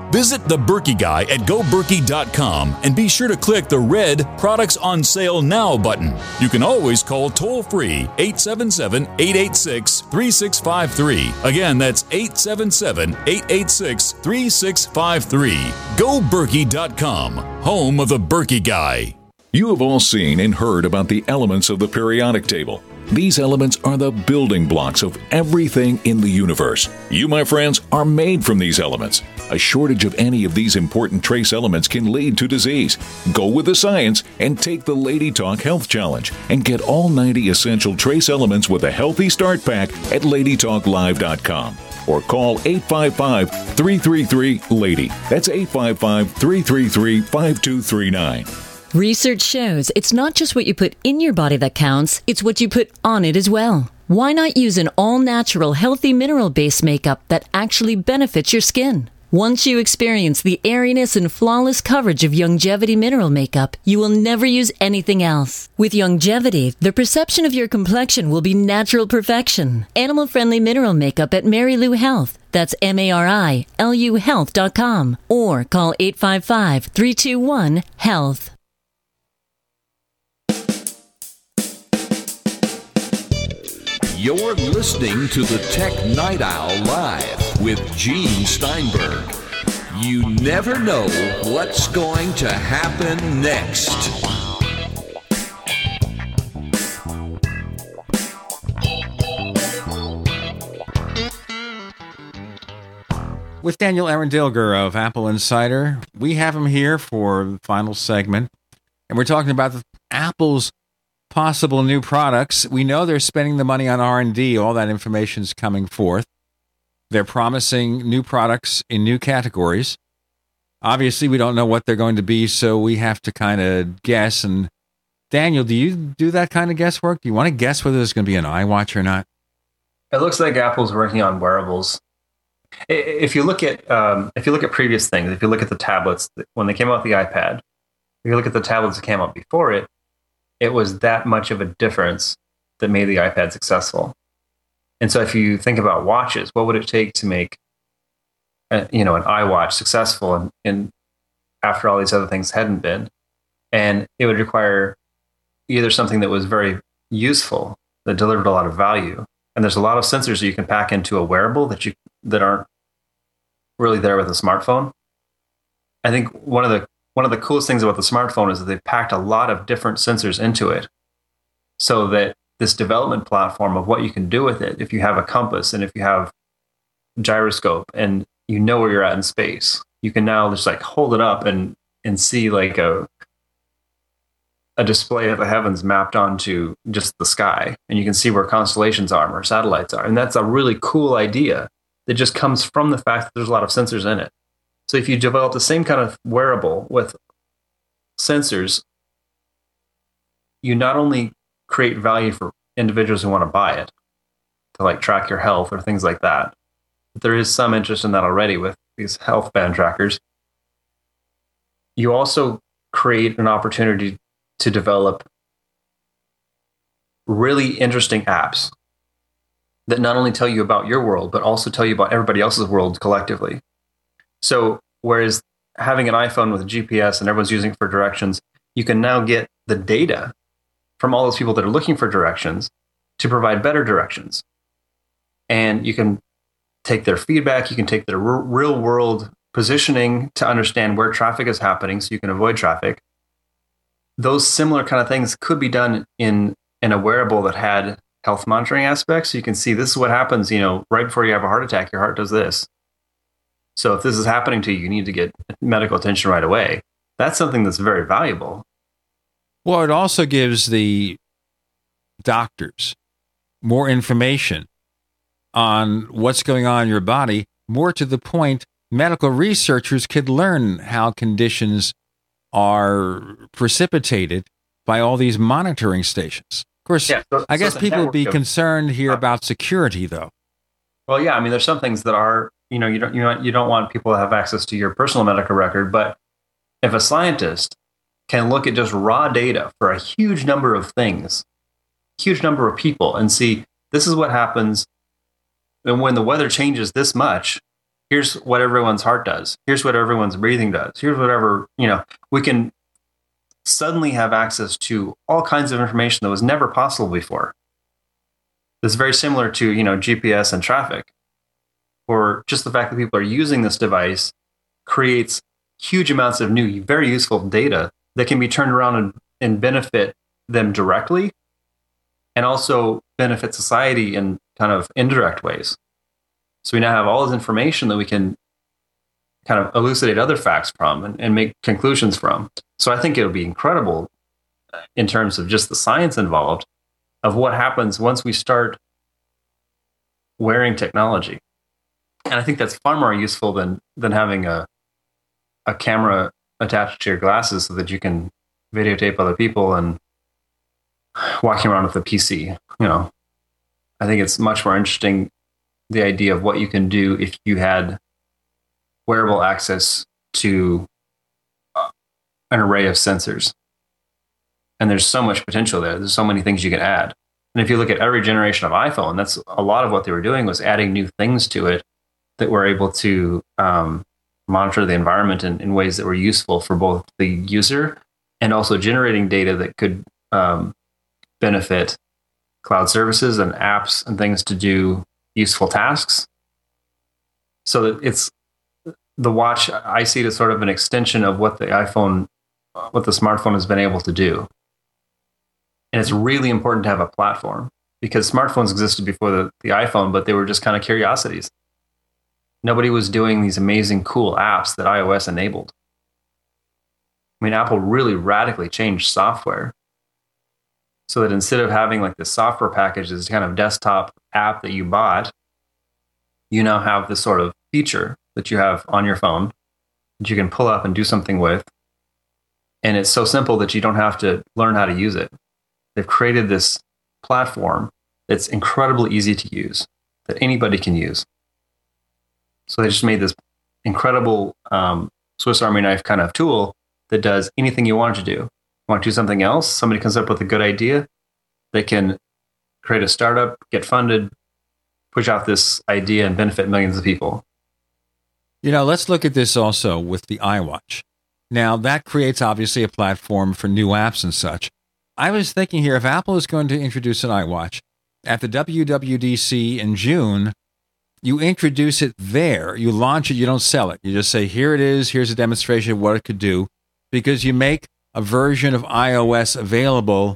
Speaker 8: Visit the Berkey Guy at goberkey.com and be sure to click the red Products on Sale Now button. You can always call toll free 877 886 3653. Again, that's 877 886 3653. GoBerkey.com, home of the Berkey Guy.
Speaker 28: You have all seen and heard about the elements of the periodic table. These elements are the building blocks of everything in the universe. You, my friends, are made from these elements. A shortage of any of these important trace elements can lead to disease. Go with the science and take the Lady Talk Health Challenge and get all 90 essential trace elements with a healthy start pack at ladytalklive.com or call 855 333 LADY. That's 855 333 5239.
Speaker 29: Research shows it's not just what you put in your body that counts, it's what you put on it as well. Why not use an all natural, healthy mineral based makeup that actually benefits your skin? Once you experience the airiness and flawless coverage of Youngevity mineral makeup, you will never use anything else. With Youngevity, the perception of your complexion will be natural perfection. Animal friendly mineral makeup at Marilu Health. That's M A R I L U Health.com or call 855 321 HEALTH.
Speaker 14: You're listening to the Tech Night Owl Live with Gene Steinberg. You never know what's going to happen next.
Speaker 3: With Daniel Eran Dilger of Apple Insider, we have him here for the final segment, and we're talking about Apple's possible new products. We know they're spending the money on R&D. All that information is coming forth. They're promising new products in new categories. Obviously, we don't know what they're going to be, so we have to kind of guess. And Daniel, do you do that kind of guesswork? Do you want to guess whether there's going to be an iWatch or not?
Speaker 21: It looks like Apple's working on wearables. If you look at um, if you look at previous things, if you look at the tablets when they came out with the iPad, if you look at the tablets that came out before it, it was that much of a difference that made the iPad successful. And so, if you think about watches, what would it take to make, a, you know, an iWatch successful? And, and after all these other things hadn't been, and it would require either something that was very useful that delivered a lot of value, and there's a lot of sensors that you can pack into a wearable that you that aren't really there with a smartphone. I think one of the one of the coolest things about the smartphone is that they've packed a lot of different sensors into it so that this development platform of what you can do with it if you have a compass and if you have gyroscope and you know where you're at in space you can now just like hold it up and and see like a a display of the heavens mapped onto just the sky. And you can see where constellations are where satellites are. And that's a really cool idea that just comes from the fact that there's a lot of sensors in it so if you develop the same kind of wearable with sensors, you not only create value for individuals who want to buy it to like track your health or things like that. But there is some interest in that already with these health band trackers. You also create an opportunity to develop really interesting apps that not only tell you about your world, but also tell you about everybody else's world collectively. So whereas having an iPhone with GPS and everyone's using it for directions, you can now get the data from all those people that are looking for directions to provide better directions. And you can take their feedback, you can take their r- real world positioning to understand where traffic is happening so you can avoid traffic. Those similar kind of things could be done in in a wearable that had health monitoring aspects. So you can see this is what happens, you know, right before you have a heart attack, your heart does this. So if this is happening to you, you need to get medical attention right away. That's something that's very valuable.
Speaker 3: Well, it also gives the doctors more information on what's going on in your body. More to the point, medical researchers could learn how conditions are precipitated by all these monitoring stations. Of course,
Speaker 21: Yeah, so-
Speaker 3: I
Speaker 21: so
Speaker 3: guess people would be
Speaker 21: of-
Speaker 3: concerned here uh, about security, though.
Speaker 21: Well, yeah, I mean, there's some things that are, you know, you don't you don't, you don't want people to have access to your personal medical record, but if a scientist can look at just raw data for a huge number of things, huge number of people, and see this is what happens and when the weather changes this much, here's what everyone's heart does. Here's what everyone's breathing does. Here's whatever, you know, we can suddenly have access to all kinds of information that was never possible before. It's very similar to, you know, GPS and traffic, or just the fact that people are using this device creates huge amounts of new, very useful data that can be turned around and, and benefit them directly and also benefit society in kind of indirect ways. So we now have all this information that we can kind of elucidate other facts from and, and make conclusions from. So I think it'll be incredible in terms of just the science involved of what happens once we start wearing technology. And I think that's far more useful than than having a a camera attached to your glasses so that you can videotape other people and walking around with a PC. You know, I think it's much more interesting the idea of what you can do if you had wearable access to an array of sensors. And there's so much potential there. There's so many things you can add. And if you look at every generation of iPhone, that's a lot of what they were doing was adding new things to it that we're able to um, monitor the environment in, in, ways that were useful for both the user and also generating data that could um, benefit cloud services and apps and things to do useful tasks. So that it's the watch, I see it as sort of an extension of what the iPhone, what the smartphone has been able to do. And it's really important to have a platform because smartphones existed before the, the iPhone, but they were just kind of curiosities. Nobody was doing these amazing, cool apps that iOS enabled. I mean, Apple really radically changed software so that instead of having like the software package, kind of desktop app that you bought, you now have this sort of feature that you have on your phone that you can pull up and do something with. And it's so simple that you don't have to learn how to use it. They've created this platform that's incredibly easy to use, that anybody can use. So they just made this incredible um, Swiss Army knife kind of tool that does anything you want to do want to do something else, somebody comes up with a good idea, they can create a startup, get funded, push out this idea and benefit millions of people.
Speaker 3: You know, let's look at this also with the iWatch. Now, that creates obviously a platform for new apps and such. I was thinking here if Apple is going to introduce an iWatch at the WWDC in June, you introduce it there, you launch it, you don't sell it. You just say, here it is, here's a demonstration of what it could do, because you make a version of iOS available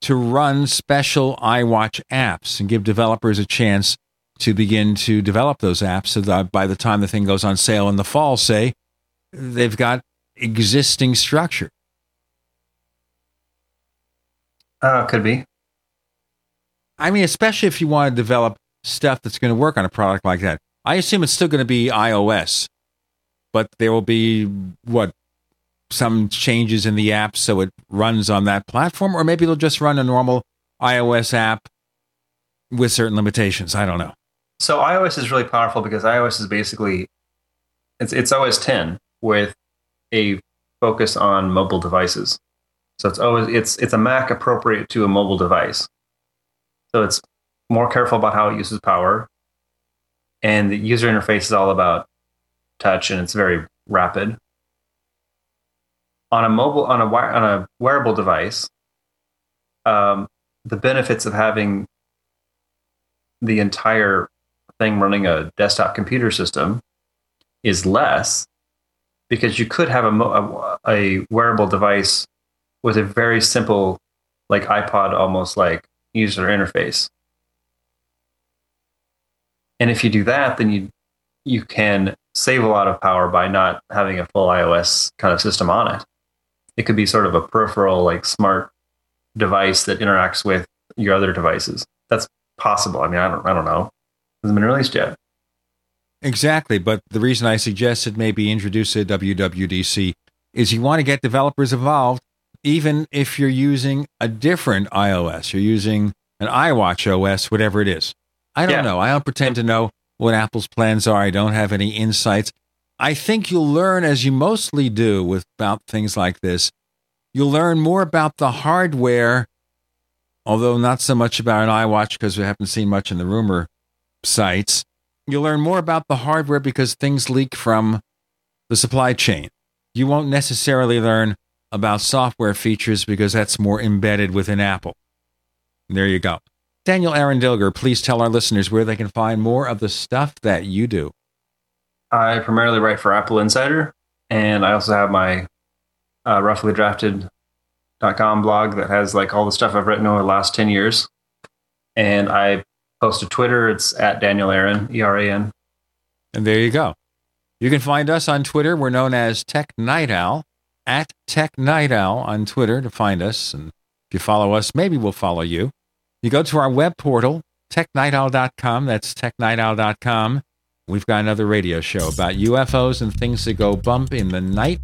Speaker 3: to run special iWatch apps and give developers a chance to begin to develop those apps so that by the time the thing goes on sale in the fall, say, they've got existing structure.
Speaker 21: Uh, could be.
Speaker 3: I mean, especially if you want to develop stuff that's going to work on a product like that. I assume it's still going to be iOS, but there will be what some changes in the app so it runs on that platform, or maybe it'll just run a normal iOS app with certain limitations. I don't know.
Speaker 21: So iOS is really powerful because iOS is basically it's it's OS 10 with a focus on mobile devices. So it's always it's it's a Mac appropriate to a mobile device. So it's more careful about how it uses power, and the user interface is all about touch, and it's very rapid on a mobile on a on a wearable device, um, the benefits of having the entire thing running a desktop computer system is less because you could have a, a, a wearable device with a very simple like iPod almost like user interface. And if you do that, then you you can save a lot of power by not having a full iOS kind of system on it it could be sort of a peripheral, like smart device that interacts with your other devices. That's possible. I mean, I don't, I don't know. It hasn't been released yet.
Speaker 3: Exactly. But the reason I suggested maybe introduce a WWDC is you want to get developers involved, even if you're using a different iOS, you're using an iWatch OS, whatever it is. I don't yeah. know. I don't pretend to know what Apple's plans are. I don't have any insights. I think you'll learn, as you mostly do with about things like this, you'll learn more about the hardware, although not so much about an iWatch because we haven't seen much in the rumor sites. You'll learn more about the hardware because things leak from the supply chain. You won't necessarily learn about software features because that's more embedded within Apple. There you go. Daniel Eran Dilger, please tell our listeners where they can find more of the stuff that you do.
Speaker 21: I primarily write for Apple Insider, and I also have my uh, roughlydrafted.com blog that has like all the stuff I've written over the last 10 years. And I post to Twitter. It's at Daniel Eran, E R A N.
Speaker 3: And there you go. You can find us on Twitter. We're known as Tech Night Owl, at Tech Night Owl on Twitter to find us. And if you follow us, maybe we'll follow you. You go to our web portal, technightowl.com. That's technightowl.com. We've got another radio show about UFOs and things that go bump in the night,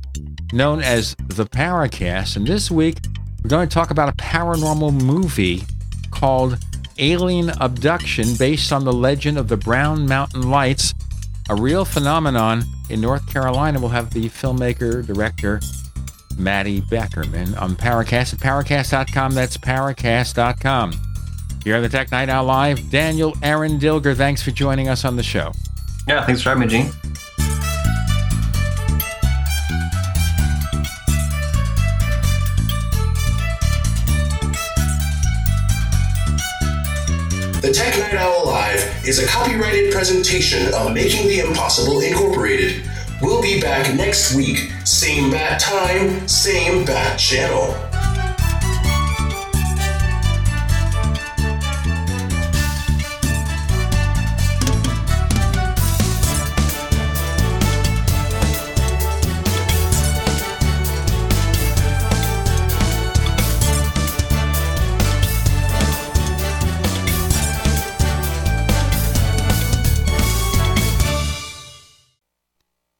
Speaker 3: known as the Paracast. And this week, we're going to talk about a paranormal movie called Alien Abduction, based on the legend of the Brown Mountain Lights, a real phenomenon in North Carolina. We'll have the filmmaker, director, Matty Beckerman on Paracast at Paracast.com. That's Paracast.com. Here on the Tech Night Owl Live, Daniel Eran Dilger. Thanks for joining us on the show.
Speaker 21: Yeah, thanks for having me, Gene.
Speaker 30: The Tech Night Owl Live is a copyrighted presentation of Making the Impossible Incorporated. We'll be back next week, same bat time, same bat channel.